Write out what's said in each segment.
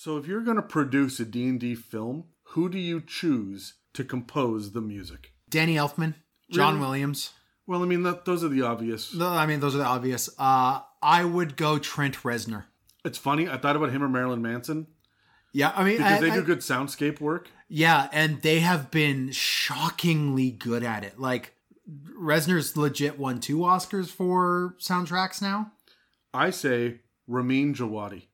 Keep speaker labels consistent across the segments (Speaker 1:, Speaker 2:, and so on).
Speaker 1: So if you're going to produce a D&D film, who do you choose to compose the music?
Speaker 2: Danny Elfman, John
Speaker 1: Really?
Speaker 2: Williams.
Speaker 1: Well, I mean, that, those are the obvious.
Speaker 2: No, I mean, those are the obvious. Uh, I would go Trent Reznor.
Speaker 1: It's funny. I thought about him or Marilyn Manson
Speaker 2: Yeah, I mean,
Speaker 1: because
Speaker 2: I-
Speaker 1: they
Speaker 2: I-
Speaker 1: do good soundscape work.
Speaker 2: Yeah, and they have been shockingly good at it. Like Reznor's legit won two Oscars for soundtracks now.
Speaker 1: I say Ramin Djawadi,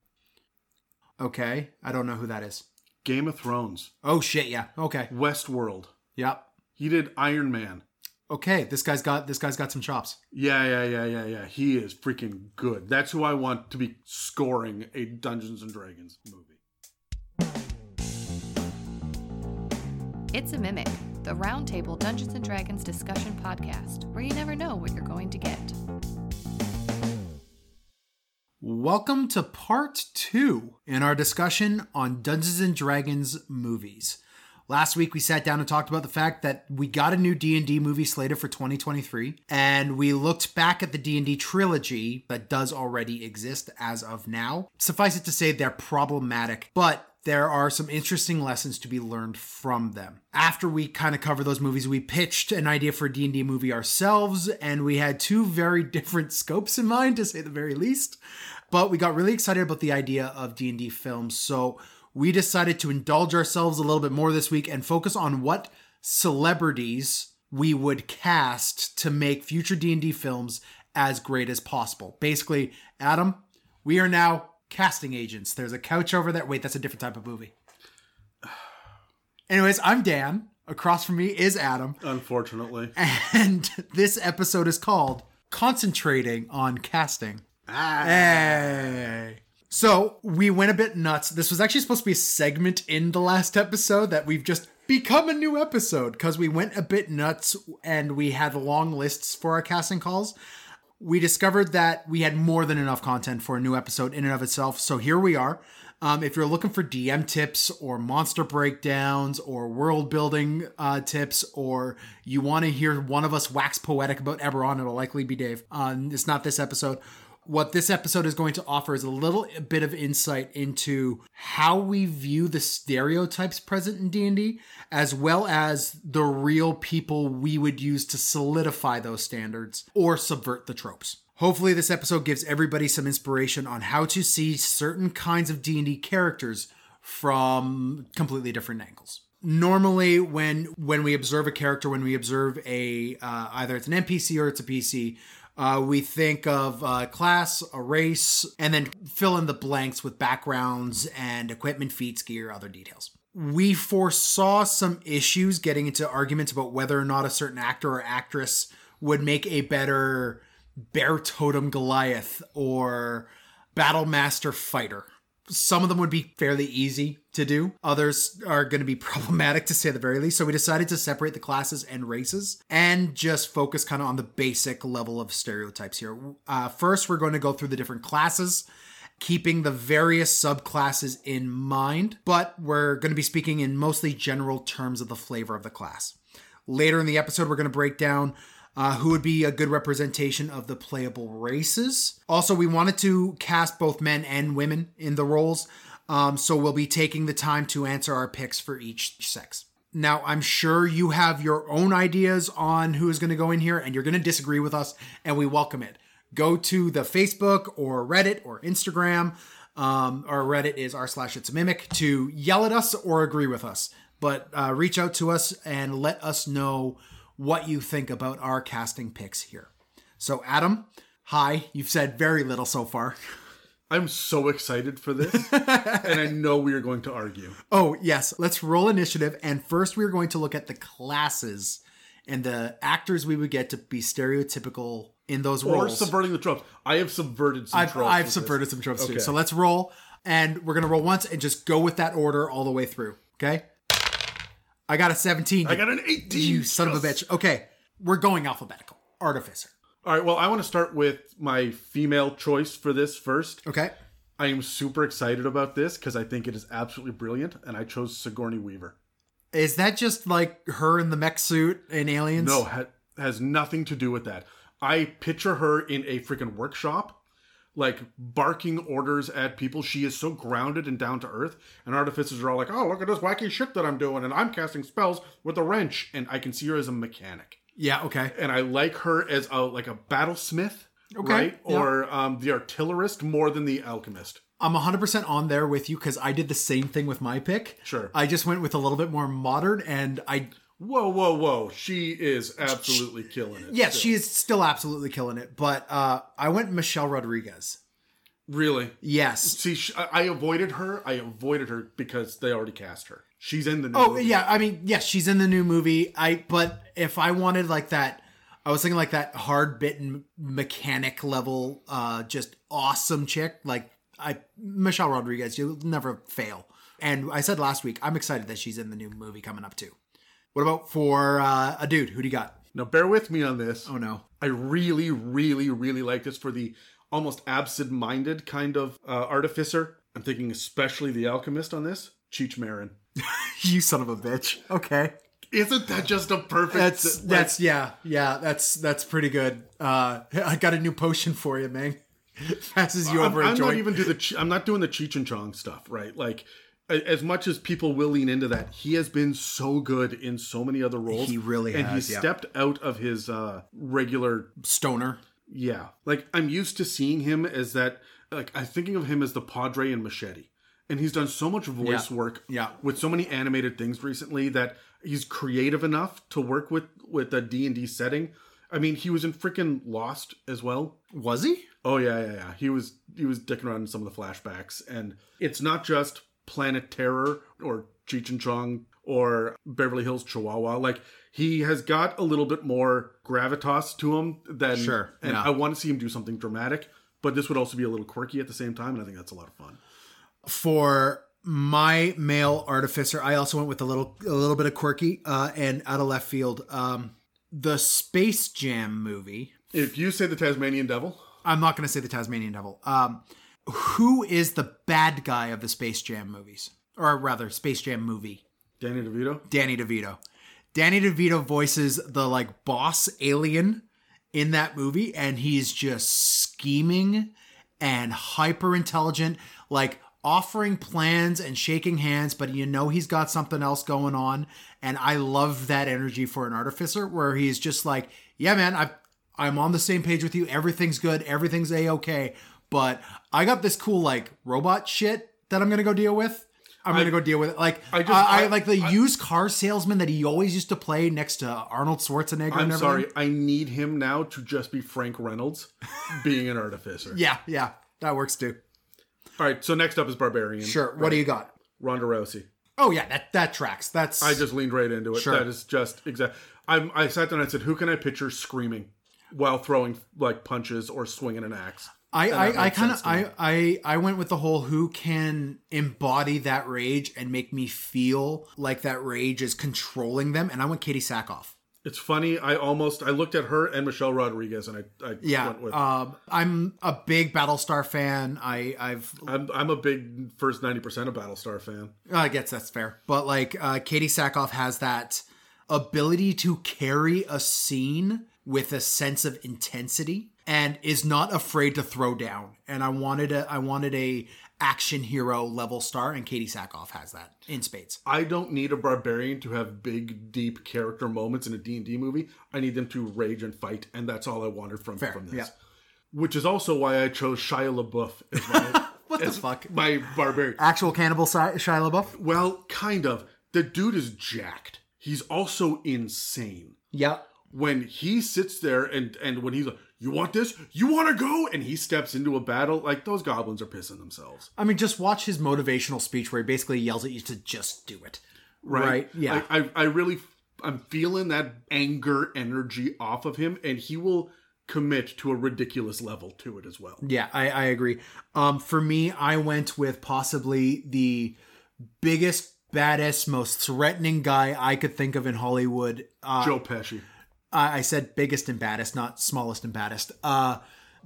Speaker 2: Okay, I don't know who that is.
Speaker 1: Game of Thrones,
Speaker 2: Oh shit, yeah. Okay.
Speaker 1: Westworld.
Speaker 2: Yep.
Speaker 1: He did Iron Man.
Speaker 2: Okay, this guy's got this guy's got some chops.
Speaker 1: Yeah, yeah, yeah, yeah, yeah. He is freaking good. That's who I want to be scoring a Dungeons and Dragons movie.
Speaker 3: It's a Mimic, the roundtable Dungeons and Dragons discussion podcast, where you never know what you're going to get.
Speaker 2: Welcome to part 2 in our discussion on Dungeons and Dragons movies. Last week we sat down and talked about the fact that we got a new D&D movie slated for 2023 and we looked back at the D&D trilogy that does already exist as of now. Suffice it to say they're problematic, but there are some interesting lessons to be learned from them. After we kind of cover those movies, we pitched an idea for a D&D movie ourselves and we had two very different scopes in mind to say the very least. But we got really excited about the idea of D&D films, so we decided to indulge ourselves a little bit more this week and focus on what celebrities we would cast to make future D&D films as great as possible. Basically, Adam, we are now casting agents. There's a couch over there. Wait, that's a different type of movie. Anyways, I'm Dan. Across from me is Adam.
Speaker 1: Unfortunately.
Speaker 2: And this episode is called Concentrating on Casting. Hey. So we went a bit nuts. This was actually supposed to be a segment in the last episode that we've just become a new episode because we went a bit nuts and we had long lists for our casting calls. We discovered that we had more than enough content for a new episode in and of itself. So here we are. Um, if you're looking for DM tips or monster breakdowns or world building uh, tips, or you want to hear one of us wax poetic about Eberron, it'll likely be Dave. Uh, it's not this episode. What this episode is going to offer is a little bit of insight into how we view the stereotypes present in D&D as well as the real people we would use to solidify those standards or subvert the tropes. Hopefully this episode gives everybody some inspiration on how to see certain kinds of D&D characters from completely different angles normally when when we observe a character when we observe a uh, either it's an npc or it's a pc uh, we think of a class a race and then fill in the blanks with backgrounds and equipment feats gear other details. We foresaw some issues getting into arguments about whether or not a certain actor or actress would make a better bear totem goliath or battle master fighter some of them would be fairly easy to do. Others are going to be problematic to say the very least. So we decided to separate the classes and races and just focus kind of on the basic level of stereotypes here. Uh, first, we're going to go through the different classes, keeping the various subclasses in mind, but we're going to be speaking in mostly general terms of the flavor of the class. Later in the episode, we're going to break down uh, who would be a good representation of the playable races. Also, we wanted to cast both men and women in the roles, um, so we'll be taking the time to answer our picks for each sex. Now, I'm sure you have your own ideas on who is going to go in here, and you're going to disagree with us, and we welcome it. Go to the Facebook or Reddit or Instagram. Um, our Reddit is r slash it's mimic to yell at us or agree with us. But uh, reach out to us and let us know what you think about our casting picks here. So, Adam, hi. You've said very little so far.
Speaker 1: I'm so excited for this, and I know we are going to argue.
Speaker 2: Oh, yes. Let's roll initiative. And first, we're going to look at the classes and the actors we would get to be stereotypical in those
Speaker 1: Or
Speaker 2: roles.
Speaker 1: subverting the tropes. I have subverted some
Speaker 2: I've,
Speaker 1: tropes.
Speaker 2: I've subverted
Speaker 1: this.
Speaker 2: some tropes too. So let's roll. And we're going to roll once and just go with that order all the way through. Okay. I got a 17.
Speaker 1: I got an 18.
Speaker 2: You son of a bitch. Okay. We're going alphabetical. Artificer.
Speaker 1: All right, well, I want to start with my female choice for this first.
Speaker 2: Okay.
Speaker 1: I am super excited about this because I think it is absolutely brilliant, and I chose Sigourney Weaver.
Speaker 2: Is that just like her in the mech suit in Aliens?
Speaker 1: No, ha- has nothing to do with that. I picture her in a freaking workshop, like barking orders at people. She is so grounded and down to earth. And artificers are all like, "Oh, look at this wacky shit that I'm doing, and I'm casting spells with a wrench." And I can see her as a mechanic,
Speaker 2: Yeah, okay.
Speaker 1: and I like her as a like a battlesmith,
Speaker 2: Okay,
Speaker 1: right?
Speaker 2: yeah.
Speaker 1: Or um, the artillerist more than the alchemist.
Speaker 2: I'm 100% on there with you because I did the same thing with my pick.
Speaker 1: Sure.
Speaker 2: I just went with a little bit more modern and I
Speaker 1: Whoa, whoa, whoa! She is absolutely killing it.
Speaker 2: yes,
Speaker 1: still.
Speaker 2: she is still absolutely killing it, but uh I went Michelle Rodriguez.
Speaker 1: really.
Speaker 2: Yes.
Speaker 1: See, sh- I I avoided her. I avoided her because they already cast her. She's in the new.
Speaker 2: Oh
Speaker 1: movie.
Speaker 2: yeah, I mean, yes, she's in the new movie. I but if I wanted like that I was thinking like that hard bitten mechanic level uh just awesome chick like I Michelle Rodriguez, you'll never fail. And I said last week, I'm excited that she's in the new movie coming up too. What about for uh, a dude? Who do you got?
Speaker 1: Now, bear with me on this.
Speaker 2: Oh no.
Speaker 1: I really, really, really like this for the almost absent-minded kind of uh, artificer. I'm thinking especially the alchemist on this. Cheech Marin.
Speaker 2: you son of a bitch. Okay.
Speaker 1: Isn't that just a perfect?
Speaker 2: That's
Speaker 1: like,
Speaker 2: that's yeah, yeah, that's that's pretty good. Uh I got a new potion for you, man. Passes you
Speaker 1: I'm,
Speaker 2: over
Speaker 1: I'm, not even do the. I'm not doing the Cheech and Chong stuff, right? Like. As much as people will lean into that, he has been so good in so many other roles.
Speaker 2: He really
Speaker 1: and
Speaker 2: has,
Speaker 1: he
Speaker 2: yeah.
Speaker 1: stepped out of his uh, regular
Speaker 2: Stoner.
Speaker 1: Yeah. Like I'm used to seeing him as that like I'm thinking of him as the Padre and Machete. And he's done so much voice
Speaker 2: Yeah.
Speaker 1: work
Speaker 2: Yeah.
Speaker 1: with so many animated things recently that he's creative enough to work with with a D&D setting. I mean, he was in freaking Lost as well.
Speaker 2: Was he?
Speaker 1: Oh yeah, yeah, yeah. He was he was dicking around in some of the flashbacks and it's not just Planet Terror or Cheech and Chong or Beverly Hills Chihuahua. Like he has got a little bit more gravitas to him than
Speaker 2: Sure,
Speaker 1: And
Speaker 2: yeah.
Speaker 1: I want to see him do something dramatic, but this would also be a little quirky at the same time, and I think that's a lot of fun.
Speaker 2: For my male artificer, I also went with a little a little bit of quirky uh and out of left field. Um the Space Jam movie.
Speaker 1: If you say the Tasmanian Devil,
Speaker 2: I'm not going to say the Tasmanian Devil. Um who is the bad guy of the Space Jam movies? Or rather, Space Jam movie.
Speaker 1: Danny DeVito,
Speaker 2: Danny DeVito. Danny DeVito voices the like boss alien in that movie, and he's just scheming and hyper intelligent, like offering plans and shaking hands, but you know he's got something else going on. And I love that energy for an artificer where he's just like, Yeah, man, I I'm on the same page with you. Everything's good, everything's a okay. But I got this cool like robot shit that I'm gonna go deal with. I'm gonna go deal with it. Like I,
Speaker 1: I just-
Speaker 2: I,
Speaker 1: I-
Speaker 2: like the used car salesman that he always used to play next to Arnold Schwarzenegger.
Speaker 1: I'm sorry, I need him now to just be Frank Reynolds being an artificer.
Speaker 2: Yeah, yeah, that works too.
Speaker 1: All right, so next up is Barbarian.
Speaker 2: Sure. What do you got?
Speaker 1: Ronda Rousey.
Speaker 2: Oh yeah, that that tracks. That's
Speaker 1: I just leaned right into it.
Speaker 2: Sure.
Speaker 1: That is just exact. I'm. I sat down and I said, "Who can I picture screaming while throwing like punches or swinging an axe?"
Speaker 2: I I, I kind of
Speaker 1: sense to me.
Speaker 2: I, I I went with the whole who can embody that rage and make me feel like that rage is controlling them, and I went Katee Sackhoff.
Speaker 1: It's funny. I almost I looked at her and Michelle Rodriguez, and I, I
Speaker 2: Yeah,
Speaker 1: went with.
Speaker 2: um, I'm a big Battlestar fan. I I've
Speaker 1: I'm I'm a big first ninety percent of Battlestar fan.
Speaker 2: I guess that's fair. But like uh, Katee Sackhoff has that ability to carry a scene with a sense of intensity and is not afraid to throw down. And I wanted a I wanted a action hero level star, and Katee Sackhoff has that in spades.
Speaker 1: I don't need a barbarian to have big, deep character moments in a D&D movie. I need them to rage and fight, and that's all I wanted from,
Speaker 2: Fair,
Speaker 1: from this.
Speaker 2: yeah.
Speaker 1: Which is also why I chose Shia LaBeouf as my,
Speaker 2: What the
Speaker 1: as
Speaker 2: fuck?
Speaker 1: my barbarian.
Speaker 2: Actual cannibal Si- Shia LaBeouf.
Speaker 1: Well, kind of. The dude is jacked. He's also insane.
Speaker 2: Yeah.
Speaker 1: When he sits there and and when he's like, "You want this? You want to go?" and he steps into a battle, like those goblins are pissing themselves.
Speaker 2: I mean, just watch his motivational speech where he basically yells at you to just do it. Right? Yeah.
Speaker 1: I, I, I really, I'm feeling that anger energy off of him, and he will commit to a ridiculous level to it as well.
Speaker 2: Yeah, I, I agree. Um, for me, I went with possibly the biggest, baddest, most threatening guy I could think of in Hollywood. Uh,
Speaker 1: Joe Pesci.
Speaker 2: I, said biggest and baddest, not smallest and baddest. Uh,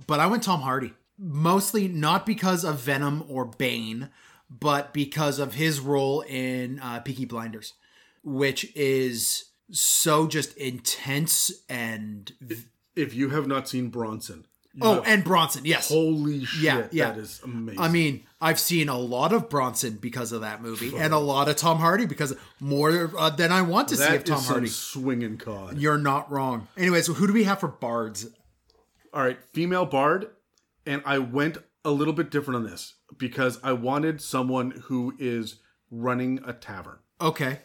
Speaker 2: but I went Tom Hardy. Mostly not because of Venom or Bane, but because of his role in uh, Peaky Blinders, which is so just intense and
Speaker 1: If you have not seen Bronson,
Speaker 2: Oh, and Bronson, yes.
Speaker 1: holy shit,
Speaker 2: Yeah, yeah.
Speaker 1: that is amazing.
Speaker 2: I mean, I've seen a lot of Bronson because of that movie, and a lot of Tom Hardy because more uh, than I want to see
Speaker 1: that
Speaker 2: of Tom Hardy.
Speaker 1: swinging cod.
Speaker 2: You're not wrong. Anyway, so who do we have for bards?
Speaker 1: All right, female bard, and I went a little bit different on this because I wanted someone who is running a tavern.
Speaker 2: Okay.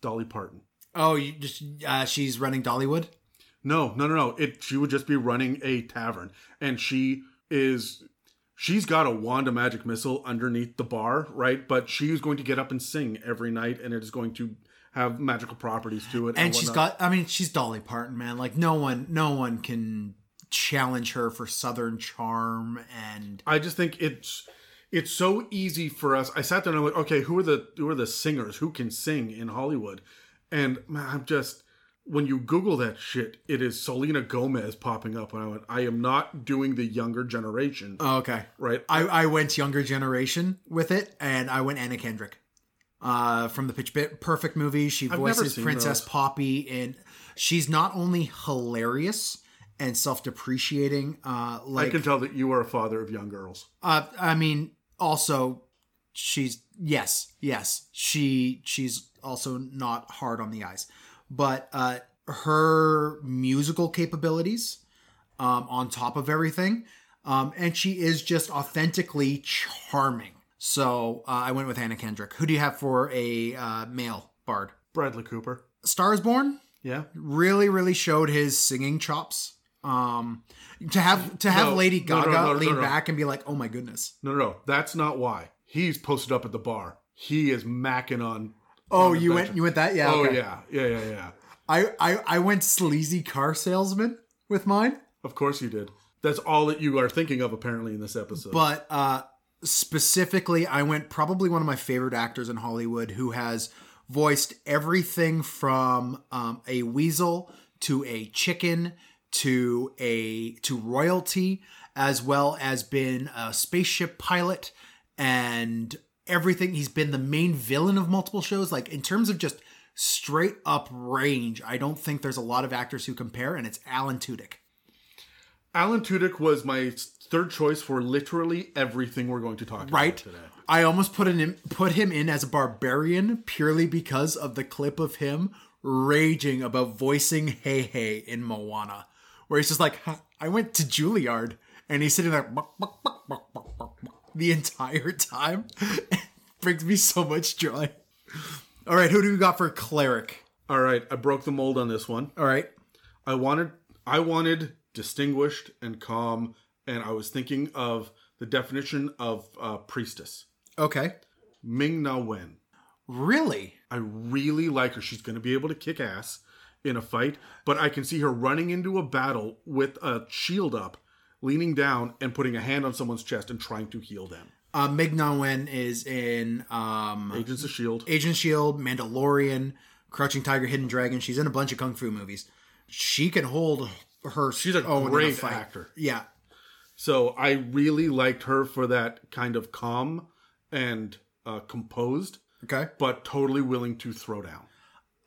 Speaker 1: Dolly Parton.
Speaker 2: Oh, you just uh, she's running Dollywood.
Speaker 1: No, no, no, no. It she would just be running a tavern, and she is she's got a wand of magic missile underneath the bar, right? But she is going to get up and sing every night, and it is going to have magical properties to it.
Speaker 2: And she's got. I mean, she's Dolly Parton, man. Like no one, no one can challenge her for Southern charm and
Speaker 1: I just think it's it's so easy for us. I sat there and I'm like, okay, who are the who are the singers who can sing in Hollywood? And man, I'm just when you Google that shit, it is Selena Gomez popping up, and I went, I am not doing the younger generation,
Speaker 2: Oh, okay.
Speaker 1: right?
Speaker 2: I, I went younger generation with it, and I went Anna Kendrick. Uh, from the Pitch Bit Perfect movie, she voices Princess
Speaker 1: those.
Speaker 2: Poppy, and she's not only hilarious and self-depreciating, uh, like I
Speaker 1: can tell that you are a father of young girls.
Speaker 2: uh, I mean, also she's yes, yes, she she's also not hard on the eyes, but uh, her musical capabilities, um, on top of everything, um, and she is just authentically charming. So uh, I went with Anna Kendrick. Who do you have for a uh, male bard?
Speaker 1: Bradley Cooper.
Speaker 2: Stars Born
Speaker 1: Yeah.
Speaker 2: really, really showed his singing chops. Um, to have to have
Speaker 1: No,
Speaker 2: Lady Gaga
Speaker 1: no, no,
Speaker 2: lean back and be like, "Oh my goodness."
Speaker 1: No, no, no. That's not why. He's posted up at the bar. He is macking on.
Speaker 2: Oh, you went you went that? Yeah.
Speaker 1: Oh
Speaker 2: okay.
Speaker 1: yeah, yeah, yeah, yeah.
Speaker 2: I, I I went sleazy car salesman with mine,
Speaker 1: Of course you did. That's all that you are thinking of apparently in this episode.
Speaker 2: but uh specifically I went probably one of my favorite actors in Hollywood who has voiced everything from um, a weasel to a chicken to a to royalty as well as been a spaceship pilot and everything he's been the main villain of multiple shows like in terms of just straight up range I don't think there's a lot of actors who compare and it's Alan Tudyk
Speaker 1: Alan Tudyk was my third choice for literally everything we're going to talk about
Speaker 2: right?
Speaker 1: today.
Speaker 2: I almost put in put him in as a barbarian purely because of the clip of him raging about voicing Heihei in Moana, where he's just like, "I went to Juilliard," and he's sitting there "Buck, buck, buck, buck, buck, buck, buck," the entire time. brings me so much joy. All right, who do we got for cleric?
Speaker 1: All right, I broke the mold on this one.
Speaker 2: All right,
Speaker 1: I wanted I wanted distinguished and calm, and I was thinking of the definition of uh, priestess.
Speaker 2: okay,
Speaker 1: Ming Na Wen.
Speaker 2: really?
Speaker 1: I really like her. She's going to be able to kick ass in a fight, but I can see her running into a battle with a shield up, leaning down and putting a hand on someone's chest and trying to heal them.
Speaker 2: Uh, Ming Na Wen is in um,
Speaker 1: Agents of Shield.
Speaker 2: Agent Shield, Mandalorian, Crouching Tiger, Hidden Dragon. She's in a bunch of kung fu movies. She can hold her.
Speaker 1: She's a great
Speaker 2: fight.
Speaker 1: actor.
Speaker 2: Yeah,
Speaker 1: So I really liked her for that kind of calm and uh, composed,
Speaker 2: okay.
Speaker 1: but totally willing to throw down.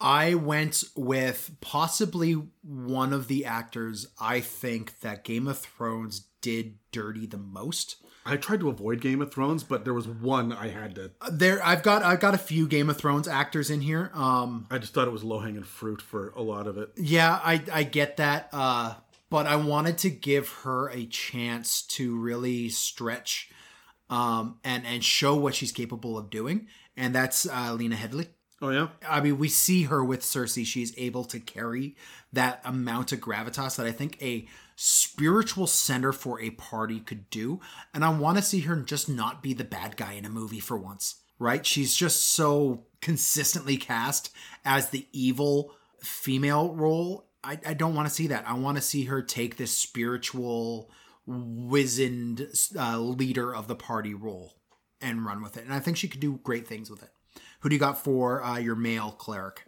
Speaker 2: I went with possibly one of the actors I think that Game of Thrones did dirty the most.
Speaker 1: I tried to avoid Game of Thrones, but there was one I had to.
Speaker 2: There, I've got I've got a few Game of Thrones actors in here. Um,
Speaker 1: I just thought it was low hanging fruit for a lot of it.
Speaker 2: Yeah, I I get that. Uh but I wanted to give her a chance to really stretch um and and show what she's capable of doing. And that's uh Lena Headey.
Speaker 1: Oh yeah,
Speaker 2: I mean, we see her with Cersei. She's able to carry that amount of gravitas that I think a spiritual center for a party could do. And I want to see her just not be the bad guy in a movie for once, right? She's just so consistently cast as the evil female role. I, I don't want to see that. I want to see her take this spiritual, wizened uh, leader of the party role and run with it. And I think she could do great things with it. Who do you got for uh, your male cleric?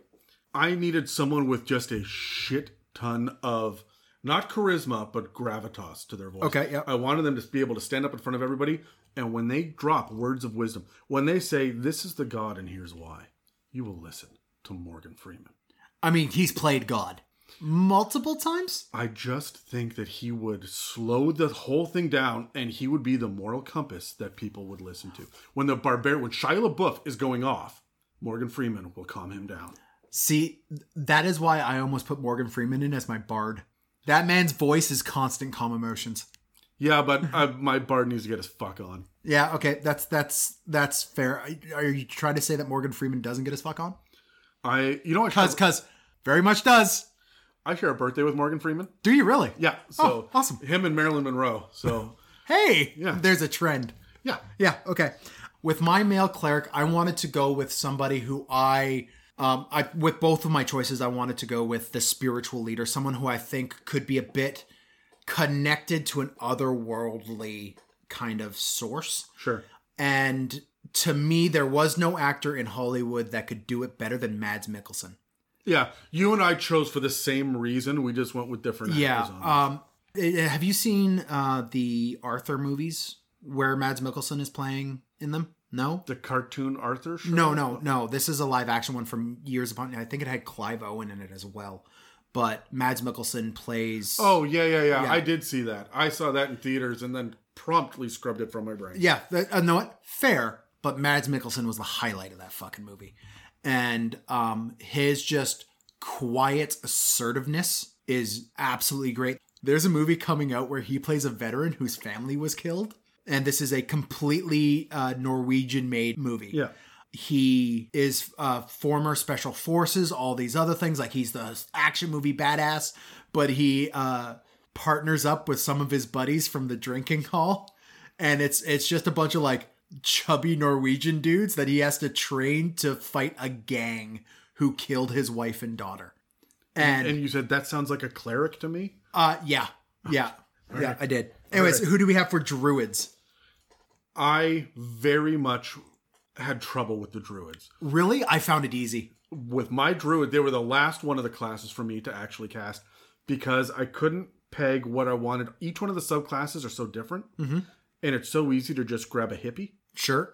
Speaker 1: I needed someone with just a shit ton of not charisma but gravitas to their voice.
Speaker 2: Okay, yep.
Speaker 1: I wanted them to be able to stand up in front of everybody, and when they drop words of wisdom, when they say, "This is the God, and here's why," you will listen to Morgan Freeman.
Speaker 2: I mean, he's played God. multiple times.
Speaker 1: I just think that he would slow the whole thing down and he would be the moral compass that people would listen to. When the barbarian, when Shia LaBeouf is going off, Morgan Freeman will calm him down.
Speaker 2: See, that is why I almost put Morgan Freeman in as my bard. That man's voice is constant calm emotions.
Speaker 1: Yeah, but uh, my bard needs to get his fuck on.
Speaker 2: Yeah, okay, that's that's that's fair. Are you trying to say that Morgan Freeman doesn't get his fuck on?
Speaker 1: I, you know what?
Speaker 2: Cause, cause, very much does.
Speaker 1: I share a birthday with Morgan Freeman.
Speaker 2: Do you really?
Speaker 1: Yeah, so
Speaker 2: Oh, awesome.
Speaker 1: Him and Marilyn Monroe. So
Speaker 2: Hey,
Speaker 1: Yeah.
Speaker 2: there's a trend.
Speaker 1: yeah,
Speaker 2: Yeah, okay. With my male cleric, I wanted to go with somebody who I um I with both of my choices I wanted to go with the spiritual leader, someone who I think could be a bit connected to an otherworldly kind of source.
Speaker 1: sure.
Speaker 2: And to me there was no actor in Hollywood that could do it better than Mads Mikkelsen.
Speaker 1: Yeah, you and I chose for the same reason. We just went with different
Speaker 2: Yeah.
Speaker 1: actors on.
Speaker 2: Um eh, have you seen uh the Arthur movies where Mads Mikkelsen is playing in them? No?
Speaker 1: the cartoon Arthur show.
Speaker 2: No, no, no. This is a live action one from years upon. I think it had Clive Owen in it as well. But Mads Mikkelsen plays.
Speaker 1: Oh yeah, yeah, yeah,
Speaker 2: Yeah.
Speaker 1: I did see that. I saw that in theaters and then promptly scrubbed it from my brain.
Speaker 2: yeah. That, uh, no, what? Fair. But Mads Mikkelsen was the highlight of that fucking movie, and um, his just quiet assertiveness is absolutely great. There's a movie coming out where he plays a veteran whose family was killed, and this is a completely uh, Norwegian-made movie.
Speaker 1: Yeah.
Speaker 2: he is uh, former special forces all these other things like he's the action movie badass but he uh, partners up with some of his buddies from the drinking hall and it's it's just a bunch of like chubby norwegian dudes that he has to train to fight a gang who killed his wife and daughter. And,
Speaker 1: And you said that sounds like a cleric to me.
Speaker 2: uh yeah. Yeah. Yeah i did. Anyways who do we have for druids
Speaker 1: I very much had trouble with the druids.
Speaker 2: really i found it easy
Speaker 1: With my druid, they were the last one of the classes for me to actually cast because I couldn't peg what I wanted. Each one of the subclasses are so different,
Speaker 2: Mm-hmm.
Speaker 1: and it's so easy to just grab a hippie.
Speaker 2: sure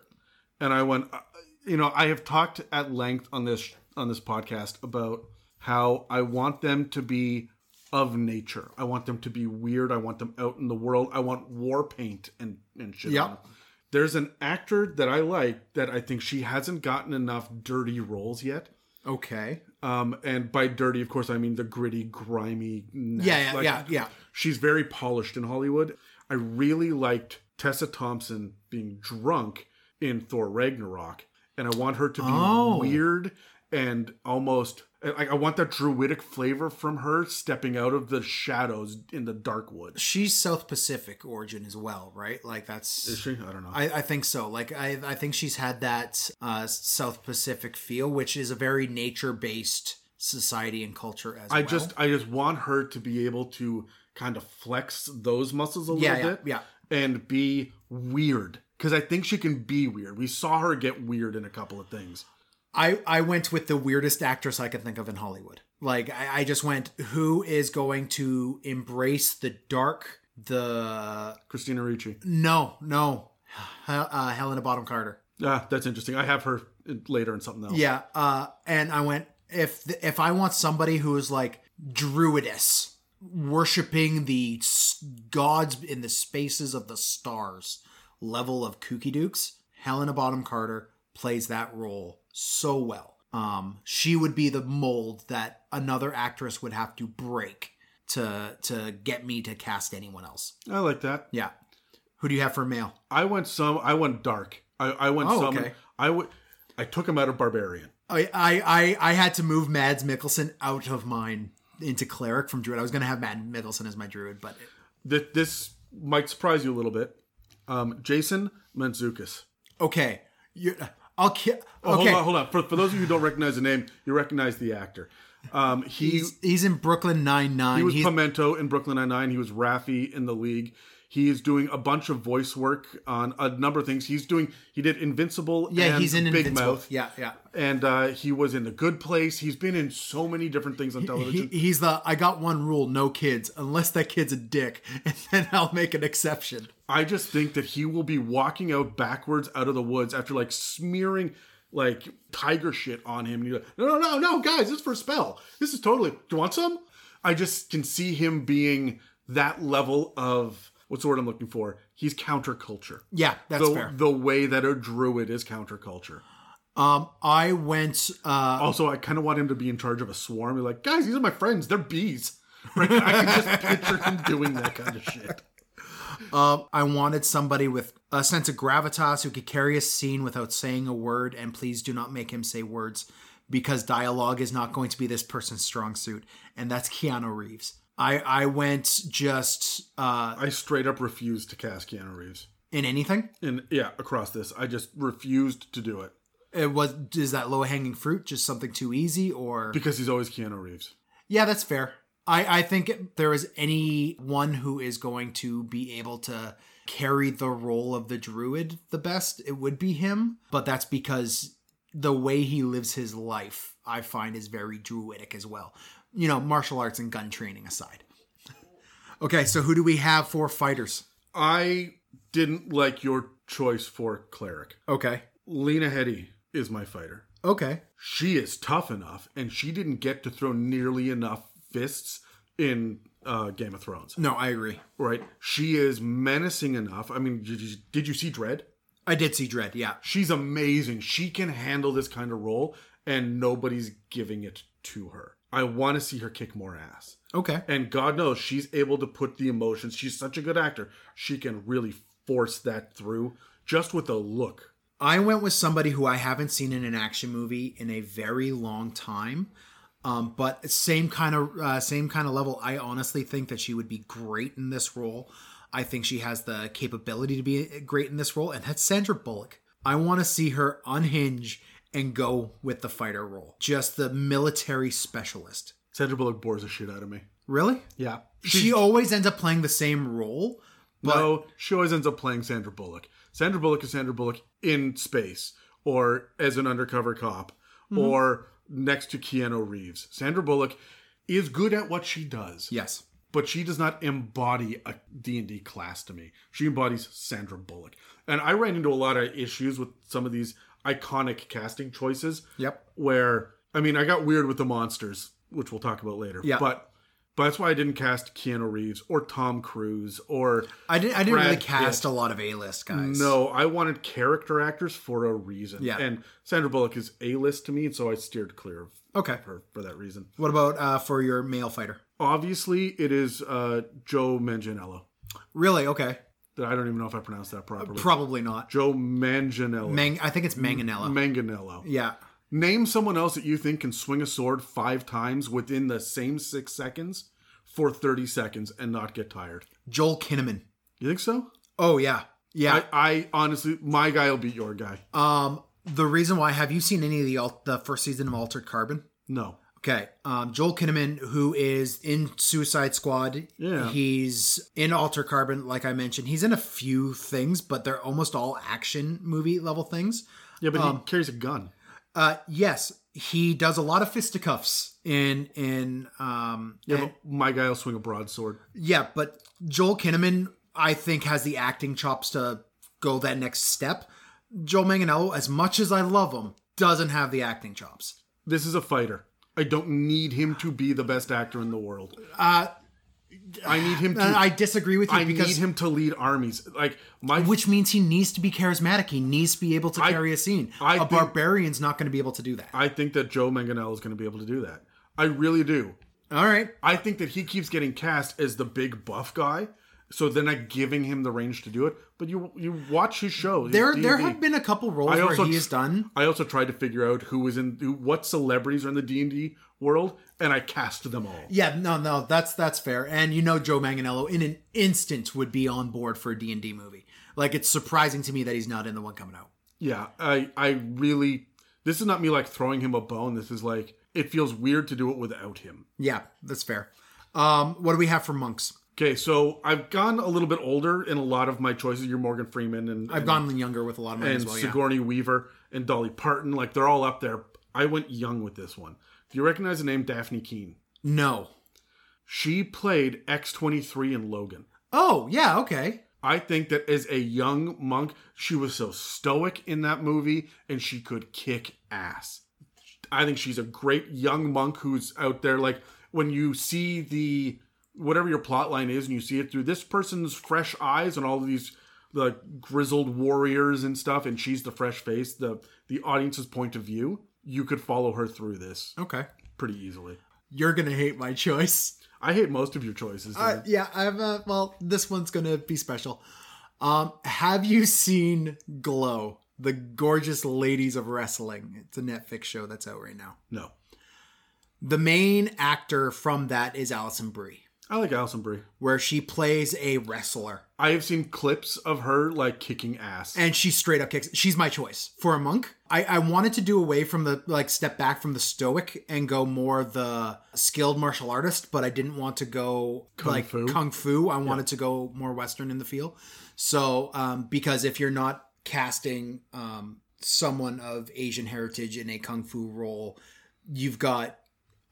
Speaker 1: and I went, uh, you know, I have talked at length on this on this podcast about how I want them to be of nature. I want them to be weird. I want them out in the world. I want war paint and and shit.
Speaker 2: Yep.
Speaker 1: There's an actor that I like that I think she hasn't gotten enough dirty roles yet.
Speaker 2: okay
Speaker 1: Um, and by dirty, of course, I mean the gritty, grimy.
Speaker 2: yeah yeah
Speaker 1: like,
Speaker 2: yeah yeah
Speaker 1: She's very polished in Hollywood. I really liked Tessa Thompson being drunk in Thor Ragnarok, and I want her to be
Speaker 2: Oh.
Speaker 1: weird and almost. I, I want that druidic flavor from her stepping out of the shadows in the dark woods.
Speaker 2: she's South Pacific origin as well, right? Like that's
Speaker 1: Is she? I don't know.
Speaker 2: I, I think so. Like I, I think she's had that uh, South Pacific feel, which is a very nature based society and culture as
Speaker 1: I
Speaker 2: well.
Speaker 1: just I just want her to be able to kind of flex those muscles a little
Speaker 2: yeah, yeah,
Speaker 1: bit
Speaker 2: yeah.
Speaker 1: and be weird because I think she can be weird. We saw her get weird in a couple of things.
Speaker 2: I I went with the weirdest actress I could think of in Hollywood. Like I, I just went, who is going to embrace the dark, the
Speaker 1: Christina Ricci.
Speaker 2: no, no, uh, Helena Bonham Carter.
Speaker 1: Yeah, that's interesting. I have her later in something else.
Speaker 2: Yeah, uh, and I went if if I want somebody who is like druidess, worshiping the s- gods in the spaces of the stars, level of kooky dukes. Helena Bonham Carter plays that role so well. Um, she would be the mold that another actress would have to break to to get me to cast anyone else.
Speaker 1: I like that.
Speaker 2: Yeah. Who do you have for male?
Speaker 1: I went some. I went dark. I, I went
Speaker 2: Oh,
Speaker 1: some.
Speaker 2: okay.
Speaker 1: I would. I took him out of Barbarian.
Speaker 2: I, I I I had to move Mads Mikkelsen out of mine into cleric from druid. I was gonna have Mads Mikkelsen as my druid, but
Speaker 1: This, this might surprise you a little bit. Um, Jason Mantzoukas.
Speaker 2: okay, you I'll ki-
Speaker 1: Oh,
Speaker 2: okay.
Speaker 1: hold on, hold on. For, for those of you who don't recognize the name, you recognize the actor. Um, he
Speaker 2: He's he's in Brooklyn Nine Nine.
Speaker 1: he was
Speaker 2: he's
Speaker 1: Pimento in Brooklyn Nine Nine. He was Raffi in the League. He is doing a bunch of voice work on a number of things. He's doing. He did Invincible.
Speaker 2: yeah,
Speaker 1: and
Speaker 2: he's in
Speaker 1: Big
Speaker 2: Invincible.
Speaker 1: Mouth.
Speaker 2: Yeah, yeah.
Speaker 1: and uh, he was in The Good Place. He's been in so many different things on
Speaker 2: He,
Speaker 1: television.
Speaker 2: he's the I got one rule: no kids, unless that kid's a dick, and then I'll make an exception.
Speaker 1: I just think that he will be walking out backwards out of the woods after like smearing like tiger shit on him. And you're like, no, no, no, no, guys, this is for a spell. This is totally. Do you want some? I just can see him being that level of what's the word I'm looking for? He's counterculture.
Speaker 2: Yeah, that's
Speaker 1: the,
Speaker 2: fair.
Speaker 1: the way that a druid is counterculture.
Speaker 2: Um, I went. Uh,
Speaker 1: Also, I kind of want him to be in charge of a swarm. Be like, guys, these are my friends. They're bees. Right? I can just picture him doing that kind of shit.
Speaker 2: Um, I wanted somebody with a sense of gravitas who could carry a scene without saying a word, and please do not make him say words because dialogue is not going to be this person's strong suit, and that's Keanu Reeves. I I went just uh,
Speaker 1: I straight up refused to cast Keanu Reeves.
Speaker 2: in anything.
Speaker 1: And yeah, across this, I just refused to do it
Speaker 2: It was is that low hanging fruit just something too easy or
Speaker 1: because he's always Keanu Reeves.
Speaker 2: yeah that's fair. I I think there is anyone who is going to be able to carry the role of the druid the best, it would be him. But that's because the way he lives his life, I find, is very druidic as well. You know, martial arts and gun training aside. okay, so who do we have for fighters?
Speaker 1: I didn't like your choice for cleric.
Speaker 2: Okay.
Speaker 1: Lena Headey is my fighter.
Speaker 2: Okay.
Speaker 1: She is tough enough, and she didn't get to throw nearly enough fists in uh, Game of Thrones.
Speaker 2: No, I agree.
Speaker 1: Right? She is menacing enough. I mean, did you, did you see Dredd?
Speaker 2: I did see Dredd, yeah.
Speaker 1: She's amazing. She can handle this kind of role, and nobody's giving it to her. I want to see her kick more ass.
Speaker 2: Okay.
Speaker 1: And God knows she's able to put the emotions. She's such a good actor. She can really force that through just with a look.
Speaker 2: I went with somebody who I haven't seen in an action movie in a very long time. Um, but same kind of uh, same kind of level. I honestly think that she would be great in this role. I think she has the capability to be great in this role, and that's Sandra Bullock. I want to see her unhinge and go with the fighter role, just the military specialist.
Speaker 1: Sandra Bullock bores the shit out of me.
Speaker 2: Really?
Speaker 1: Yeah.
Speaker 2: She always ends up playing the same role. But
Speaker 1: no, she always ends up playing Sandra Bullock. Sandra Bullock is Sandra Bullock in space or as an undercover cop mm-hmm. or next to Keanu Reeves. Sandra Bullock is good at what she does.
Speaker 2: yes,
Speaker 1: but she does not embody a D&D class to me. She embodies Sandra Bullock. And I ran into a lot of issues with some of these iconic casting choices
Speaker 2: yep.
Speaker 1: where I mean, I got weird with the monsters, which we'll talk about later.
Speaker 2: Yeah.
Speaker 1: But but that's why I didn't cast Keanu Reeves or Tom Cruise or
Speaker 2: I didn't. I didn't really cast
Speaker 1: Pitt.
Speaker 2: a lot of A list guys.
Speaker 1: no, I wanted character actors for a reason.
Speaker 2: Yeah.
Speaker 1: And Sandra Bullock is A-list to me, and so I steered clear of
Speaker 2: Okay.
Speaker 1: her for that reason.
Speaker 2: What about uh, for your male fighter?
Speaker 1: Obviously, it is uh, Joe Manganiello.
Speaker 2: Really? Okay.
Speaker 1: I don't even know if I pronounced that properly.
Speaker 2: Probably not.
Speaker 1: Joe Manganiello.
Speaker 2: Mang. I think it's Manganello.
Speaker 1: Manganello.
Speaker 2: yeah.
Speaker 1: Name someone else that you think can swing a sword five times within the same six seconds for 30 seconds and not get tired.
Speaker 2: Joel Kinnaman.
Speaker 1: You think so?
Speaker 2: Oh yeah. Yeah.
Speaker 1: I, I honestly, my guy will beat your guy.
Speaker 2: um. The reason why have you seen any of the the first season of Altered Carbon?
Speaker 1: No.
Speaker 2: Okay. Um, Joel Kinnaman, who is in Suicide Squad.
Speaker 1: Yeah.
Speaker 2: He's in Altered Carbon, like I mentioned. He's in a few things, but they're almost all action movie level things.
Speaker 1: Yeah, but
Speaker 2: Um,
Speaker 1: he carries a gun.
Speaker 2: Uh, yes, he does a lot of fisticuffs in in um
Speaker 1: Yeah, but my guy will swing a broadsword.
Speaker 2: Yeah, but Joel Kinnaman, I think, has the acting chops to go that next step. Joel Manganiello, as much as I love him, doesn't have the acting chops.
Speaker 1: This is a fighter. I don't need him to be the best actor in the world.
Speaker 2: Uh,
Speaker 1: I need him to.
Speaker 2: I disagree with you
Speaker 1: I
Speaker 2: because
Speaker 1: need him to lead armies. Like my
Speaker 2: which means he needs to be charismatic. He needs to be able to
Speaker 1: I-
Speaker 2: carry a scene.
Speaker 1: I
Speaker 2: a
Speaker 1: think-
Speaker 2: barbarian's not going to be able to do that.
Speaker 1: I think that Joe Manganiello is going to be able to do that. I really do.
Speaker 2: All right.
Speaker 1: I think that he keeps getting cast as the big buff guy, so they're not giving him the range to do it. But you you watch his show. his
Speaker 2: There there
Speaker 1: D&D.
Speaker 2: have been a couple roles
Speaker 1: I
Speaker 2: where
Speaker 1: also
Speaker 2: he
Speaker 1: tr-
Speaker 2: done.
Speaker 1: I also tried to figure out who was in who, what celebrities are in the D and D world, and I cast them all.
Speaker 2: Yeah, no, no, that's that's fair. And you know, Joe Manganello in an instant would be on board for a D and D movie. Like it's surprising to me that he's not in the one coming out.
Speaker 1: Yeah, I I really this is not me like throwing him a bone. This is like it feels weird to do it without him.
Speaker 2: Yeah, that's fair. Um, what do we have for monks?
Speaker 1: Okay, so I've gone a little bit older in a lot of my choices. You're Morgan Freeman and
Speaker 2: I've
Speaker 1: and,
Speaker 2: gone younger with a lot of mine
Speaker 1: and
Speaker 2: as well. Yeah.
Speaker 1: Sigourney Weaver and Dolly Parton. Like they're all up there. I went young with this one. Do you recognize the name Dafne Keen?
Speaker 2: No.
Speaker 1: She played X23 in Logan.
Speaker 2: Oh yeah, okay.
Speaker 1: I think that as a young monk, she was so stoic in that movie and she could kick ass. I think she's a great young monk who's out there like when you see the whatever your plot line is and you see it through this person's fresh eyes and all of these the grizzled warriors and stuff and she's the fresh face the the audience's point of view you could follow her through this
Speaker 2: Okay.
Speaker 1: pretty easily
Speaker 2: You're gonna hate my choice.
Speaker 1: i hate most of your choices
Speaker 2: Uh, yeah, I've uh, well, this one's gonna be special. Um, have you seen Glow, the gorgeous ladies of wrestling? It's a Netflix show that's out right now.
Speaker 1: no
Speaker 2: The main actor from that is Alison Brie,
Speaker 1: i like alison brie
Speaker 2: where she plays a wrestler,
Speaker 1: i have seen clips of her like kicking ass
Speaker 2: and she straight up kicks. She's my choice for a monk. I, I wanted to do away from the like step back from the stoic and go more the skilled martial artist, but I didn't want to go
Speaker 1: Kung
Speaker 2: like
Speaker 1: fu?
Speaker 2: kung fu. I wanted to go more western in the feel. So um, because if you're not casting um, someone of Asian heritage in a kung fu role, you've got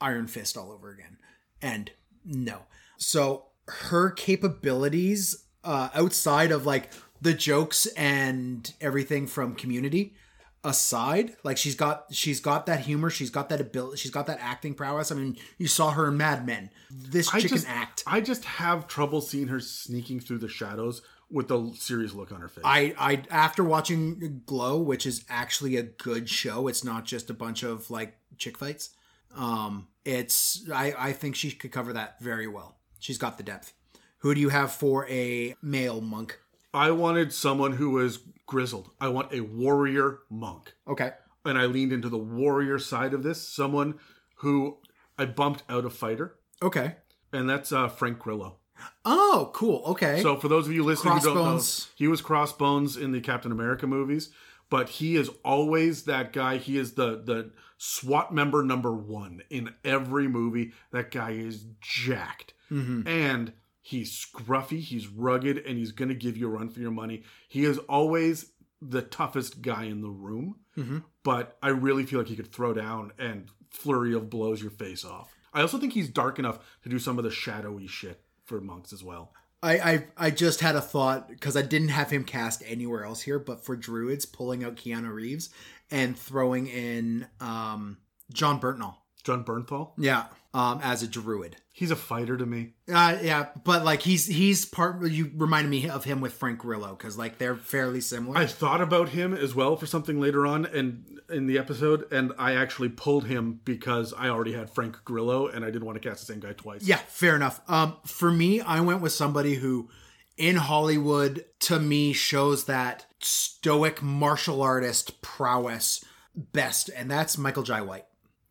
Speaker 2: Iron Fist all over again. And no. So her capabilities uh, outside of like the jokes and everything from community aside like she's got she's got that humor she's got that ability she's got that acting prowess i mean you saw her in mad men this
Speaker 1: I
Speaker 2: chick
Speaker 1: just,
Speaker 2: can act
Speaker 1: I just have trouble seeing her sneaking through the shadows with a serious look on her face.
Speaker 2: I, I after watching Glow, which is actually a good show, it's not just a bunch of like chick fights. Um, it's I, I think she could cover that very well. She's got the depth. Who do you have for a male monk?
Speaker 1: I wanted someone who was grizzled. I want a warrior monk.
Speaker 2: Okay.
Speaker 1: And I leaned into the warrior side of this. Someone who I bumped out of fighter,
Speaker 2: Okay.
Speaker 1: and that's uh, Frank Grillo.
Speaker 2: Oh, cool. Okay.
Speaker 1: So for those of you listening who don't know, he was Crossbones in the Captain America movies, but he is always that guy. He is the the SWAT member number one in every movie. That guy is jacked, and he's scruffy, he's rugged, and he's gonna give you a run for your money. He is always the toughest guy in the room, but I really feel like he could throw down and flurry of blows your face off. I also think he's dark enough to do some of the shadowy shit for monks as well.
Speaker 2: I, I I just had a thought because I didn't have him cast anywhere else here, but for druids, pulling out Keanu Reeves and throwing in um Jon Bernthal.
Speaker 1: Jon Bernthal.
Speaker 2: Yeah. Um, as a druid.
Speaker 1: He's a fighter to me.
Speaker 2: Uh, yeah, but like he's he's part. You reminded me of him with Frank Grillo because like they're fairly similar.
Speaker 1: I thought about him as well for something later on and in the episode, and I actually pulled him because I already had Frank Grillo and I didn't want to cast the same guy twice.
Speaker 2: yeah, fair enough. Um, for me, I went with somebody who, in Hollywood, to me shows that stoic martial artist prowess best, and that's Michael Jai White.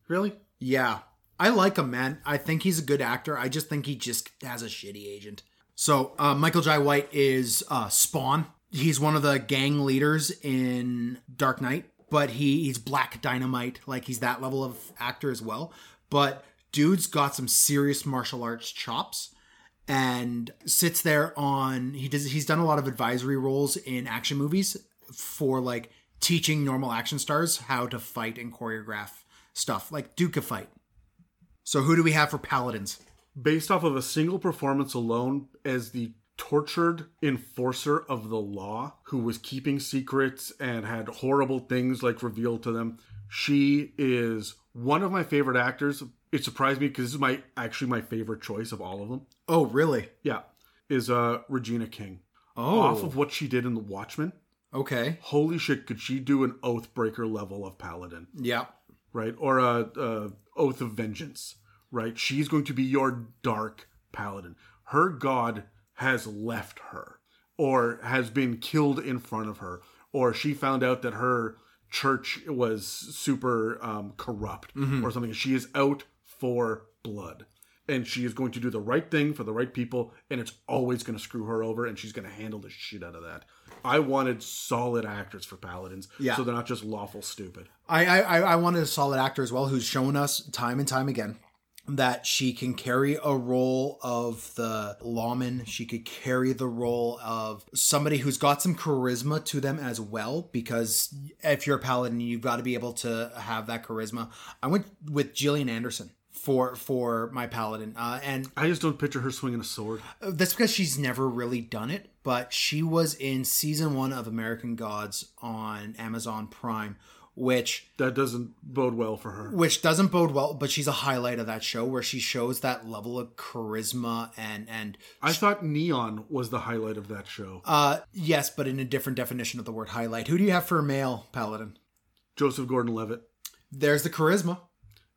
Speaker 1: Really?
Speaker 2: Yeah. I like him, man. I think he's a good actor. I just think he just has a shitty agent. So, uh, Michael Jai White is uh, Spawn. He's one of the gang leaders in Dark Knight, but he, he's Black Dynamite. Like, he's that level of actor as well. But dude's got some serious martial arts chops and sits there on he does he's done a lot of advisory roles in action movies for like teaching normal action stars how to fight and choreograph stuff like Duke of Fight. So who do we have for paladins?
Speaker 1: Based off of a single performance alone as the tortured enforcer of the law who was keeping secrets and had horrible things like revealed to them, she is one of my favorite actors. It surprised me because this is my actually my favorite choice of all of them.
Speaker 2: Oh, really?
Speaker 1: Yeah, is uh Regina King.
Speaker 2: Oh,
Speaker 1: Off of what she did in The Watchmen,
Speaker 2: okay.
Speaker 1: holy shit, could she do an Oathbreaker level of Paladin,
Speaker 2: Yeah.
Speaker 1: Right? Or a, a Oath of Vengeance, right? She's going to be your dark Paladin. Her god has left her, or has been killed in front of her, or she found out that her church was super um, corrupt or something. She is out for blood. And she is going to do the right thing for the right people, and it's always going to screw her over, and she's going to handle the shit out of that. I wanted solid actors for paladins,
Speaker 2: Yeah.
Speaker 1: so they're not just lawful stupid.
Speaker 2: I, I I- I wanted a solid actor as well who's shown us time and time again that she can carry a role of the lawman. She could carry the role of somebody who's got some charisma to them as well. Because if you're a paladin, you've got to be able to have that charisma. I went with Gillian Anderson for for my paladin, uh, and
Speaker 1: I just don't picture her swinging a sword.
Speaker 2: that's because she's never really done it, but she was in season one of American Gods on Amazon Prime, which
Speaker 1: That doesn't bode well for her.
Speaker 2: which doesn't bode well, but she's a highlight of that show where she shows that level of charisma and and
Speaker 1: I thought Neon was the highlight of that show.
Speaker 2: uh yes, but in a different definition of the word highlight. Who do you have for a male paladin?
Speaker 1: Joseph Gordon-Levitt.
Speaker 2: There's the charisma.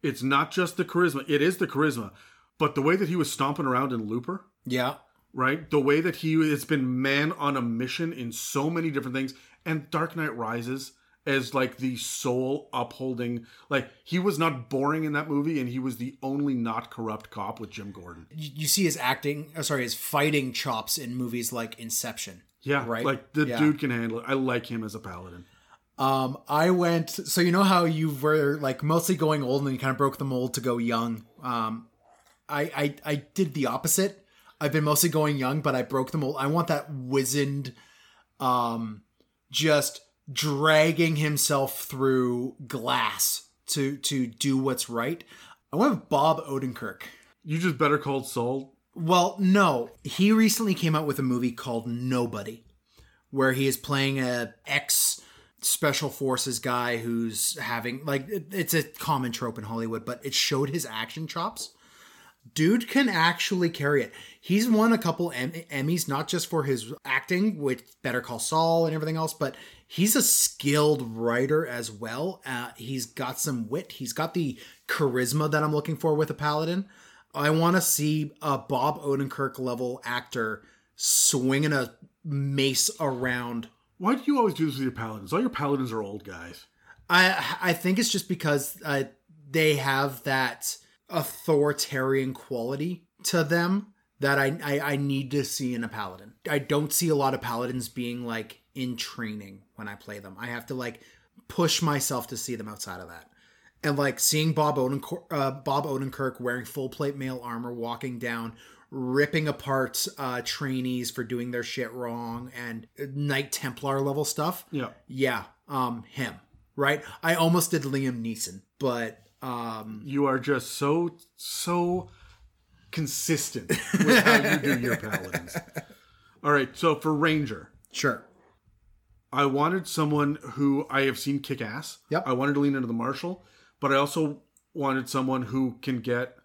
Speaker 1: It's not just the charisma; it is the charisma, but the way that he was stomping around in Looper,
Speaker 2: Yeah.
Speaker 1: right? The way that he has been man on a mission in so many different things, and Dark Knight Rises as like the soul upholding. Like he was not boring in that movie, and he was the only not corrupt cop with Jim Gordon.
Speaker 2: You see his acting, uh, sorry, his fighting chops in movies like Inception.
Speaker 1: Yeah,
Speaker 2: Right?
Speaker 1: Like the
Speaker 2: Yeah.
Speaker 1: dude can handle it. I like him as a paladin.
Speaker 2: Um, I went. So you know how you were like mostly going old, and you kind of broke the mold to go young. Um, I I I did the opposite. I've been mostly going young, but I broke the mold. I want that wizened, um, just dragging himself through glass to to do what's right. I want Bob Odenkirk.
Speaker 1: You just better called Saul.
Speaker 2: Well, no. He recently came out with a movie called Nobody, where he is playing a ex special forces guy who's having like it- it's a common trope in Hollywood, but it showed his action chops. Dude can actually carry it. He's won a couple em- Emmys, not just for his acting with Better Call Saul and everything else, but he's a skilled writer as well. Uh, he's got some wit. He's got the charisma that I'm looking for with a paladin. I want to see a Bob Odenkirk level actor swinging a mace around.
Speaker 1: Why do you always do this with your paladins? All your paladins are old guys.
Speaker 2: I I think it's just because uh, they have that authoritarian quality to them that I, I I need to see in a paladin. I don't see a lot of paladins being like in training when I play them. I have to like push myself to see them outside of that. And like seeing Bob Odenkirk, uh, Bob Odenkirk wearing full plate mail armor, walking down, ripping apart uh, trainees for doing their shit wrong, and Knight Templar level stuff.
Speaker 1: Yeah.
Speaker 2: Yeah, um, him. Right. I almost did Liam Neeson, but um,
Speaker 1: You are just so so consistent with how you do your paladins. All right, so for Ranger,
Speaker 2: sure.
Speaker 1: I wanted someone who I have seen kick ass.
Speaker 2: Yep.
Speaker 1: I wanted to lean into the martial, but I also wanted someone who can get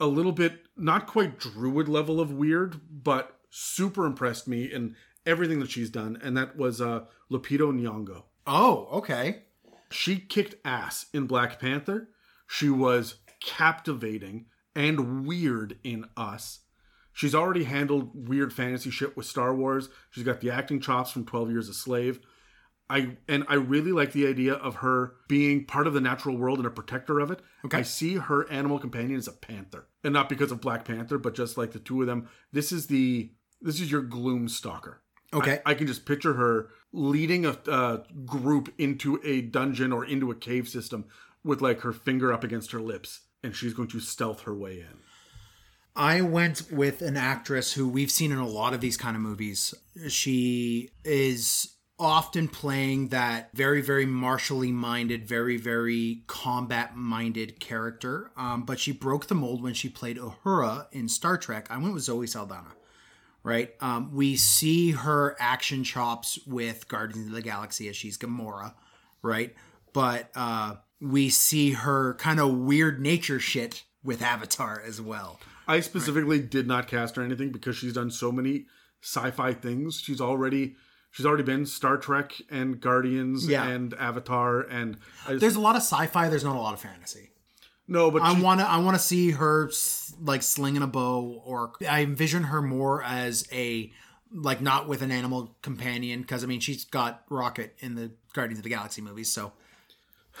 Speaker 1: a little bit not quite druid level of weird, but super impressed me in everything that she's done, and that was uh Lupita Nyong'o.
Speaker 2: Oh, okay.
Speaker 1: She kicked ass in Black Panther. She was captivating and weird in Us. She's already handled weird fantasy shit with Star Wars. She's got the acting chops from 12 Years a Slave. I and I really like the idea of her being part of the natural world and a protector of it.
Speaker 2: Okay.
Speaker 1: I see her animal companion as a panther. And not because of Black Panther, but just like the two of them. This is the this is your gloom stalker.
Speaker 2: Okay.
Speaker 1: I, I can just picture her leading a uh, group into a dungeon or into a cave system with like her finger up against her lips, and she's going to stealth her way in.
Speaker 2: I went with an actress who we've seen in a lot of these kind of movies. She is often playing that very, very martially minded, very, very combat minded character. Um, but she broke the mold when she played Uhura in Star Trek. I went with Zoe Saldana. Right, um, we see her action chops with Guardians of the Galaxy as she's Gamora, right? But uh, we see her kind of weird nature shit with Avatar as well.
Speaker 1: I specifically did not cast her anything because she's done so many sci-fi things. She's already she's already been Star Trek and Guardians
Speaker 2: Yeah.
Speaker 1: and Avatar and just,
Speaker 2: There's a lot of sci-fi. There's not a lot of fantasy.
Speaker 1: no, but
Speaker 2: I want to. I want to see her like slinging a bow, or I envision her more as a like not with an animal companion because I mean she's got Rocket in the Guardians of the Galaxy movies. So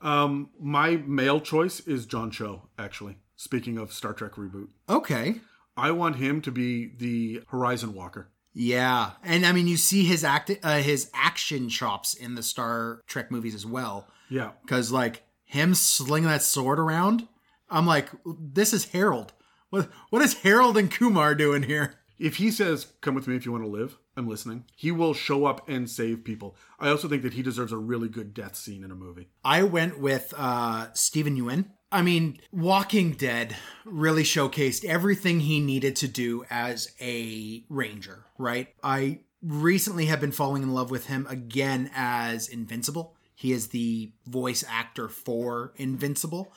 Speaker 1: um my male choice is John Cho. Actually, speaking of Star Trek reboot,
Speaker 2: okay,
Speaker 1: I want him to be the Horizon Walker.
Speaker 2: Yeah, and I mean you see his act uh, his action chops in the Star Trek movies as well.
Speaker 1: Yeah,
Speaker 2: because like him slinging that sword around, I'm like, this is Harold. What what is Harold and Kumar doing here?
Speaker 1: if he says come with me if you want to live i'm listening he will show up and save people i also think that he deserves a really good death scene in a movie
Speaker 2: I went with uh Steven Yeun. I mean, Walking Dead really showcased everything he needed to do as a ranger, right? I recently have been falling in love with him again as Invincible. He is the voice actor for Invincible.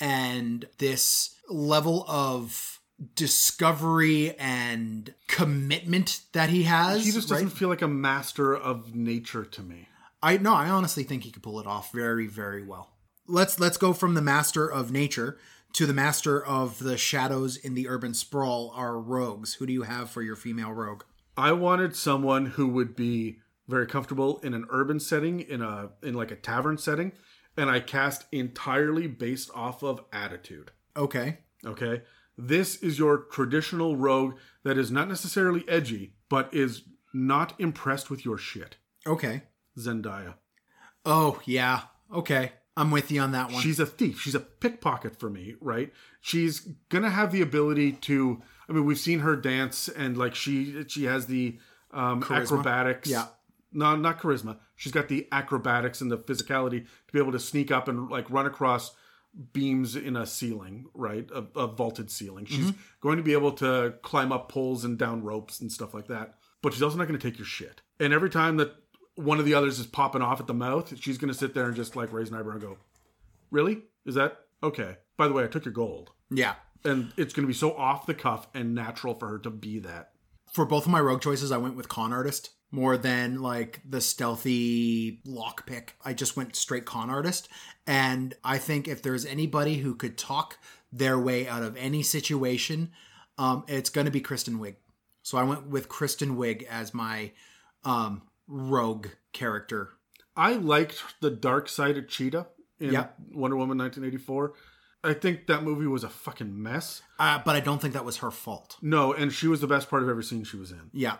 Speaker 2: And this level of discovery and commitment that he has.
Speaker 1: He just
Speaker 2: right?
Speaker 1: doesn't feel like a master of nature to me.
Speaker 2: I no, I honestly think he could pull it off very, very well. Let's let's go from the master of nature to the master of the shadows in the urban sprawl. Our rogues. Who do you have for your female rogue?
Speaker 1: I wanted someone who would be very comfortable in an urban setting, in a in like a tavern setting, and I cast entirely based off of attitude.
Speaker 2: Okay.
Speaker 1: Okay? This is your traditional rogue that is not necessarily edgy, but is not impressed with your shit.
Speaker 2: Okay.
Speaker 1: Zendaya.
Speaker 2: Oh yeah. Okay. I'm with you on that one.
Speaker 1: She's a thief. She's a pickpocket for me, right? She's gonna have the ability to. I mean, we've seen her dance, and like she she has the um,
Speaker 2: Charisma.
Speaker 1: acrobatics.
Speaker 2: Yeah.
Speaker 1: No, not charisma. She's got the acrobatics and the physicality to be able to sneak up and like run across beams in a ceiling, right? A, a vaulted ceiling. She's
Speaker 2: Mm-hmm.
Speaker 1: going to be able to climb up poles and down ropes and stuff like that. But she's also not going to take your shit. And every time that one of the others is popping off at the mouth, she's going to sit there and just like raise an eyebrow and go, Really? Is that okay? By the way, I took your gold.
Speaker 2: yeah.
Speaker 1: And it's going to be so off the cuff and natural for her to be that.
Speaker 2: For both of my rogue choices, I went with con artist more than like the stealthy lockpick. I just went straight con artist. And I think if there's anybody who could talk their way out of any situation, um, it's going to be Kristen Wiig. So I went with Kristen Wiig as my um, rogue character.
Speaker 1: I liked the dark side of Cheetah in
Speaker 2: Yeah.
Speaker 1: Wonder Woman 1984. I think that movie was a fucking mess.
Speaker 2: Uh, but I don't think that was her fault.
Speaker 1: No, and she was the best part of every scene she was in.
Speaker 2: Yeah.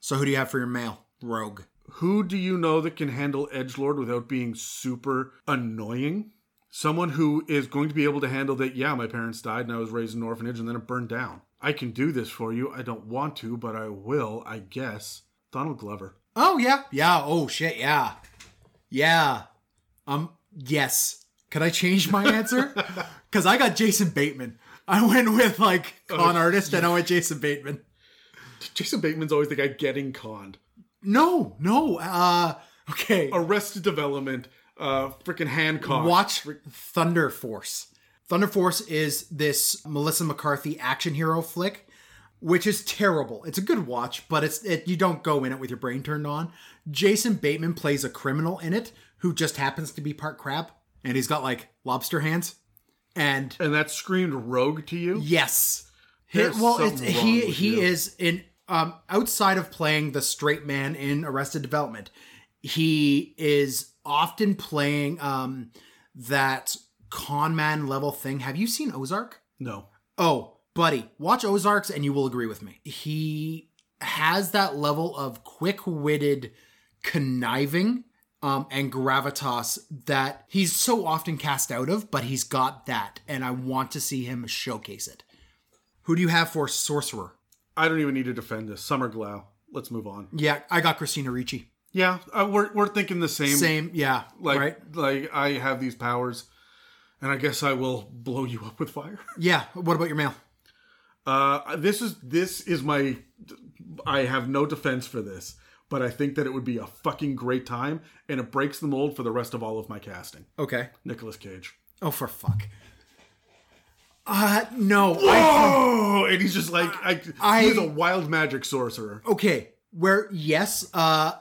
Speaker 2: So who do you have for your male rogue?
Speaker 1: Who do you know that can handle Edgelord without being super annoying? Someone who is going to be able to handle that, yeah, my parents died and I was raised in an orphanage and then it burned down. I can do this for you. I don't want to, but I will, I guess. Donald Glover.
Speaker 2: Oh yeah, yeah. Oh shit, yeah, yeah. Um, yes. Could I change my answer? Because I got Jason Bateman. I went with like con artist, and I went Jason Bateman.
Speaker 1: Jason Bateman's always the guy getting conned.
Speaker 2: No, no. Uh, okay.
Speaker 1: Arrested Development, uh, freaking Hancock.
Speaker 2: Watch Thunder Force. Thunder Force is this Melissa McCarthy action hero flick, which is terrible. It's a good watch, but it's it, you don't go in it with your brain turned on. Jason Bateman plays a criminal in it who just happens to be part crab, and he's got like lobster hands. And
Speaker 1: And that screamed rogue to you?
Speaker 2: yes, He- well, he he
Speaker 1: you.
Speaker 2: is in um outside of playing the straight man in Arrested Development, he is often playing um that con man level thing. Have you seen Ozark?
Speaker 1: No.
Speaker 2: Oh, buddy, watch Ozarks and you will agree with me. He has that level of quick-witted conniving um, and gravitas that he's so often cast out of, but he's got that, and I want to see him showcase it. Who do you have for sorcerer?
Speaker 1: I don't even need to defend this. Summer Glau. Let's move on.
Speaker 2: Yeah, I got Christina Ricci.
Speaker 1: Yeah, uh, we're, we're thinking the same.
Speaker 2: Same, yeah,
Speaker 1: Like,
Speaker 2: right?
Speaker 1: like I have these powers, and I guess I will blow you up with fire.
Speaker 2: Yeah. What about your male?
Speaker 1: Uh, this is this is my. I have no defense for this, but I think that it would be a fucking great time, and it breaks the mold for the rest of all of my casting.
Speaker 2: Okay.
Speaker 1: Nicolas Cage.
Speaker 2: Oh, for fuck. Uh, no. I,
Speaker 1: Oh, and he's just like I,
Speaker 2: I-
Speaker 1: he's a wild magic sorcerer.
Speaker 2: okay where yes uh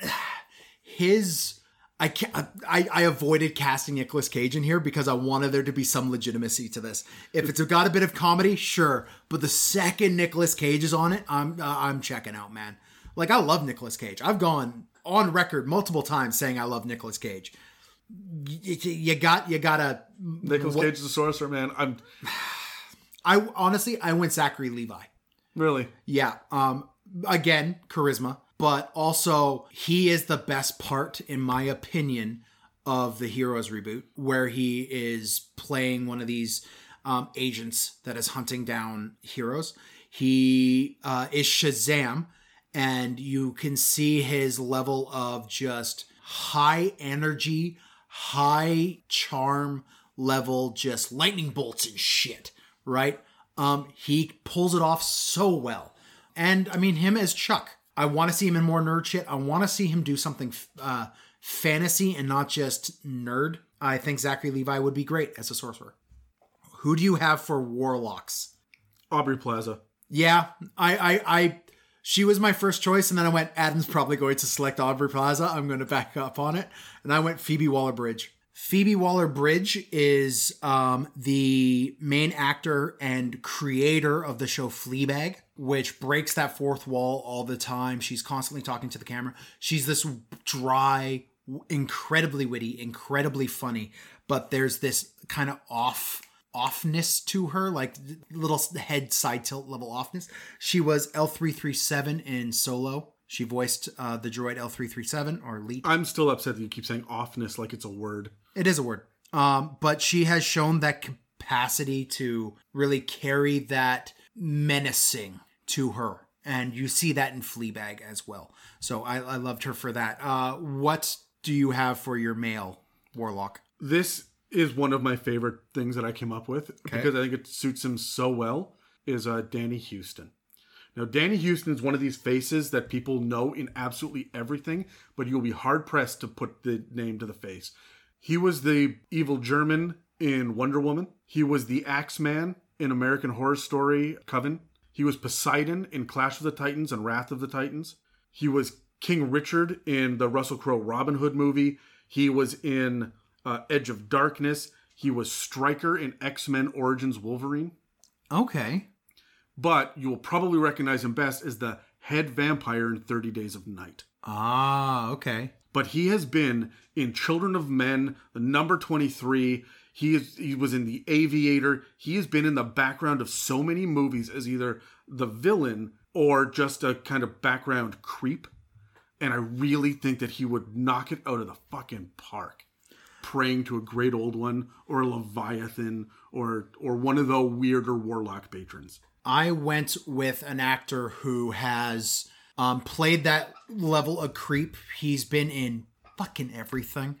Speaker 2: his i can't i i avoided casting Nicolas cage in here because i wanted there to be some legitimacy to this. If it's got a bit of comedy sure but the second Nicolas cage is on it i'm uh, i'm checking out man. Like i love Nicolas cage. I've gone on record multiple times saying i love Nicolas cage. Y- y- you got you gotta
Speaker 1: Nicolas Cage is a sorcerer, man. I'm
Speaker 2: i honestly i went zachary levi.
Speaker 1: Really?
Speaker 2: Yeah. Um again, charisma, but also he is the best part in my opinion of the Heroes reboot where he is playing one of these um agents that is hunting down heroes. He uh is Shazam and you can see his level of just high energy, high charm level just lightning bolts and shit, right? Um, he pulls it off so well. And I mean, him as Chuck, I want to see him in more nerd shit. I want to see him do something uh, fantasy and not just nerd. I think Zachary Levi would be great as a sorcerer. Who do you have for warlocks?
Speaker 1: Aubrey Plaza.
Speaker 2: Yeah, I, I, I, she was my first choice, and then I went. Adam's probably going to select Aubrey Plaza. I'm going to back up on it, and I went Phoebe Waller Bridge. Phoebe Waller Bridge is um, the main actor and creator of the show Fleabag, which breaks that fourth wall all the time. She's constantly talking to the camera. She's this dry, incredibly witty, incredibly funny, but there's this kind of off offness to her, like little head side tilt level offness. She was L337 in Solo. She voiced uh, the droid L337 or Leet.
Speaker 1: I'm still upset that you keep saying offness like it's a word.
Speaker 2: It is a word. Um, but she has shown that capacity to really carry that menacing to her. And you see that in Fleabag as well. So I, I loved her for that. Uh, what do you have for your male warlock?
Speaker 1: This is one of my favorite things that I came up with because I think it suits him so well. Is uh, Danny Huston. Now, Danny Huston is one of these faces that people know in absolutely everything, but you'll be hard pressed to put the name to the face. He was the evil German in Wonder Woman. He was the Axeman in American Horror Story Coven. He was Poseidon in Clash of the Titans and Wrath of the Titans. He was King Richard in the Russell Crowe Robin Hood movie. He was in uh, Edge of Darkness. He was Stryker in X Men Origins Wolverine.
Speaker 2: Okay.
Speaker 1: But you will probably recognize him best as the head vampire in 30 Days of Night.
Speaker 2: Ah, okay.
Speaker 1: But he has been in Children of Men, the number 23. He is he was in The Aviator. He has been in the background of so many movies as either the villain or just a kind of background creep. And I really think that he would knock it out of the fucking park. Praying to a great old one or a Leviathan or or one of the weirder warlock patrons.
Speaker 2: I went with an actor who has um, played that level of creep. He's been in fucking everything.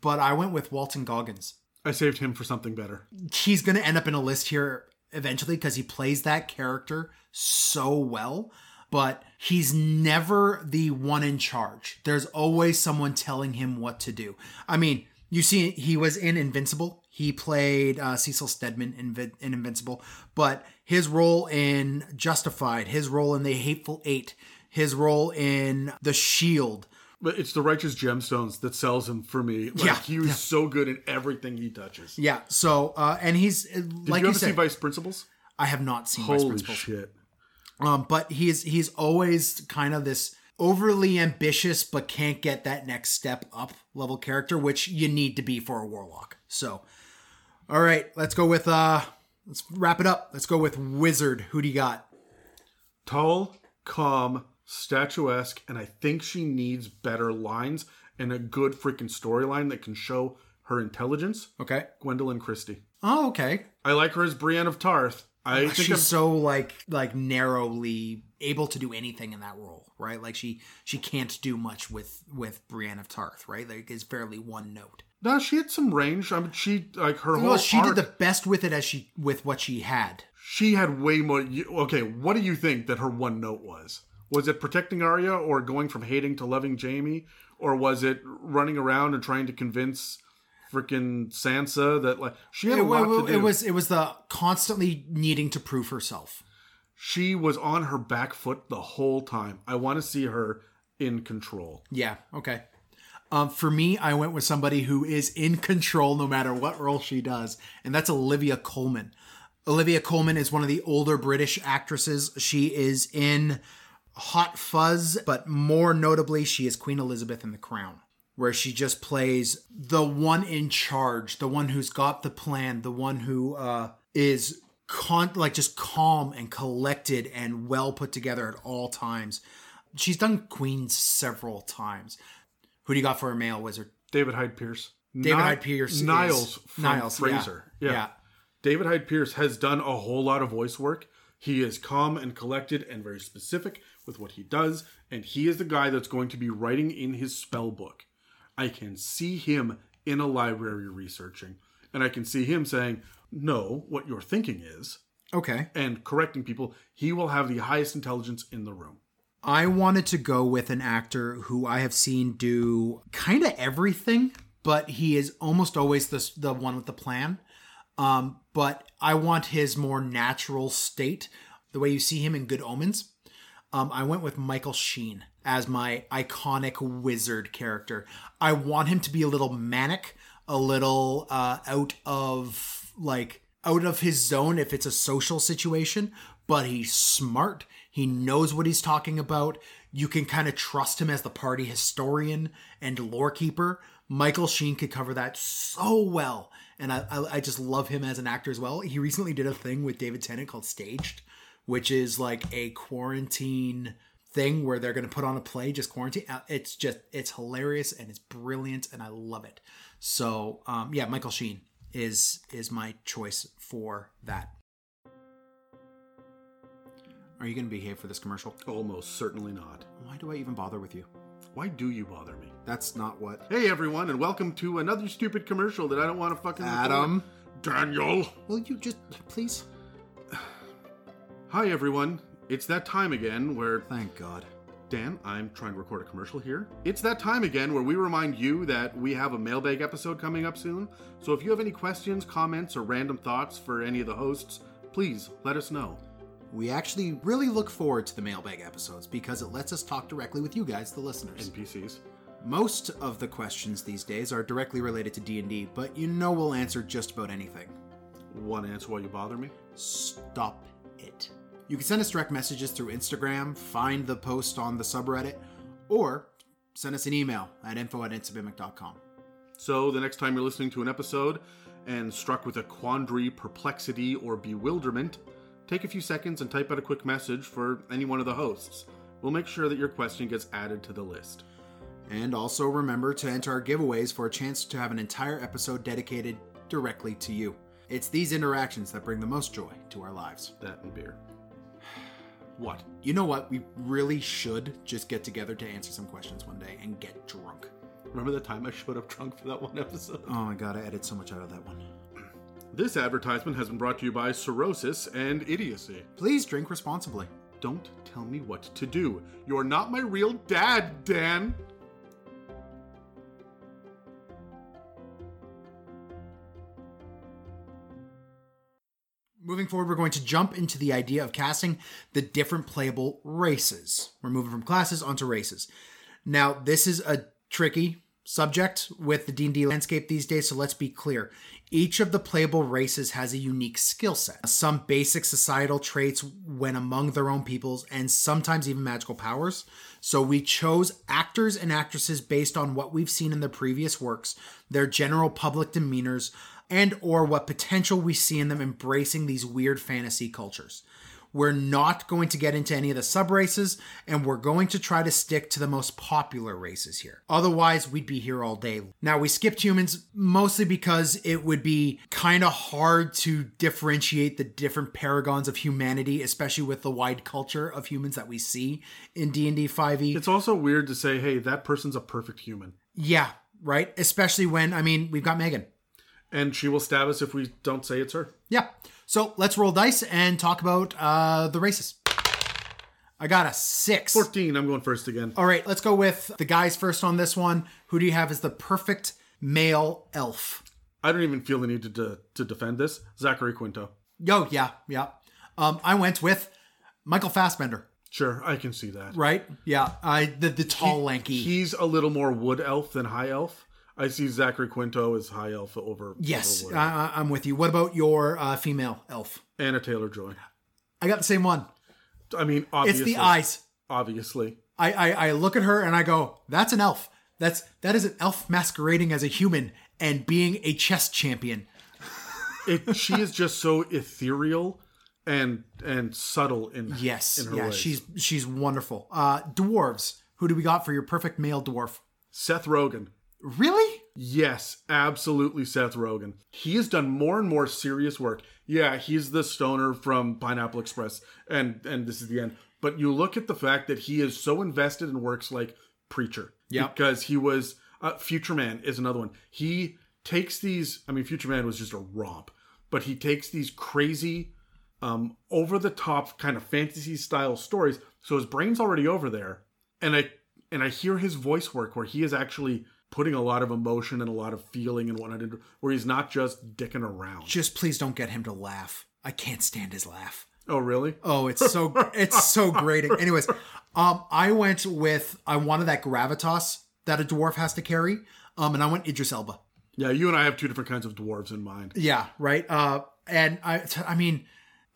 Speaker 2: But I went with Walton Goggins.
Speaker 1: I saved him for something better.
Speaker 2: He's going to end up in a list here eventually because he plays that character so well. But he's never the one in charge. There's always someone telling him what to do. I mean, you see, he was in Invincible. He played uh, Cecil Stedman in, in Invincible, but his role in Justified, his role in The Hateful Eight, his role in The Shield.
Speaker 1: But it's the righteous gemstones that sells him for me. Like,
Speaker 2: Yeah,
Speaker 1: he was
Speaker 2: yeah.
Speaker 1: so good in everything he touches.
Speaker 2: Yeah. So, uh, and he's uh,
Speaker 1: Did
Speaker 2: like
Speaker 1: you
Speaker 2: you,
Speaker 1: ever see Vice Principals?
Speaker 2: I have not seen Vice
Speaker 1: Holy
Speaker 2: Principals.
Speaker 1: shit!
Speaker 2: Um, but he's he's always kind of this overly ambitious but can't get that next step up level character, which you need to be for a warlock. So, all right, let's go with uh, let's wrap it up. Let's go with wizard. Who do you got?
Speaker 1: Tall, calm, statuesque, and I think she needs better lines and a good freaking storyline that can show her intelligence.
Speaker 2: Okay.
Speaker 1: Gwendoline Christie.
Speaker 2: Oh, okay.
Speaker 1: I like her as Brienne of Tarth. I think
Speaker 2: She's
Speaker 1: I'm-
Speaker 2: so like like narrowly able to do anything in that role, right? Like she she can't do much with with Brienne of Tarth, right? Like it's fairly one note.
Speaker 1: No, she had some range. I mean, she like her whole.
Speaker 2: Well, she
Speaker 1: arc-
Speaker 2: did the best with it as she with what she had.
Speaker 1: She had way more. Okay, what do you think that her one note was? Was it protecting Arya, or going from hating to loving Jaime, or was it running around and trying to convince freaking Sansa that like she had
Speaker 2: It,
Speaker 1: a lot
Speaker 2: it-
Speaker 1: to do?
Speaker 2: it was it was the constantly needing to prove herself.
Speaker 1: she was on her back foot the whole time. I want to see her in control.
Speaker 2: Yeah. Okay. Um, for me, I went with somebody who is in control no matter what role she does, and that's Olivia Colman. Olivia Colman is one of the older British actresses. She is in Hot Fuzz, but more notably, she is Queen Elizabeth in The Crown, where she just plays the one in charge, the one who's got the plan, the one who uh, is con- like just calm and collected and well put together at all times. She's done Queen several times. Who do you got for a male wizard?
Speaker 1: David Hyde Pierce.
Speaker 2: David Hyde Pierce.
Speaker 1: Niles from
Speaker 2: Niles, yeah.
Speaker 1: Frasier. Yeah.
Speaker 2: yeah.
Speaker 1: David Hyde Pierce has done a whole lot of voice work. He is calm and collected and very specific with what he does, and he is the guy that's going to be writing in his spell book. I can see him in a library researching, and I can see him saying, No, what you're thinking is,
Speaker 2: Okay.
Speaker 1: and correcting people. He will have the highest intelligence in the room.
Speaker 2: I wanted to go with an actor who I have seen do kind of everything, but he is almost always the the one with the plan. Um, but I want his more natural state, the way you see him in Good Omens. Um, I went with Michael Sheen as my iconic wizard character. I want him to be a little manic, a little uh, out of like out of his zone if it's a social situation, but he's smart. He knows what he's talking about. You can kind of trust him as the party historian and lore keeper. Michael Sheen could cover that so well, and I, I, I just love him as an actor as well. He recently did a thing with David Tennant called Staged, which is like a quarantine thing where they're going to put on a play just quarantine. Uh, It's just it's hilarious and it's brilliant, and I love it. So um, yeah, Michael Sheen is is my choice for that. Are you going to behave for this commercial?
Speaker 1: Almost certainly not.
Speaker 2: Why do I even bother with you?
Speaker 1: Why do you bother me?
Speaker 2: That's not what.
Speaker 1: Hey everyone, and welcome to another stupid commercial that I don't want to fucking.
Speaker 2: Adam.
Speaker 1: Daniel.
Speaker 2: Will you just please?
Speaker 1: Hi everyone. It's that time again where
Speaker 2: Thank God.
Speaker 1: Dan, I'm trying to record a commercial here. It's that time again where we remind you that we have a mailbag episode coming up soon. So if you have any questions, comments, or random thoughts for any of the hosts, please let us know.
Speaker 2: We actually really look forward to the mailbag episodes because it lets us talk directly with you guys, the listeners.
Speaker 1: NPCs.
Speaker 2: Most of the questions these days are directly related to D&D, but you know we'll answer just about anything.
Speaker 1: One answer why you bother me?
Speaker 2: Stop it. You can send us direct messages through Instagram, find the post on the subreddit, or send us an email at info at insubimic.com.
Speaker 1: So the next time you're listening to an episode and struck with a quandary, perplexity, or bewilderment, take a few seconds and type out a quick message for any one of the hosts. We'll make sure that your question gets added to the list.
Speaker 2: And also remember to enter our giveaways for a chance to have an entire episode dedicated directly to you. It's these interactions that bring the most joy to our lives.
Speaker 1: That and beer. What?
Speaker 2: You know what? We really should just get together to answer some questions one day and get drunk.
Speaker 1: Remember the time I showed up drunk for that one episode?
Speaker 2: Oh my god, I edit so much out of that one.
Speaker 1: This advertisement has been brought to you by Cirrhosis and Idiocy.
Speaker 2: Please drink responsibly.
Speaker 1: Don't tell me what to do. You're not my real dad, Dan.
Speaker 2: Moving forward, we're going to jump into the idea of casting the different playable races. We're moving from classes onto races. Now, this is a tricky subject with the D&D landscape these days, so let's be clear. Each of the playable races has a unique skill set. Some basic societal traits when among their own peoples and sometimes even magical powers. So we chose actors and actresses based on what we've seen in their previous works, their general public demeanors, and or what potential we see in them embracing these weird fantasy cultures. We're not going to get into any of the sub races, and we're going to try to stick to the most popular races here. Otherwise, we'd be here all day. Now, we skipped humans mostly because it would be kind of hard to differentiate the different paragons of humanity, especially with the wide culture of humans that we see in D&D 5e.
Speaker 1: It's also weird to say, hey, that person's a perfect human.
Speaker 2: yeah, right? Especially when, I mean, we've got Megan.
Speaker 1: And she will stab us if we don't say it's her.
Speaker 2: Yeah. So let's roll dice and talk about uh, the races. I got a six.
Speaker 1: 14, I'm going first again.
Speaker 2: All right, let's go with the guys first on this one. Who do you have as the perfect male elf?
Speaker 1: I don't even feel the need to, to, to defend this. Zachary Quinto.
Speaker 2: Yo, yeah, yeah. Um, I went with Michael Fassbender.
Speaker 1: Sure, I can see that.
Speaker 2: Right? Yeah. I the the tall, lanky.
Speaker 1: He's a little more wood elf than high elf. I see Zachary Quinto as high elf over.
Speaker 2: yes,
Speaker 1: over.
Speaker 2: I, I'm with you. What about your uh, female elf?
Speaker 1: Anya Taylor Joy.
Speaker 2: I got the same one.
Speaker 1: I mean,
Speaker 2: It's
Speaker 1: obviously.
Speaker 2: the eyes.
Speaker 1: Obviously.
Speaker 2: I, I I look at her and I go, "That's an elf. That's that is an elf masquerading as a human and being a chess champion."
Speaker 1: It, she is just so ethereal and and subtle in
Speaker 2: Yes,
Speaker 1: in
Speaker 2: yeah,
Speaker 1: ways.
Speaker 2: she's she's wonderful. Uh, dwarves. Who do we got for your perfect male dwarf?
Speaker 1: Seth Rogen.
Speaker 2: Really?
Speaker 1: Yes, absolutely Seth Rogen. He has done more and more serious work. Yeah, he's the stoner from Pineapple Express and and this is the end. But you look at the fact that he is so invested in works like Preacher.
Speaker 2: Yep.
Speaker 1: Because he was uh, Future Man is another one. He takes these I mean Future Man was just a romp, but he takes these crazy um over the top kind of fantasy style stories So his brain's already over there. And I and I hear his voice work where he is actually putting a lot of emotion and a lot of feeling and whatnot into where he's not just dicking around.
Speaker 2: Just please don't get him to laugh. I can't stand his laugh.
Speaker 1: Oh really?
Speaker 2: Oh, it's so it's so grating. Anyways, um, I went with I wanted that gravitas that a dwarf has to carry. Um, and I went Idris Elba.
Speaker 1: Yeah, you and I have two different kinds of dwarves in mind.
Speaker 2: Yeah, right. Uh, and I, I mean,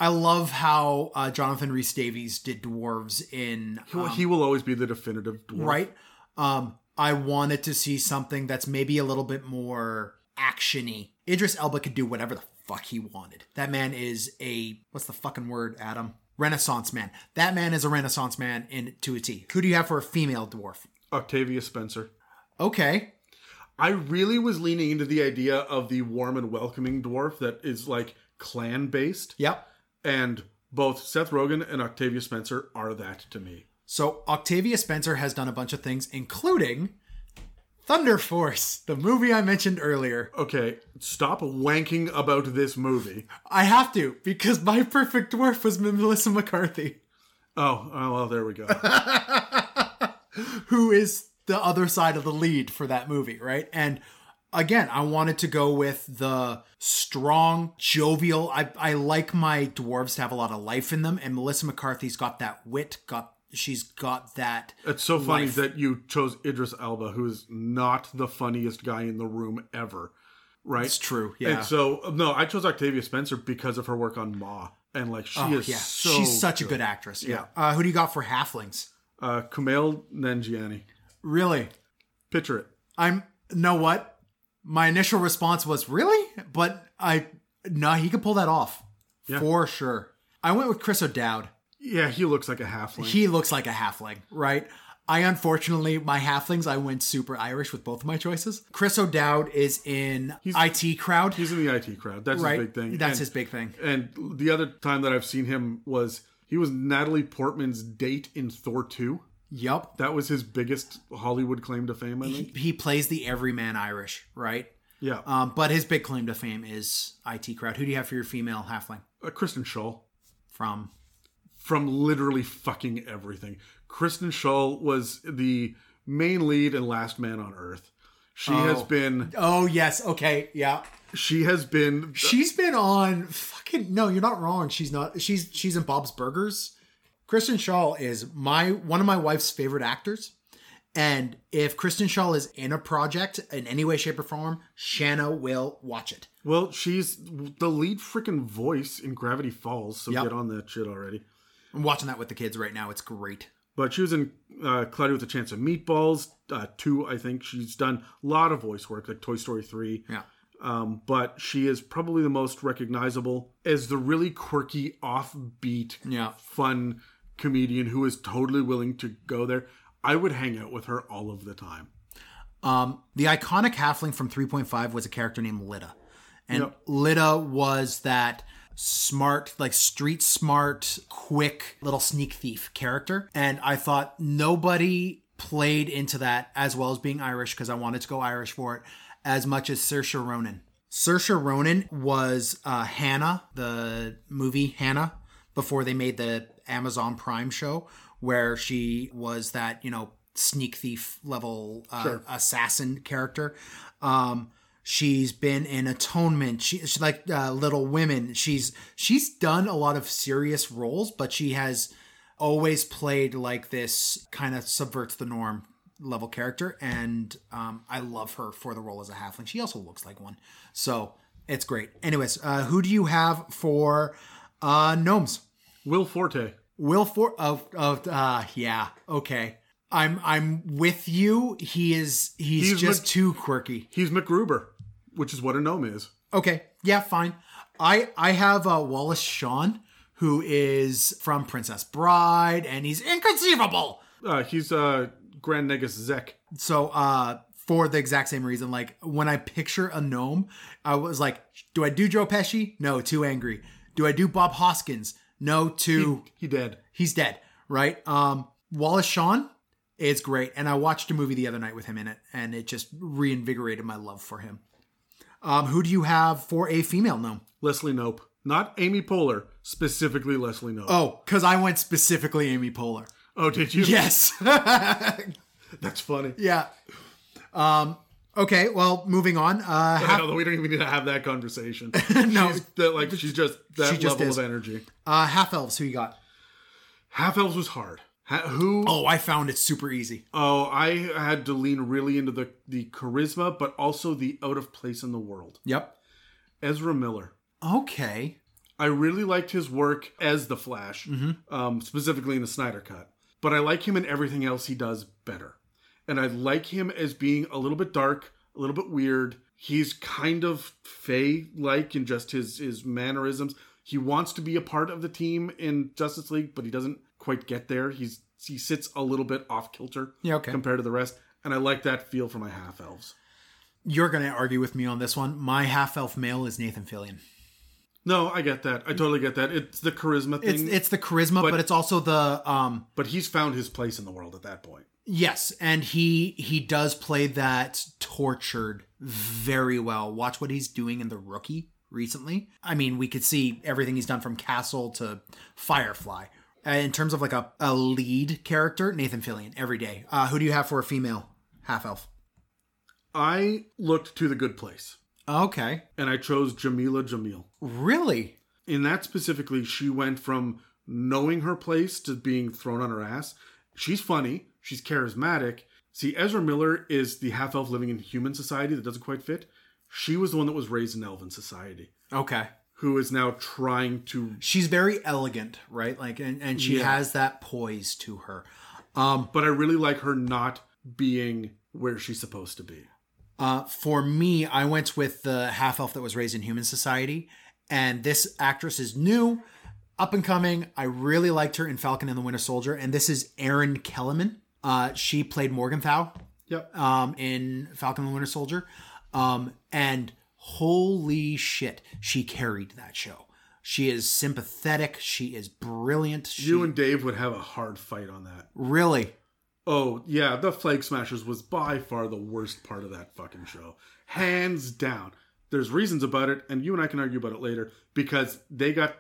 Speaker 2: I love how uh, Jonathan Rhys Davies did dwarves in
Speaker 1: He will- he will always be the definitive dwarf.
Speaker 2: right. Um, I wanted to see something that's maybe a little bit more actiony. Idris Elba could do whatever the fuck he wanted. That man is a what's the fucking word, Adam? Renaissance man. That man is a Renaissance man in to a T. Who do you have for a female dwarf?
Speaker 1: Octavia Spencer.
Speaker 2: Okay.
Speaker 1: I really was leaning into the idea of the warm and welcoming dwarf that is like clan based.
Speaker 2: Yep.
Speaker 1: And both Seth Rogen and Octavia Spencer are that to me.
Speaker 2: So Octavia Spencer has done a bunch of things, including Thunder Force, the movie I mentioned earlier.
Speaker 1: Okay, stop wanking about this movie.
Speaker 2: I have to because my perfect dwarf was Melissa McCarthy,
Speaker 1: Oh, oh well, there we go.
Speaker 2: who is the other side of the lead for that movie, right? And again, I wanted to go with the strong, jovial. I I like my dwarves to have a lot of life in them, and Melissa McCarthy's got that wit, got she's got that
Speaker 1: It's so funny
Speaker 2: Life.
Speaker 1: that you chose Idris Elba, who is not the funniest guy in the room ever. Right?
Speaker 2: It's true, yeah.
Speaker 1: And so, no, I chose Octavia Spencer because of her work on Ma. And like, she
Speaker 2: Oh,
Speaker 1: is
Speaker 2: yeah,
Speaker 1: so.
Speaker 2: she's such a good actress. Yeah. Uh, who do you got for halflings?
Speaker 1: Uh, Kumail Nanjiani.
Speaker 2: Really?
Speaker 1: Picture it.
Speaker 2: I'm know what? My initial response was really, but I no, he could pull that off
Speaker 1: Yeah.
Speaker 2: for sure. I went with Chris O'Dowd.
Speaker 1: Yeah, he looks like a halfling.
Speaker 2: He looks like a halfling, right? I unfortunately my halflings I went super Irish with both of my choices. Chris O'Dowd is in IT crowd,
Speaker 1: He's in the IT crowd. That's
Speaker 2: right?
Speaker 1: his big thing.
Speaker 2: That's
Speaker 1: And-
Speaker 2: his big thing.
Speaker 1: And the other time that I've seen him was he was Natalie Portman's date in Thor 2.
Speaker 2: Yup.
Speaker 1: That was his biggest Hollywood claim to fame, I think.
Speaker 2: He plays the everyman Irish, right?
Speaker 1: Yeah.
Speaker 2: Um, but his big claim to fame is IT crowd. Who do you have for your female halfling
Speaker 1: Uh, Kristen Schaal.
Speaker 2: from?
Speaker 1: From literally fucking everything. Kristen Schaal was the main lead and last man on Earth. She oh. has
Speaker 2: Oh.
Speaker 1: been
Speaker 2: Oh yes, okay, yeah.
Speaker 1: she has been
Speaker 2: She's been on fucking no, you're not wrong. She's not she's she's in Bob's Burgers. Kristen Schaal is my one of my wife's favorite actors. And if Kristen Schaal is in a project in any way, shape, or form, Shanna will watch it.
Speaker 1: well, she's the lead freaking voice in Gravity Falls, so
Speaker 2: Yep.
Speaker 1: get on that shit already.
Speaker 2: I'm watching that with the kids right now. It's great.
Speaker 1: But she was in uh, Cloudy with a Chance of Meatballs, uh, two, I think. She's done a lot of voice work, like Toy Story 3.
Speaker 2: Yeah.
Speaker 1: Um, but she is probably the most recognizable as the really quirky, offbeat,
Speaker 2: Yeah.
Speaker 1: fun comedian who is totally willing to go there. I would hang out with her all of the time.
Speaker 2: Um, the iconic halfling from 3.5 was a character named Lidda. And
Speaker 1: Yep.
Speaker 2: Lidda was that smart, like street smart, quick little sneak thief character. And I thought nobody played into that as well as being Irish because I wanted to go Irish for it as much as Saoirse Ronan. Saoirse Ronan was uh, Hannah, the movie Hannah, before they made the Amazon Prime show, where she was that you know sneak thief level uh,
Speaker 1: Sure.
Speaker 2: assassin character. Um, she's been in Atonement. She, she's like uh, Little Women. She's she's done a lot of serious roles, but she has always played like this kind of subverts the norm level character. And um, i love her for the role as a halfling. She also looks like one. So it's great. Anyways uh, who do you have for uh, gnomes?
Speaker 1: Will Forte.
Speaker 2: will for of of uh yeah. Okay. I'm i'm with you. He is he's,
Speaker 1: He's
Speaker 2: just
Speaker 1: Mc-
Speaker 2: too quirky.
Speaker 1: He's MacGruber, which is what a gnome is.
Speaker 2: Okay, yeah, fine. I I have uh, Wallace Shawn, who is from Princess Bride, and he's inconceivable.
Speaker 1: Uh, he's uh, Grand Negus Zek.
Speaker 2: So, uh, for the exact same reason, like when I picture a gnome, I was like, do I do Joe Pesci? No, too angry. Do I do Bob Hoskins? No, too.
Speaker 1: He dead.
Speaker 2: he's dead, right? Um, Wallace Shawn is great, and I watched a movie the other night with him in it, and it just reinvigorated my love for him. Um, who do you have for a female gnome?
Speaker 1: Leslie Knope. Not Amy Poehler, specifically Leslie Knope.
Speaker 2: Oh, because I went specifically Amy Poehler.
Speaker 1: Oh, did you?
Speaker 2: Yes.
Speaker 1: That's funny.
Speaker 2: yeah. Um. Okay. Well, moving on. Uh. Half,
Speaker 1: we don't even need to have that conversation.
Speaker 2: No.
Speaker 1: she's that, like she's just that
Speaker 2: She just
Speaker 1: level
Speaker 2: is.
Speaker 1: of energy.
Speaker 2: uh. Half elves. Who you got?
Speaker 1: Half elves was hard. Ha- who?
Speaker 2: Oh, I found it super easy.
Speaker 1: Oh, I had to lean really into the the charisma, but also the out of place in the world.
Speaker 2: Yep.
Speaker 1: Ezra Miller.
Speaker 2: Okay.
Speaker 1: I really liked his work as the Flash, um, specifically in the Snyder Cut. But I like him in everything else he does better. And I like him as being a little bit dark, a little bit weird. He's kind of Fey like in just his his mannerisms. He wants to be a part of the team in Justice League, but he doesn't quite get there. He's he sits a little bit off kilter
Speaker 2: Yeah, okay.
Speaker 1: compared to the rest. And I like that feel for my half elves.
Speaker 2: You're gonna argue with me on this one. My half elf male is Nathan Fillion.
Speaker 1: No, I get that. I totally get that. It's the charisma
Speaker 2: It's
Speaker 1: thing.
Speaker 2: it's the charisma, but,
Speaker 1: But-
Speaker 2: it's also the um
Speaker 1: but he's found his place in the world at that point.
Speaker 2: yes, and he he does play that tortured very well. Watch what he's doing in the rookie recently. I mean, we could see everything he's done from Castle to Firefly. Uh, in terms of like a, a lead character, Nathan Fillion every day. Uh, who do you have for a female half elf?
Speaker 1: I looked to the good place
Speaker 2: Okay,
Speaker 1: and I chose Jamila Jamil.
Speaker 2: really?
Speaker 1: In that specifically, she went from knowing her place to being thrown on her ass. She's funny, she's charismatic. See, Ezra Miller is the half elf living in human society that doesn't quite fit. She was the one that was raised in elven society,
Speaker 2: Okay.
Speaker 1: Who is now trying to.
Speaker 2: She's very elegant, right? Like, and, and she
Speaker 1: Yeah.
Speaker 2: has that poise to her. Um,
Speaker 1: But I really like her not being where she's supposed to be.
Speaker 2: Uh, for me, I went with the half elf that was raised in human society, and this actress is new, up and coming. I really liked her in Falcon and the Winter Soldier, and this is Erin Kellyman. Uh, she played Morgenthau
Speaker 1: Yep.
Speaker 2: um, in Falcon and the Winter Soldier, um, and holy shit, she carried that show. She is sympathetic. She is brilliant. She
Speaker 1: You and Dave would have a hard fight on that.
Speaker 2: really.
Speaker 1: Oh, yeah, the Flag Smashers was by far the worst part of that fucking show. Hands down. There's reasons about it, and you and I can argue about it later, because they got,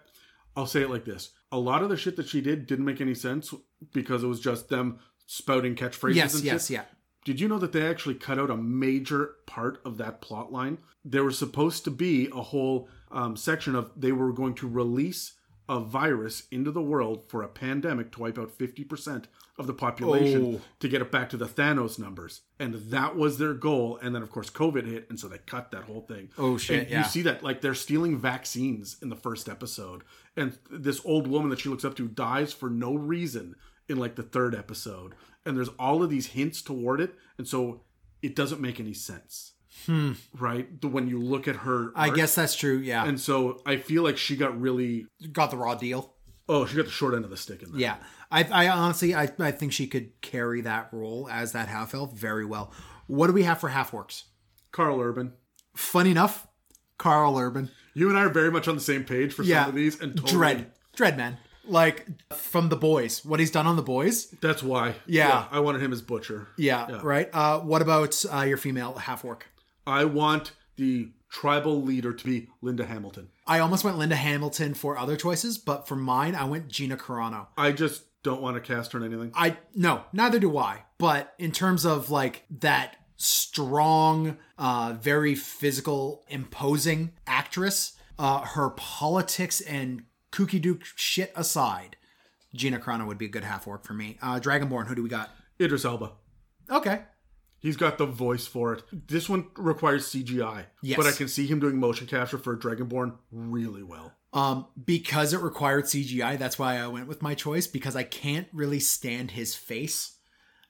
Speaker 1: I'll say it like this. A lot of the shit that she did didn't make any sense because it was just them spouting catchphrases
Speaker 2: Yes, yes,
Speaker 1: shit.
Speaker 2: yeah.
Speaker 1: Did you know that they actually cut out a major part of that plot line? There was supposed to be a whole um, section of they were going to release a virus into the world for a pandemic to wipe out 50% of the population
Speaker 2: Oh.
Speaker 1: to get it back to the Thanos numbers. And that was their goal. And then, of course, COVID hit. And so they cut that whole thing.
Speaker 2: Oh, shit,
Speaker 1: And
Speaker 2: yeah.
Speaker 1: You see that, like, they're stealing vaccines in the first episode. And this old woman that she looks up to dies for no reason in, like, the third episode. And there's all of these hints toward it. And so it doesn't make any sense. Hmm. Right? The- When you look at her.
Speaker 2: I
Speaker 1: art.
Speaker 2: guess that's true. Yeah,
Speaker 1: And so I feel like she got really.
Speaker 2: got the raw deal.
Speaker 1: Oh, she got the short end of the stick in that.
Speaker 2: Yeah, I, I honestly, I, I think she could carry that role as that half elf very well. What do we have for half orcs?
Speaker 1: Karl Urban.
Speaker 2: Funny enough, Karl Urban.
Speaker 1: You and I are very much on the same page for
Speaker 2: Yeah,
Speaker 1: some of these. And totally,
Speaker 2: Dredd, Dreadman, like from the boys. What he's done on the boys.
Speaker 1: That's why.
Speaker 2: Yeah.
Speaker 1: I wanted him as Butcher.
Speaker 2: Yeah, right. Uh, what about uh, your female half orc?
Speaker 1: I want the tribal leader to be Linda Hamilton.
Speaker 2: I almost went Linda Hamilton for other choices, but for mine, I went Gina Carano.
Speaker 1: I just don't want to cast her in anything.
Speaker 2: I no, neither do I. But in terms of like that strong, uh, very physical, imposing actress, uh, her politics and kooky dook shit aside, Gina Carano would be a good half orc for me. Uh, Dragonborn, who do we got?
Speaker 1: Idris Elba.
Speaker 2: Okay.
Speaker 1: He's got the voice for it. This one requires CGI.
Speaker 2: Yes.
Speaker 1: But I can see him doing motion capture for Dragonborn really well.
Speaker 2: Um, because it required CGI, that's why I went with my choice because I can't really stand his face,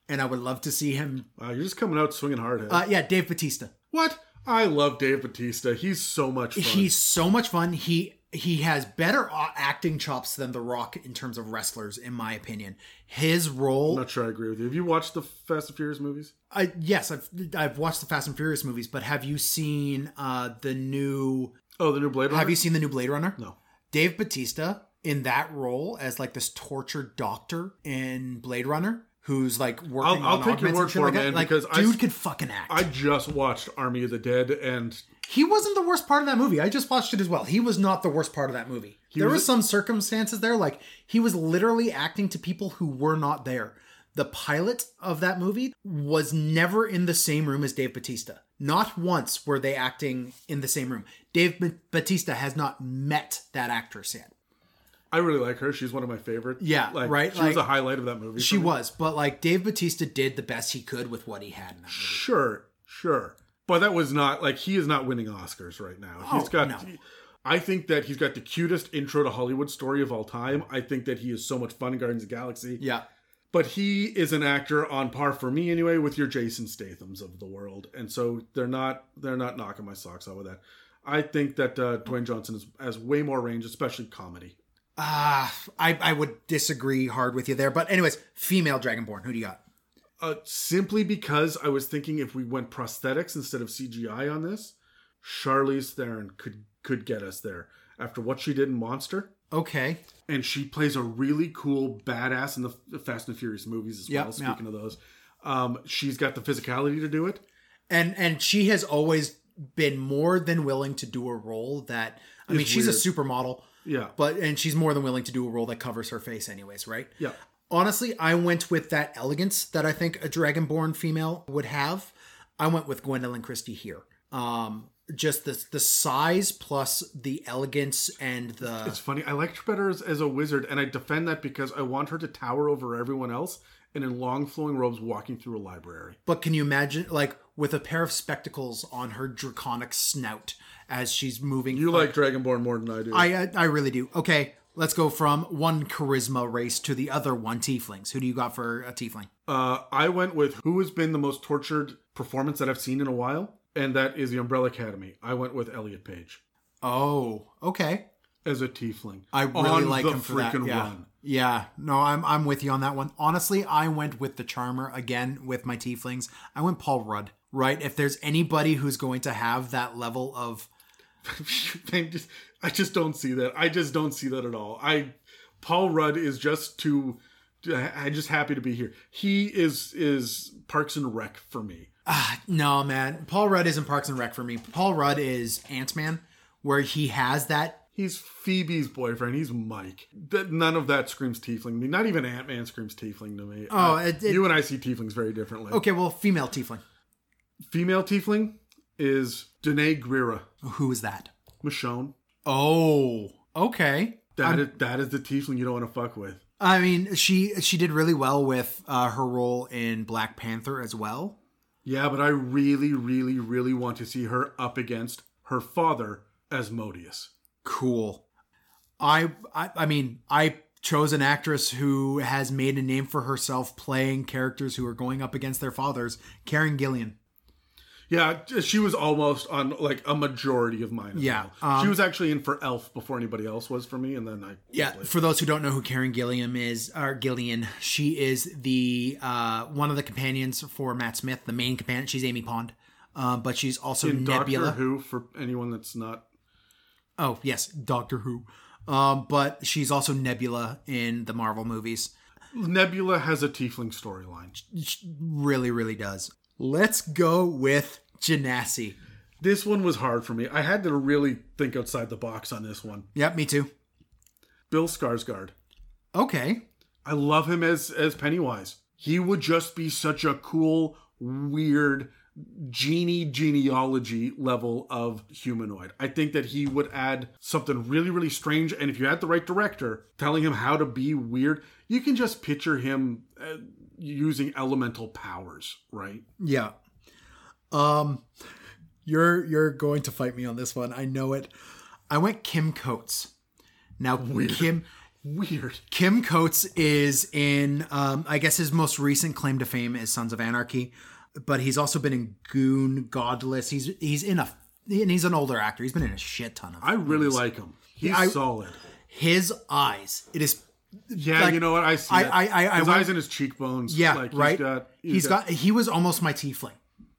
Speaker 2: and I would love to see him.
Speaker 1: Wow, you're just coming out swinging hard.
Speaker 2: Uh, yeah, Dave Batista.
Speaker 1: what? I love Dave Batista. He's so much fun.
Speaker 2: He's so much fun. He he has better acting chops than The Rock in terms of wrestlers, in my opinion. His role.
Speaker 1: I'm not sure I agree with you. Have you watched the Fast and Furious movies?
Speaker 2: I yes, I've I've watched the Fast and Furious movies, but have you seen uh the new?
Speaker 1: Oh, the new Blade Runner?
Speaker 2: Have you seen the new Blade Runner?
Speaker 1: No.
Speaker 2: Dave Batista in that role as like this tortured doctor in Blade Runner, who's like working.
Speaker 1: I'll
Speaker 2: on
Speaker 1: take your word for
Speaker 2: like
Speaker 1: it,
Speaker 2: that.
Speaker 1: man,
Speaker 2: Like,
Speaker 1: because
Speaker 2: dude
Speaker 1: s-
Speaker 2: could fucking act.
Speaker 1: I just watched Army of the Dead, and
Speaker 2: he wasn't the worst part of that movie. I just watched it as well. He was not the worst part of that movie. there
Speaker 1: was
Speaker 2: was some circumstances there, like he was literally acting to people who were not there. The pilot of that movie was never in the same room as Dave Batista. Not once were they acting in the same room. Dave B- Batista has not met that actress yet.
Speaker 1: I really like her. She's one of my favorites.
Speaker 2: Yeah,
Speaker 1: like,
Speaker 2: right,
Speaker 1: She was a highlight of that movie.
Speaker 2: She was, but like Dave Batista did the best he could with what he had in that movie.
Speaker 1: Sure, sure. But that was not like he is not winning Oscars right now.
Speaker 2: Oh,
Speaker 1: he's got
Speaker 2: no.
Speaker 1: I think that he's got the cutest intro to Hollywood story of all time. I think that he is so much fun in Guardians of the Galaxy.
Speaker 2: Yeah.
Speaker 1: But he is an actor on par for me anyway with your Jason Stathams of the world. And so they're not they're not knocking my socks out with that. I think that uh, Dwayne Johnson is, has way more range, especially comedy.
Speaker 2: Ah, I, I would disagree hard with you there. But anyways, female Dragonborn. Who do you got?
Speaker 1: Uh, simply because I was thinking if we went prosthetics instead of CGI on this, Charlize Theron could could get us there. After what she did in Monster,
Speaker 2: Okay.
Speaker 1: and she plays a really cool badass in the Fast and Furious movies as
Speaker 2: Yeah,
Speaker 1: well. Speaking of those, um, she's got the physicality to do it.
Speaker 2: And and she has always been more than willing to do a role that I mean, she's
Speaker 1: weird.
Speaker 2: a supermodel,
Speaker 1: Yeah,
Speaker 2: but and she's more than willing to do a role that covers her face anyways, right?
Speaker 1: yeah.
Speaker 2: Honestly, I went with that elegance that I think a dragonborn female would have. I went with Gwendoline Christie here. Um, just the the size plus the elegance and the
Speaker 1: It's funny. I liked her better as, as a wizard, and I defend that because I want her to tower over everyone else and in long flowing robes walking through a library.
Speaker 2: But can you imagine, like, with a pair of spectacles on her draconic snout as she's moving?
Speaker 1: You like Dragonborn more than I do.
Speaker 2: I, I, I really do. Okay, let's go from one charisma race to the other one tieflings. Who do you got for a tiefling?
Speaker 1: Uh, I went with who has been the most tortured performance that I've seen in a while, and that is the Umbrella Academy. I went with Elliot Page
Speaker 2: Oh, okay.
Speaker 1: as a tiefling.
Speaker 2: I really
Speaker 1: on
Speaker 2: like
Speaker 1: the
Speaker 2: him for that.
Speaker 1: freaking
Speaker 2: Yeah.
Speaker 1: run.
Speaker 2: Yeah, no, I'm I'm with you on that one. Honestly, I went with the charmer again with my tieflings. I went Paul Rudd. Right? If there's anybody who's going to have that level of
Speaker 1: just, I just don't see that. I just don't see that at all. I Paul Rudd is just too. I'm just happy to be here. He is is Parks and Rec for me.
Speaker 2: Ah, no, man. Paul Rudd isn't Parks and Rec for me. Paul Rudd is Ant Man, where he has that.
Speaker 1: He's Phoebe's boyfriend. He's Mike. That none of that screams tiefling to me. Not even Ant Man screams tiefling to me.
Speaker 2: Oh,
Speaker 1: Uh,
Speaker 2: it- it-
Speaker 1: you and I see tieflings very differently.
Speaker 2: Okay, well, female tiefling.
Speaker 1: Female tiefling is Danai Gurira.
Speaker 2: Who is that?
Speaker 1: Michonne.
Speaker 2: Oh, okay.
Speaker 1: That is, that is the tiefling you don't want to fuck with.
Speaker 2: I mean, she she did really well with uh, her role in Black Panther as well.
Speaker 1: Yeah, but I really, really, really want to see her up against her father, Asmodeus.
Speaker 2: Cool. I, I I mean, I chose an actress who has made a name for herself playing characters who are going up against their fathers, Karen Gillian.
Speaker 1: Yeah, she was almost on like a majority of mine.
Speaker 2: Yeah,
Speaker 1: well.
Speaker 2: um,
Speaker 1: she was actually in for Elf before anybody else was for me, and then I
Speaker 2: Yeah, for those who don't know who Karen Gilliam is, or Gillian, she is the uh, one of the companions for Matt Smith, the main companion. She's Amy Pond, uh, but she's also
Speaker 1: in
Speaker 2: Nebula.
Speaker 1: Doctor Who for anyone that's not.
Speaker 2: Oh yes, Doctor Who. Um, but she's also Nebula in the Marvel movies.
Speaker 1: Nebula has a tiefling storyline.
Speaker 2: Really, really does. Let's go with Genasi.
Speaker 1: This one was hard for me. I had to really think outside the box on this one.
Speaker 2: Yep, me too.
Speaker 1: Bill Skarsgård.
Speaker 2: Okay.
Speaker 1: I love him as as Pennywise. He would just be such a cool, weird genie genealogy level of humanoid. I think that he would add something really, really strange. And if you had the right director telling him how to be weird, you can just picture him uh, using elemental powers, right?
Speaker 2: Yeah. Um, you're you're going to fight me on this one. I know it. I went Kim Coates. Now Kim
Speaker 1: Weird.
Speaker 2: Kim Coates is in, um, I guess his most recent claim to fame is Sons of Anarchy, but he's also been in Goon, Godless. He's he's in a, and he's an older actor. He's been in a shit ton of.
Speaker 1: I really like him. He's
Speaker 2: I-
Speaker 1: solid.
Speaker 2: his eyes. It is
Speaker 1: Yeah,
Speaker 2: like,
Speaker 1: you know what? I see.
Speaker 2: I-. I- I- I
Speaker 1: his
Speaker 2: went-
Speaker 1: eyes and his cheekbones.
Speaker 2: yeah
Speaker 1: like,
Speaker 2: right.
Speaker 1: He's got.
Speaker 2: he's got, he was almost my tiefling.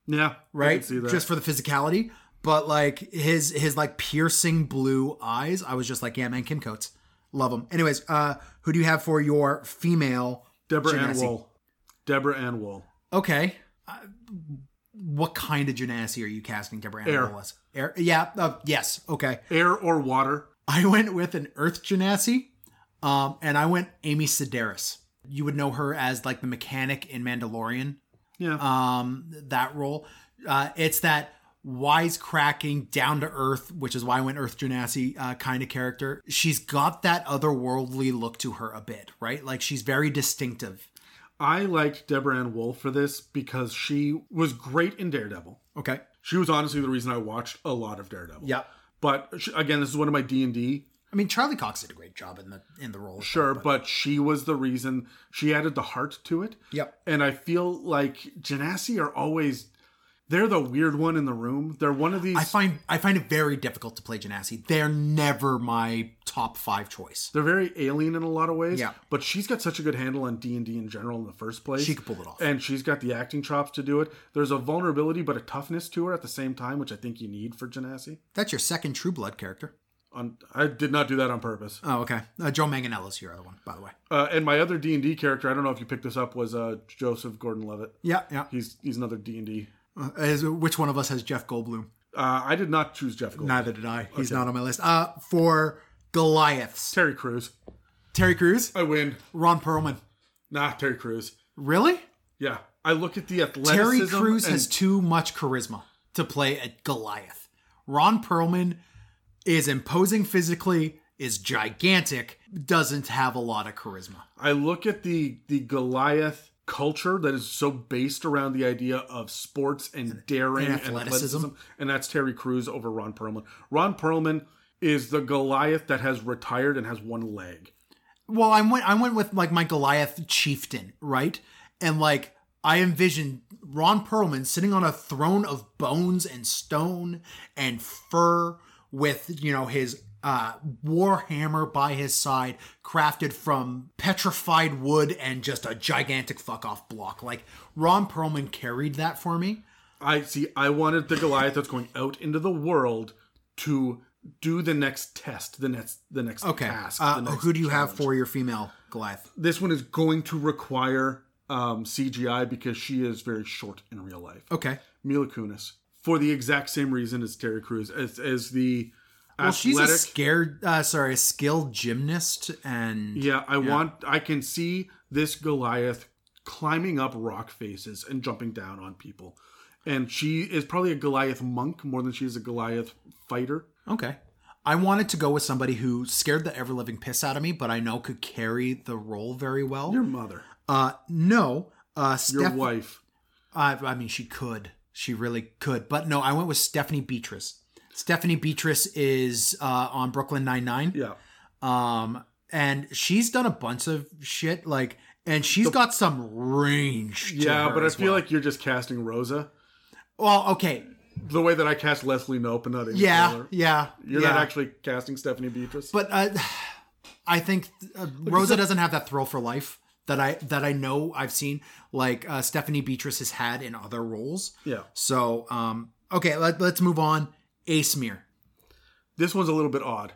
Speaker 1: Yeah.
Speaker 2: Right
Speaker 1: can see that.
Speaker 2: just for the physicality but like his his like piercing blue eyes i was just like yeah man kim coates love him anyways uh who do you have for your female
Speaker 1: Deborah Ann Woll. Deborah Ann Woll.
Speaker 2: Okay. Uh, what kind of Genasi are you casting Deborah Ann
Speaker 1: Air.
Speaker 2: Woll as? Air. Yeah. Uh, yes. Okay.
Speaker 1: Air or water?
Speaker 2: I went with an Earth Genasi, um, and I went Amy Sedaris. You would know her as like the mechanic in Mandalorian.
Speaker 1: Yeah.
Speaker 2: Um, that role. Uh, it's that wisecracking, down to earth, which is why I went Earth Genasi uh, kind of character. She's got that otherworldly look to her a bit, right? Like she's very distinctive.
Speaker 1: I liked Deborah Ann Woll for this because she was great in Daredevil.
Speaker 2: Okay.
Speaker 1: She was honestly the reason I watched a lot of Daredevil.
Speaker 2: Yeah.
Speaker 1: But she, again, this is one of my D and D.
Speaker 2: I mean, Charlie Cox did a great job in the in the role.
Speaker 1: Sure,
Speaker 2: well,
Speaker 1: but she was the reason. She added the heart to it.
Speaker 2: Yep.
Speaker 1: And I feel like Genasi are always they're the weird one in the room. They're one of these.
Speaker 2: I find I find it very difficult to play Genasi. They're never my top five choice.
Speaker 1: they're very alien in a lot of ways.
Speaker 2: Yeah.
Speaker 1: But she's got such a good handle on D and D in general in the first place.
Speaker 2: She could pull it off.
Speaker 1: and she's got the acting chops to do it. There's a vulnerability but a toughness to her at the same time, which I think you need for Genasi.
Speaker 2: That's your second True Blood character.
Speaker 1: On, I did not do that on purpose.
Speaker 2: Oh, okay. Uh, Joe Manganiello's your other one, by the way.
Speaker 1: Uh, and my other D and D character, I don't know if you picked this up, was uh, Joseph Gordon-Levitt.
Speaker 2: Yeah, yeah.
Speaker 1: He's he's another D and D.
Speaker 2: Uh, which one of us has Jeff Goldblum?
Speaker 1: Uh, I did not choose Jeff Goldblum.
Speaker 2: Neither did I. He's not on my list. Uh, for Goliaths,
Speaker 1: Terry Crews.
Speaker 2: Terry Crews,
Speaker 1: I win.
Speaker 2: Ron Perlman.
Speaker 1: Nah, Terry Crews.
Speaker 2: Really?
Speaker 1: Yeah, I look at the athleticism.
Speaker 2: Terry Crews
Speaker 1: and-
Speaker 2: has too much charisma to play a Goliath. Ron Perlman is imposing physically, is gigantic, doesn't have a lot of charisma.
Speaker 1: I look at the the Goliath culture that is so based around the idea of sports and daring
Speaker 2: and
Speaker 1: and
Speaker 2: athleticism.
Speaker 1: athleticism, and that's Terry Crews over Ron Perlman. Ron Perlman is the Goliath that has retired and has one leg.
Speaker 2: Well, I went I went with like my Goliath chieftain, right? And like I envision Ron Perlman sitting on a throne of bones and stone and fur with, you know, his uh warhammer by his side crafted from petrified wood and just a gigantic fuck off block. Like Ron Perlman carried that for me.
Speaker 1: I see. I wanted the Goliath that's going out into the world to do the next test, the next the next
Speaker 2: Okay.
Speaker 1: task.
Speaker 2: Uh,
Speaker 1: the next
Speaker 2: who do you have for your female Goliath?
Speaker 1: This one is going to require um, CGI because she is very short in real life.
Speaker 2: Okay.
Speaker 1: Mila Kunis for the exact same reason as Terry Crews as as the
Speaker 2: Well, she's a
Speaker 1: athletic.
Speaker 2: scared uh sorry, a skilled gymnast and
Speaker 1: yeah, I want. I can see this Goliath climbing up rock faces and jumping down on people, and she is probably a Goliath monk more than she is a Goliath fighter.
Speaker 2: Okay. I wanted to go with somebody who scared the ever living piss out of me, but I know could carry the role very well.
Speaker 1: Your mother,
Speaker 2: uh, no. Uh,
Speaker 1: your wife.
Speaker 2: I, I mean, she could. She really could. But no, I went with Stephanie Beatrice. Stephanie Beatrice is uh, on Brooklyn Nine Nine.
Speaker 1: Yeah,
Speaker 2: Um, and she's done a bunch of shit. Like, and she's got some range. to
Speaker 1: yeah,
Speaker 2: her
Speaker 1: but I feel
Speaker 2: well.
Speaker 1: like you're just casting Rosa
Speaker 2: well, okay,
Speaker 1: the way that I cast Leslie Knope and not Amy
Speaker 2: yeah,
Speaker 1: Poehler.
Speaker 2: yeah,
Speaker 1: You're
Speaker 2: yeah.
Speaker 1: not actually casting Stephanie Beatrice.
Speaker 2: But uh, I think uh, Rosa doesn't have that thrill for life that I that I know I've seen like uh, Stephanie Beatrice has had in other roles.
Speaker 1: yeah,
Speaker 2: So um, okay, let, let's move on. Aasimar.
Speaker 1: this one's a little bit odd.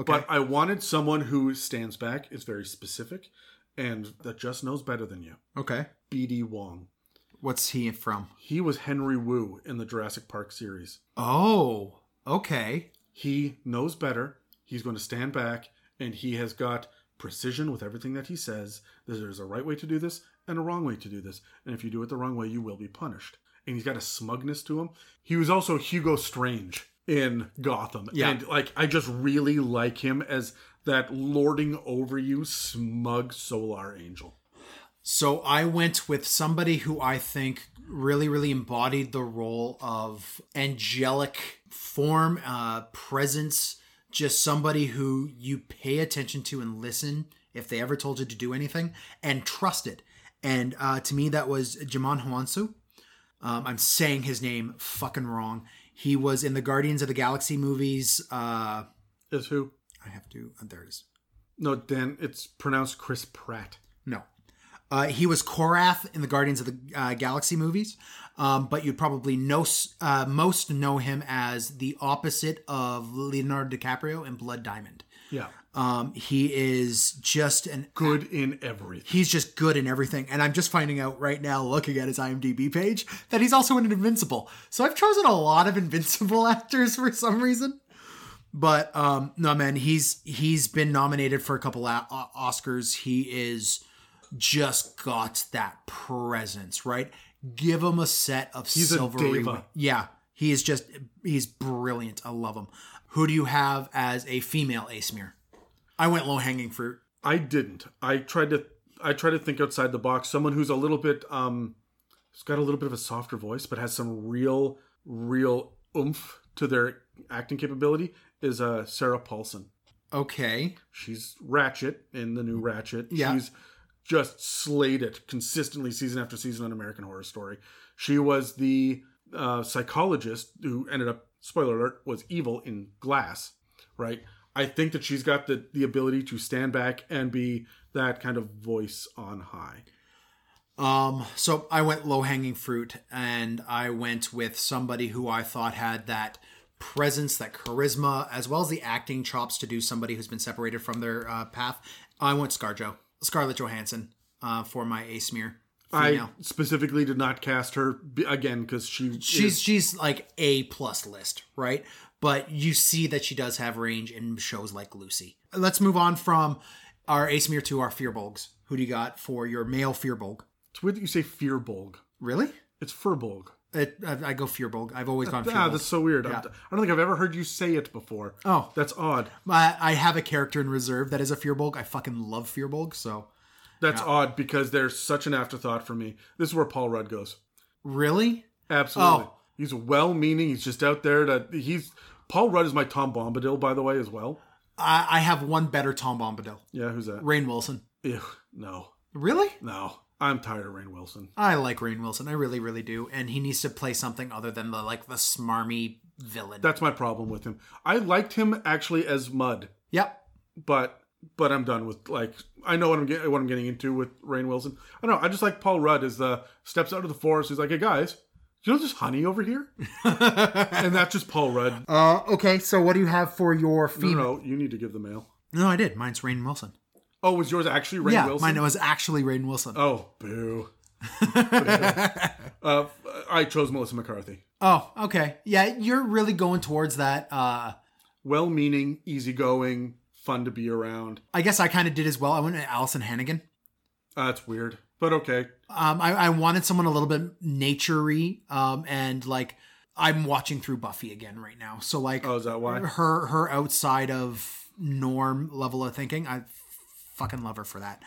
Speaker 2: Okay.
Speaker 1: But I wanted someone who stands back, is very specific, and that just knows better than you.
Speaker 2: Okay.
Speaker 1: B.D. Wong.
Speaker 2: What's he from?
Speaker 1: He was Henry Wu in the Jurassic Park series.
Speaker 2: Oh, okay.
Speaker 1: He knows better. He's going to stand back, and he has got precision with everything that he says. There's a right way to do this and a wrong way to do this. And if you do it the wrong way, you will be punished. And he's got a smugness to him. He was also Hugo Strange in Gotham.
Speaker 2: Yeah.
Speaker 1: And like I just really like him as that lording over you smug solar angel.
Speaker 2: So I went with somebody who I think really, really embodied the role of angelic form, uh, presence, just somebody who you pay attention to and listen if they ever told you to do anything and trusted. And uh, to me, that was Djimon Hounsou. Um, I'm saying his name fucking wrong. He was in the Guardians of the Galaxy movies. Uh,
Speaker 1: Is who?
Speaker 2: I have to. Uh, there it is.
Speaker 1: No, Dan, it's pronounced Chris Pratt.
Speaker 2: No. Uh, he was Korath in the Guardians of the uh, Galaxy movies, um, but you'd probably know, uh, most know him as the opposite of Leonardo DiCaprio in Blood Diamond.
Speaker 1: Yeah.
Speaker 2: Um, he is just an
Speaker 1: Good in everything.
Speaker 2: he's just good in everything. And I'm just finding out right now, looking at his IMDb page, that he's also in Invincible. So I've chosen a lot of Invincible actors for some reason. But um, no, man, he's he's been nominated for a couple of Oscars. He is just got that presence, right? Give him a set of
Speaker 1: He's
Speaker 2: silvery. Yeah, he is just he's brilliant. I love him. Who do you have as a female aasimar? I went low hanging fruit.
Speaker 1: I didn't. I tried to. I tried to think outside the box. Someone who's a little bit, um, who's got a little bit of a softer voice, but has some real, real oomph to their acting capability is uh, Sarah Paulson.
Speaker 2: Okay.
Speaker 1: She's Ratched in the new Ratched.
Speaker 2: Yeah.
Speaker 1: She's just slayed it consistently season after season on American Horror Story. She was the uh, psychologist who ended up, spoiler alert, was evil in Glass, right? I think that she's got the, the ability to stand back and be that kind of voice on high.
Speaker 2: Um, so I went low hanging fruit and I went with somebody who I thought had that presence, that charisma, as well as the acting chops to do somebody who's been separated from their uh, path. I went Scarjo, Scarlett Johansson, uh, for my Aasimar.
Speaker 1: I specifically did not cast her again because she
Speaker 2: she's
Speaker 1: is-
Speaker 2: she's like A plus list, right? But you see that she does have range in shows like Lucy. Let's move on from our Aasimar to our Fearbolgs. Who do you got for your male Fearbolg?
Speaker 1: it's weird that you say Fearbolg.
Speaker 2: Really?
Speaker 1: It's Furbolg.
Speaker 2: It, I, I go Fearbolg. I've always gone
Speaker 1: Ah, that's so weird. I don't think I've ever heard you say it before.
Speaker 2: Oh.
Speaker 1: that's odd.
Speaker 2: I, I have a character in reserve that is a Fearbolg. I fucking love Fearbolg. So
Speaker 1: That's odd because they're such an afterthought for me. This is where Paul Rudd goes.
Speaker 2: really,
Speaker 1: Absolutely.
Speaker 2: Oh.
Speaker 1: He's well-meaning. He's just out there to. He's Paul Rudd is my Tom Bombadil, by the way, as well.
Speaker 2: I, I have one better Tom Bombadil,
Speaker 1: Yeah, who's that?
Speaker 2: Rainn Wilson.
Speaker 1: Ew, no,
Speaker 2: Really?
Speaker 1: no. I'm tired of Rainn Wilson.
Speaker 2: I like Rainn Wilson. I really, really do. And he needs to play something other than the like the smarmy villain.
Speaker 1: That's my problem with him. I liked him actually as Mud,
Speaker 2: yep.
Speaker 1: but but I'm done with like I know what I'm getting what I'm getting into with Rainn Wilson. I don't know. I just like Paul Rudd as the steps out of the forest. He's like, hey guys, you know there's honey over here, and that's just Paul Rudd.
Speaker 2: Uh, okay. So what do you have for your
Speaker 1: No,
Speaker 2: female?
Speaker 1: no, you need to give the mail.
Speaker 2: No, I did. Mine's Rainn Wilson.
Speaker 1: Oh, was yours actually Rainn Wilson?
Speaker 2: yeah,
Speaker 1: Wilson?
Speaker 2: mine was actually Rainn Wilson.
Speaker 1: Oh, boo. uh, I chose Melissa McCarthy.
Speaker 2: Oh, okay. Yeah, you're really going towards that. Uh,
Speaker 1: Well meaning, easygoing, fun to be around.
Speaker 2: I guess I kind of did as well. I went to Alyson Hannigan.
Speaker 1: Uh, that's weird, but okay.
Speaker 2: Um, I, I wanted someone a little bit naturey, um, and like I'm watching through Buffy again right now. So like,
Speaker 1: Oh, is that why?
Speaker 2: her her outside of norm level of thinking, I fucking love her for that.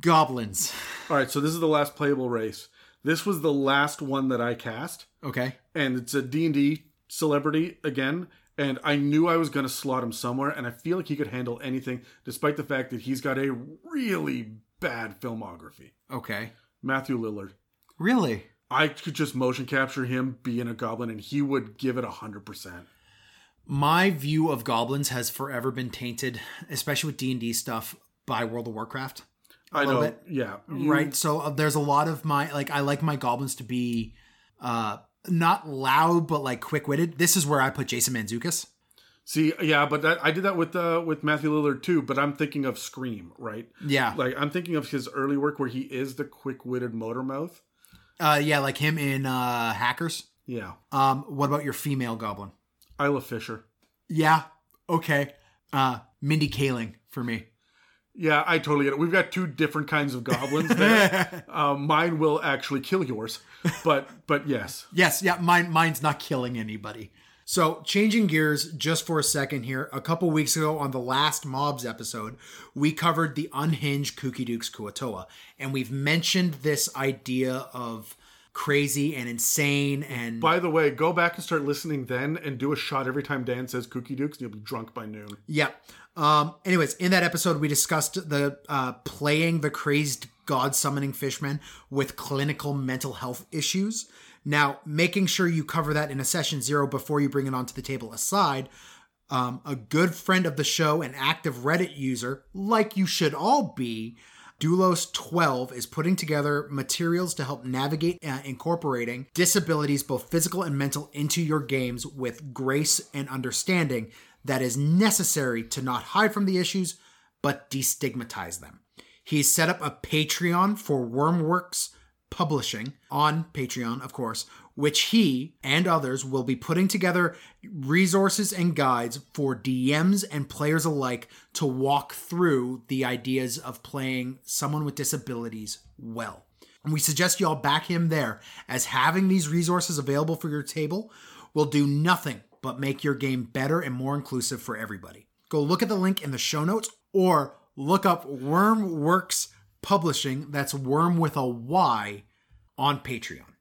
Speaker 2: Goblins.
Speaker 1: All right, so this is the last playable race. This was the last one that I cast,
Speaker 2: Okay.
Speaker 1: and it's a D&D celebrity again, and I knew I was going to slot him somewhere, and I feel like he could handle anything, despite the fact that he's got a really bad filmography.
Speaker 2: Okay.
Speaker 1: Matthew Lillard.
Speaker 2: Really?
Speaker 1: I could just motion capture him being a goblin, and he would give it 100%.
Speaker 2: My view of goblins has forever been tainted, especially with D and D stuff, by World of Warcraft.
Speaker 1: I know.
Speaker 2: bit.
Speaker 1: Yeah.
Speaker 2: Right so uh, there's a lot of my like i like my goblins to be uh not loud but like quick-witted this is where i put jason mantzoukas
Speaker 1: See, yeah, but that, I did that with uh, with Matthew Lillard too. But I'm thinking of Scream, right?
Speaker 2: yeah
Speaker 1: Like I'm thinking of his early work where he is the quick-witted motor mouth.
Speaker 2: uh yeah like him in uh hackers
Speaker 1: Yeah,
Speaker 2: um what about your female goblin
Speaker 1: Isla Fisher.
Speaker 2: yeah okay uh mindy kaling for me
Speaker 1: Yeah, I totally get it. We've got two different kinds of goblins. There. uh, mine will actually kill yours, but but yes,
Speaker 2: Yes, yeah, mine mine's not killing anybody. So, changing gears just for a second here. A couple weeks ago on the last Mobs episode, we covered the unhinged Kooky Dukes Kuo-toa, and we've mentioned this idea of crazy and insane and
Speaker 1: By the way, go back and start listening then, and do a shot every time Dan says kooky Dukes," and you'll be drunk by noon.
Speaker 2: Yep. Um, anyways, in that episode, we discussed the uh, playing the crazed god summoning fishman with clinical mental health issues. Now, making sure you cover that in a session zero before you bring it onto the table aside, um, a good friend of the show, an active Reddit user, like you should all be, Doulos12 is putting together materials to help navigate uh, incorporating disabilities, both physical and mental, into your games with grace and understanding. that is necessary to not hide from the issues, but destigmatize them. He's set up a Patreon for Wyrmworks Publishing on Patreon, of course, which he and others will be putting together resources and guides for DMs and players alike to walk through the ideas of playing someone with disabilities well. And we suggest y'all back him there, as having these resources available for your table will do nothing but make your game better and more inclusive for everybody. Go look at the link in the show notes or look up Wyrmworks Publishing, that's Worm with a Y, on Patreon.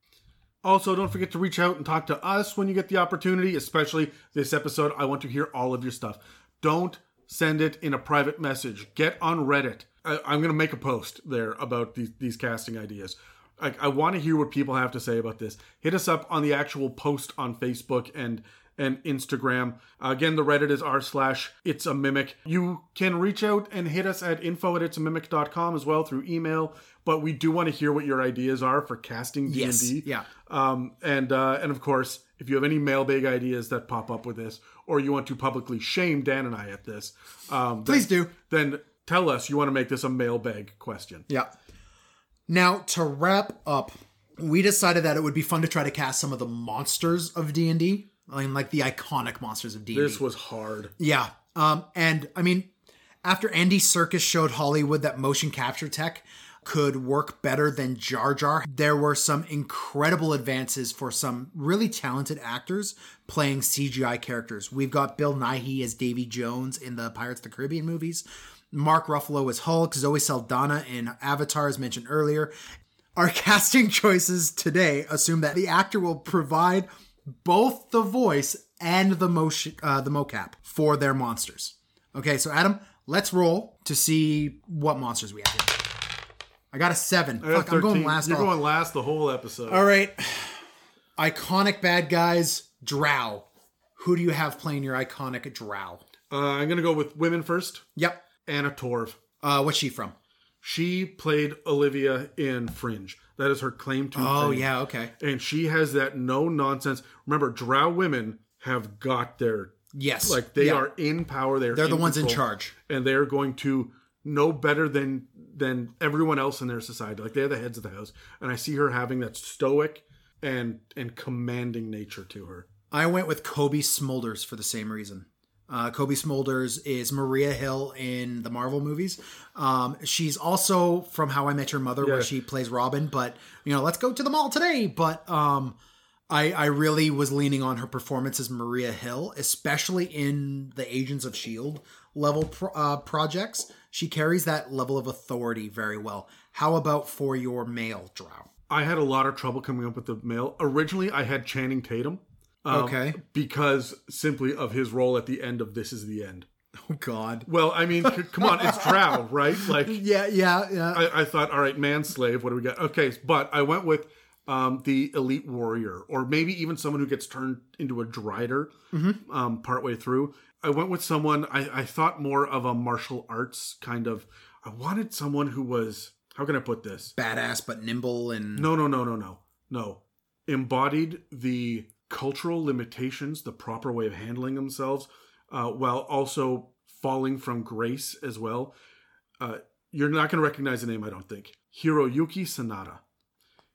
Speaker 1: Also, don't forget to reach out and talk to us when you get the opportunity, especially this episode. I want to hear all of your stuff. Don't send it in a private message. Get on Reddit. I, am going to make a post there about these, these casting ideas. I, I want to hear what people have to say about this. Hit us up on the actual post on Facebook and and Instagram. Again, the Reddit is r slash it's a mimic. You can reach out and hit us at info at it's a mimic.com as well through email. But we do want to hear what your ideas are for casting D and D.
Speaker 2: yeah.
Speaker 1: Um, and uh, and of course, if you have any mailbag ideas that pop up with this, or you want to publicly shame Dan and I at this, um,
Speaker 2: Please
Speaker 1: then,
Speaker 2: do.
Speaker 1: Then tell us you want to make this a mailbag question.
Speaker 2: Yeah. Now, to wrap up, we decided that it would be fun to try to cast some of the monsters of D&D. I mean, like the iconic monsters of D&D.
Speaker 1: This was hard.
Speaker 2: Yeah. Um, and I mean, after Andy Serkis showed Hollywood that motion capture tech could work better than Jar Jar, there were some incredible advances for some really talented actors playing CGI characters. We've got Bill Nighy as Davy Jones in the Pirates of the Caribbean movies, Mark Ruffalo as Hulk, Zoe Saldana in Avatar, as mentioned earlier. Our casting choices today assume that the actor will provide both the voice and the motion, uh, the mocap for their monsters. Okay, so Adam, let's roll to see what monsters we have here. I got a seven.
Speaker 1: I
Speaker 2: Fuck, I'm going
Speaker 1: 13.
Speaker 2: last.
Speaker 1: You're
Speaker 2: all-
Speaker 1: going last the whole episode.
Speaker 2: all right. Iconic bad guys, Drow. Who do you have playing your iconic Drow?
Speaker 1: Uh, I'm going to go with women first.
Speaker 2: Yep.
Speaker 1: Anna Torv.
Speaker 2: Uh, what's she from?
Speaker 1: She played Olivia in Fringe. That is her claim to
Speaker 2: Oh yeah, okay.
Speaker 1: And she has that no nonsense. Remember, Drow women have got their
Speaker 2: Yes.
Speaker 1: like they
Speaker 2: Yeah.
Speaker 1: are in power. They're
Speaker 2: They're the ones in charge.
Speaker 1: and they're going to know better than than everyone else in their society. Like they're the heads of the house, and I see her having that stoic and and commanding nature to her.
Speaker 2: I went with Cobie Smulders for the same reason. Uh, Cobie Smulders is Maria Hill in the Marvel movies. Um, she's also from How I Met Your Mother,
Speaker 1: Yeah.
Speaker 2: where she plays Robin. But you know, let's go to the mall today. But um, I, I really was leaning on her performance as Maria Hill, especially in the Agents of Shield level pro- uh, projects. She carries that level of authority very well. How about for your male drow?
Speaker 1: I had a lot of trouble coming up with the male. Originally, I had Channing Tatum. Um,
Speaker 2: Okay.
Speaker 1: Because simply of his role at the end of This Is the End.
Speaker 2: Oh God.
Speaker 1: Well, I mean, c- come on, it's Drow, right? Like,
Speaker 2: Yeah, yeah, yeah.
Speaker 1: I, I thought, all right, manslave. What do we got? Okay, but I went with um, the elite warrior, or maybe even someone who gets turned into a drider um, partway through. I went with someone. I, I thought more of a martial arts kind of. I wanted someone who was. How can I put this?
Speaker 2: Badass but nimble and
Speaker 1: No, no, no, no, no, no. Embodied the cultural limitations, the proper way of handling themselves, uh, while also falling from grace as well. Uh, you're not going to recognize the name, I don't think. Hiroyuki Sanada.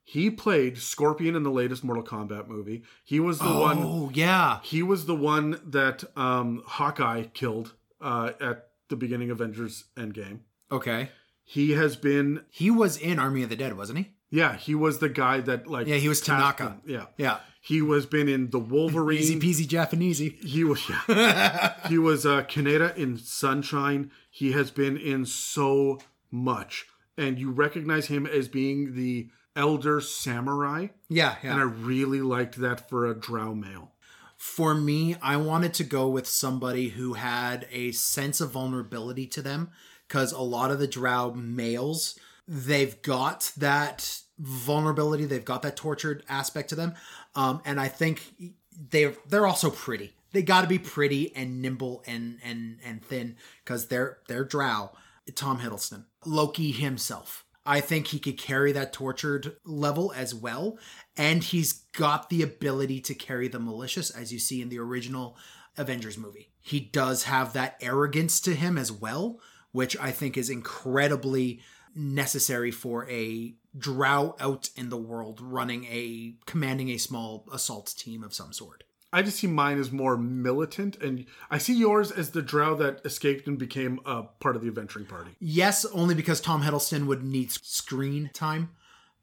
Speaker 1: He played Scorpion in the latest Mortal Kombat movie. He was the one.
Speaker 2: Oh yeah.
Speaker 1: He was the one that um, Hawkeye killed uh, at the beginning of Avengers Endgame.
Speaker 2: Okay.
Speaker 1: He has been,
Speaker 2: He was in Army of the Dead, wasn't he?
Speaker 1: yeah, he was the guy that like,
Speaker 2: Yeah, he was Tanaka.
Speaker 1: him. Yeah,
Speaker 2: Yeah.
Speaker 1: He was been in the Wolverine.
Speaker 2: Easy peasy Japanesey.
Speaker 1: He was yeah. he was uh Kaneda in Sunshine. He has been in so much. And you recognize him as being the elder samurai.
Speaker 2: Yeah, yeah.
Speaker 1: And I really liked that for a drow male.
Speaker 2: For me, I wanted to go with somebody who had a sense of vulnerability to them because a lot of the drow males, they've got that vulnerability, they've got that tortured aspect to them. Um, and I think they're they're also pretty. They got to be pretty and nimble and and and thin because they're they're drow. Tom Hiddleston, Loki himself. I think he could carry that tortured level as well. And he's got the ability to carry the malicious, as you see in the original Avengers movie. He does have that arrogance to him as well, which I think is incredibly necessary for a drow out in the world running a commanding a small assault team of some sort.
Speaker 1: I just see mine as more militant, and I see yours as the drow that escaped and became a part of the adventuring party.
Speaker 2: Yes, only because Tom Hiddleston would need screen time.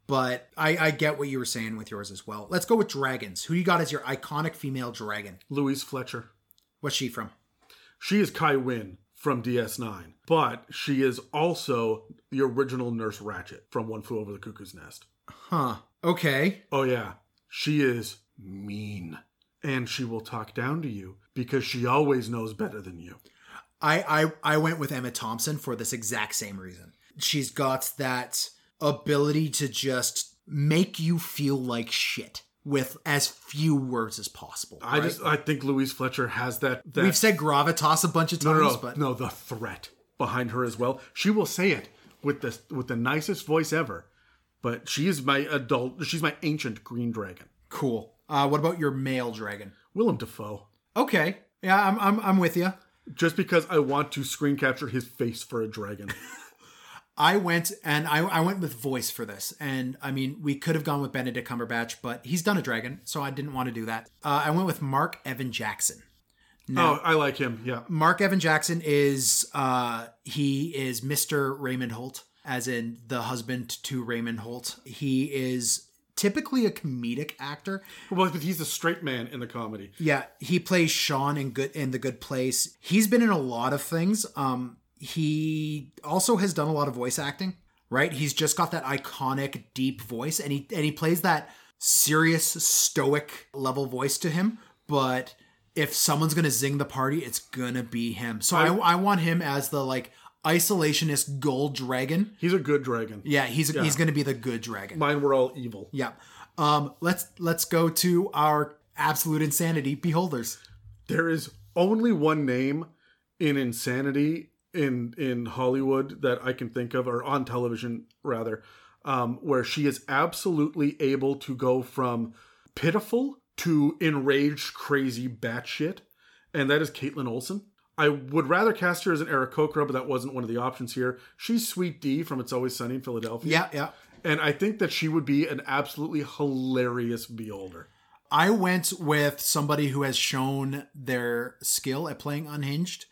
Speaker 2: But I, I get what you were saying with yours as well. Let's go with dragons. Who you got as your iconic female dragon?
Speaker 1: Louise Fletcher.
Speaker 2: What's she from?
Speaker 1: She is Kai Wynn from DS9, but she is also the original Nurse Ratched from One Flew Over the Cuckoo's Nest.
Speaker 2: Huh. Okay.
Speaker 1: Oh, yeah. She is mean. And she will talk down to you because she always knows better than you.
Speaker 2: I, I I went with Emma Thompson for this exact same reason. She's got that ability to just make you feel like shit with as few words as possible.
Speaker 1: I
Speaker 2: right?
Speaker 1: just I think Louise Fletcher has that. that
Speaker 2: we've said gravitas a bunch of
Speaker 1: no,
Speaker 2: times,
Speaker 1: no, no,
Speaker 2: but
Speaker 1: no, the threat behind her as well. She will say it with the with the nicest voice ever. But she is my adult. She's my ancient green dragon.
Speaker 2: cool. Uh, what about your male dragon?
Speaker 1: Willem Dafoe.
Speaker 2: Okay, yeah, I'm I'm I'm with you.
Speaker 1: Just because I want to screen capture his face for a dragon.
Speaker 2: I went and I, I went with voice for this, and I mean we could have gone with Benedict Cumberbatch, but he's done a dragon, so I didn't want to do that. Uh, I went with Mark Evan Jackson.
Speaker 1: Oh, I like him. Yeah.
Speaker 2: Mark Evan Jackson is uh, he is Mr. Raymond Holt, as in the husband to Raymond Holt. He is typically a comedic actor.
Speaker 1: Well, but he's the straight man in the comedy.
Speaker 2: Yeah, he plays Sean in good in the Good Place. He's been in a lot of things. Um, he also has done a lot of voice acting. Right, he's just got that iconic deep voice, and he and he plays that serious stoic level voice to him. But if someone's gonna zing the party, it's gonna be him. So I, I want him as the like isolationist gold dragon.
Speaker 1: He's a good dragon.
Speaker 2: Yeah, he's he's gonna be the good dragon.
Speaker 1: Mine were all evil.
Speaker 2: Yeah. Um, let's let's go to our absolute insanity beholders.
Speaker 1: There is only one name in insanity in in Hollywood that I can think of, or on television rather, um, where she is absolutely able to go from pitiful to enraged, crazy batshit, and that is Kaitlin Olson. I would rather cast her as an Aarakocra, but that wasn't one of the options here. She's Sweet D from It's Always Sunny in Philadelphia.
Speaker 2: Yeah, yeah.
Speaker 1: And I think that she would be an absolutely hilarious beholder.
Speaker 2: I went with somebody who has shown their skill at playing unhinged.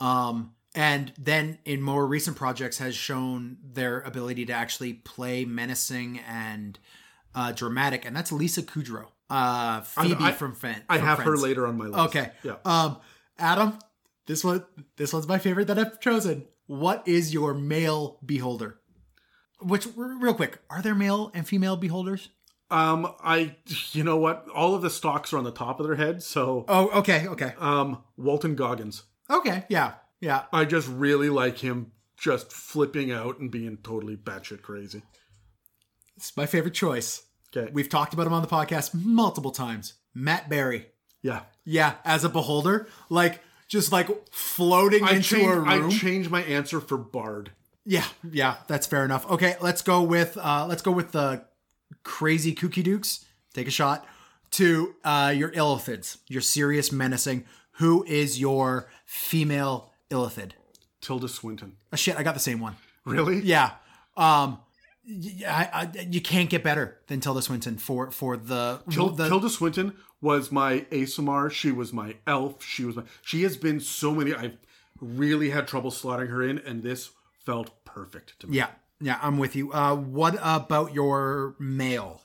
Speaker 2: Um, and then in more recent projects has shown their ability to actually play menacing and uh, dramatic, and that's Lisa Kudrow, uh, Phoebe
Speaker 1: I-
Speaker 2: from Fen.
Speaker 1: I have her later on my list.
Speaker 2: Okay.
Speaker 1: Yeah.
Speaker 2: Um, Adam, this one, this one's my favorite that I've chosen. What is your male beholder? Which, r- real quick, are there male and female beholders?
Speaker 1: Um, I, you know what? All of the stalks are on the top of their head. So,
Speaker 2: Oh, okay, okay,
Speaker 1: um, Walton Goggins.
Speaker 2: okay, yeah, yeah.
Speaker 1: I just really like him just flipping out and being totally batshit crazy.
Speaker 2: It's my favorite choice.
Speaker 1: Okay.
Speaker 2: We've talked about him on the podcast multiple times. Matt Berry.
Speaker 1: yeah.
Speaker 2: Yeah, as a beholder, like just like floating
Speaker 1: I
Speaker 2: into
Speaker 1: changed,
Speaker 2: a room.
Speaker 1: I changed my answer for Bard.
Speaker 2: yeah, yeah, that's fair enough. Okay, let's go with uh let's go with the crazy kooky dukes. Take a shot to uh your illithids, your serious menacing. Who is your female illithid?
Speaker 1: Tilda Swinton.
Speaker 2: Oh, shit, I got the same one.
Speaker 1: Really?
Speaker 2: Yeah. Um yeah, I, I, you can't get better than Tilda Swinton for for the,
Speaker 1: Til-
Speaker 2: the
Speaker 1: Tilda Swinton was my Aasimar. She was my elf. She was my. She has been so many. I've really had trouble slotting her in, and this felt perfect to me.
Speaker 2: Yeah, yeah, I'm with you. Uh, what about your male?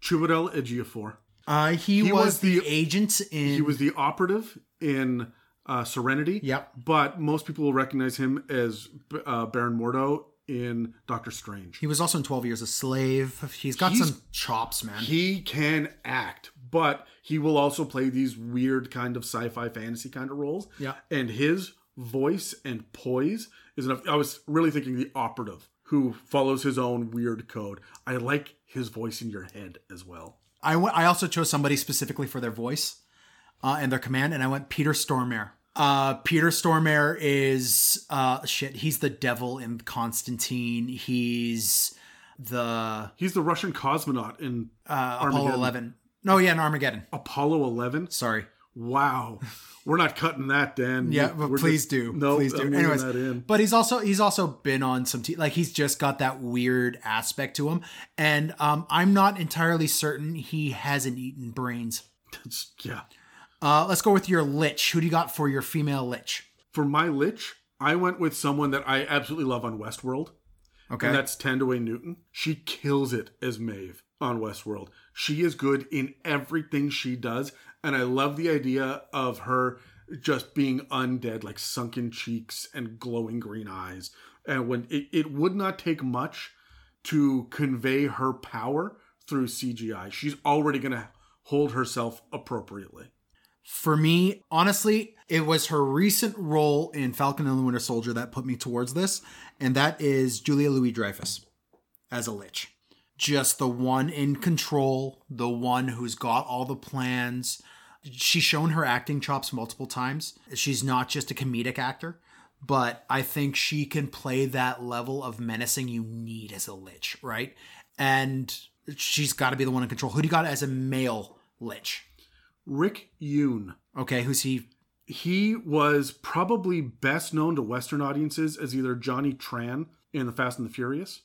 Speaker 1: Chiwetel Ejiofor.
Speaker 2: Uh, he,
Speaker 1: He
Speaker 2: was,
Speaker 1: was
Speaker 2: the,
Speaker 1: the-
Speaker 2: agent in.
Speaker 1: He was the operative in uh, Serenity.
Speaker 2: Yep.
Speaker 1: But most people will recognize him as uh, Baron Mordo in Doctor Strange.
Speaker 2: He was also in Twelve Years a Slave. He's got
Speaker 1: He's-
Speaker 2: some chops, man.
Speaker 1: He can act, but he will also play these weird kind of sci-fi fantasy kind of roles.
Speaker 2: Yeah.
Speaker 1: And his voice and poise is enough. I was really thinking the operative who follows his own weird code. I like his voice in your head as well.
Speaker 2: I I also chose somebody specifically for their voice uh, and their command, and I went Peter Stormare Uh, Peter Stormare is uh shit. He's the devil in Constantine. He's the
Speaker 1: He's the Russian cosmonaut in
Speaker 2: uh, Apollo Eleven. No, yeah, in Armageddon.
Speaker 1: Apollo 11.
Speaker 2: Sorry.
Speaker 1: Wow. We're not cutting that, Dan.
Speaker 2: Yeah, but
Speaker 1: we're
Speaker 2: please
Speaker 1: just-
Speaker 2: do.
Speaker 1: No,
Speaker 2: please do.
Speaker 1: I'm
Speaker 2: Anyways, but he's also he's also been on some t- like he's just got that weird aspect to him, and um, I'm not entirely certain he hasn't eaten brains.
Speaker 1: Yeah.
Speaker 2: Uh, let's go with your lich. Who do you got for your female lich?
Speaker 1: For my Lich, I went with someone that I absolutely love on Westworld.
Speaker 2: Okay,
Speaker 1: And that's Thandiwe Newton. She kills it as Maeve on Westworld. She is good in everything she does. And I love the idea of her just being undead, like sunken cheeks and glowing green eyes. And when it, it would not take much to convey her power through CGI, she's already going to hold herself appropriately.
Speaker 2: For me, honestly, it was her recent role in Falcon and the Winter Soldier that put me towards this, and that is Julia Louis Dreyfus as a Lich. Just the one in control, the one who's got all the plans. She's shown her acting chops multiple times. She's not just a comedic actor, but I think she can play that level of menacing you need as a Lich, right? And she's got to be the one in control. Who do you got as a male Lich?
Speaker 1: Rick Yune.
Speaker 2: Okay, who's he
Speaker 1: He was probably best known to Western audiences as either Johnny Tran in The Fast and the Furious.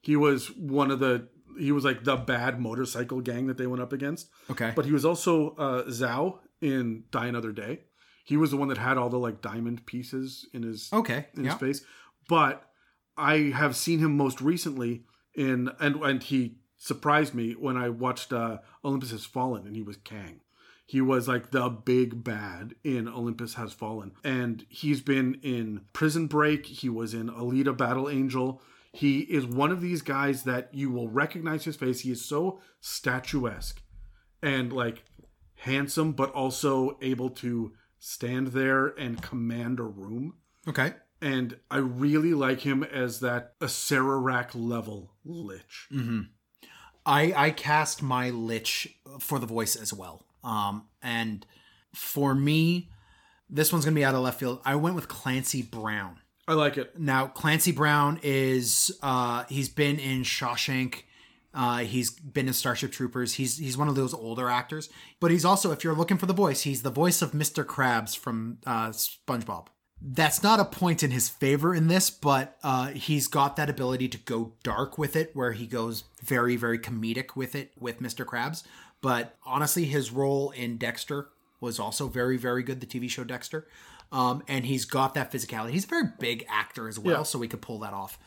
Speaker 1: He was one of the he was like the bad motorcycle gang that they went up against.
Speaker 2: Okay.
Speaker 1: But he was also uh, Zhao in Die Another Day. He was the one that had all the like diamond pieces in his
Speaker 2: okay.
Speaker 1: in
Speaker 2: Yeah.
Speaker 1: his face. But I have seen him most recently in and and he surprised me when I watched uh, Olympus Has Fallen and he was Kang. He was like the big bad in Olympus Has Fallen. And he's been in Prison Break. He was in Alita Battle Angel. He is one of these guys that you will recognize his face. He is so statuesque and like handsome, but also able to stand there and command a room
Speaker 2: Okay.
Speaker 1: and I really like him as that Acererak level lich. Mm-hmm.
Speaker 2: I I cast my lich for the voice as well. Um, and for me, this one's gonna be out of left field. I went with Clancy Brown.
Speaker 1: I like it.
Speaker 2: Now, Clancy Brown is uh he's been in Shawshank. Uh, he's been in Starship Troopers. He's he's one of those older actors, but he's also, if you're looking for the voice, he's the voice of Mr. Krabs from uh, SpongeBob. That's not a point in his favor in this, but uh, he's got that ability to go dark with it, where he goes very very comedic with it with Mr. Krabs. But honestly, his role in Dexter was also very very good. The TV show Dexter, um, and he's got that physicality. He's a very big actor as well,
Speaker 1: Yeah.
Speaker 2: so we could pull that off.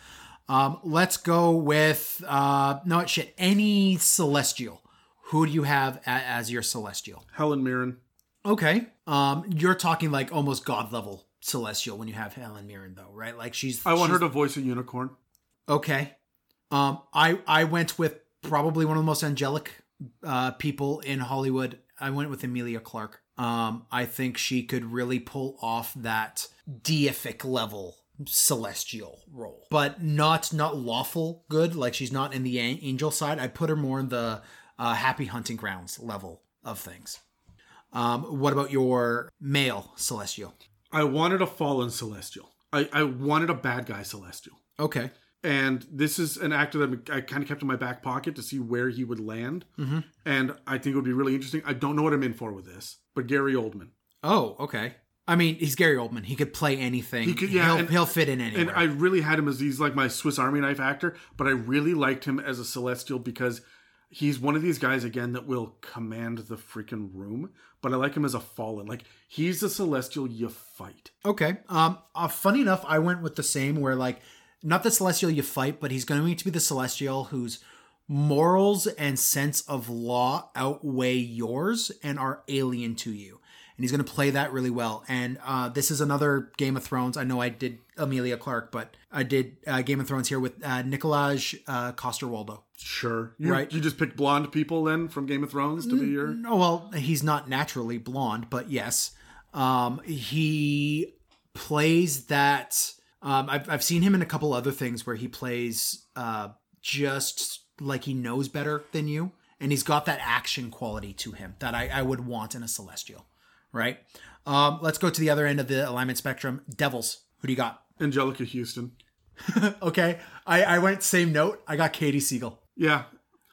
Speaker 2: Um, let's go with uh, no shit. Any celestial. Who do you have a- as your celestial?
Speaker 1: Helen Mirren.
Speaker 2: Okay. Um, you're talking like almost god level celestial when you have Helen Mirren, though, right? Like she's.
Speaker 1: I want her to voice a unicorn.
Speaker 2: Okay. Um, I I went with probably one of the most angelic uh, people in Hollywood. I went with Emilia Clarke. Um, I think she could really pull off that deific level celestial role, but not not lawful good. Like she's not in the angel side. I put her more in the uh, happy hunting grounds level of things. Um, what about your male celestial?
Speaker 1: I wanted a fallen celestial. I, I wanted a bad guy celestial.
Speaker 2: Okay.
Speaker 1: And this is an actor that I kind of kept in my back pocket to see where he would land.
Speaker 2: Mm-hmm.
Speaker 1: And I think it would be really interesting. I don't know what I'm in for with this, but Gary Oldman.
Speaker 2: Oh, okay. I mean, he's Gary Oldman. He could play anything.
Speaker 1: He could- yeah,
Speaker 2: he'll,
Speaker 1: and-
Speaker 2: he'll fit in anywhere.
Speaker 1: And I really had him as he's like my Swiss Army knife actor, but I really liked him as a celestial because he's one of these guys again that will command the freaking room. But I like him as a fallen. Like he's a celestial you fight.
Speaker 2: okay. Um. Uh, funny enough, I went with the same. Where like, not the celestial you fight, but he's going to be the celestial whose morals and sense of law outweigh yours and are alien to you. And he's going to play that really well. And uh, this is another Game of Thrones. I know I did Emilia Clarke, but I did uh, Game of Thrones here with uh, Nikolaj uh, Coster-Waldau.
Speaker 1: Sure. You,
Speaker 2: Right.
Speaker 1: You just pick blonde people then from Game of Thrones to be your.
Speaker 2: No, well, he's not naturally blonde, but yes, um, he plays that. Um, I've I've seen him in a couple other things where he plays uh, just like he knows better than you, and he's got that action quality to him that I, I would want in a celestial, right? Um, let's go to the other end of the alignment spectrum. Devils. Who do you got?
Speaker 1: Anjelica Huston.
Speaker 2: okay, I, I went same note. I got Katey Sagal.
Speaker 1: Yeah.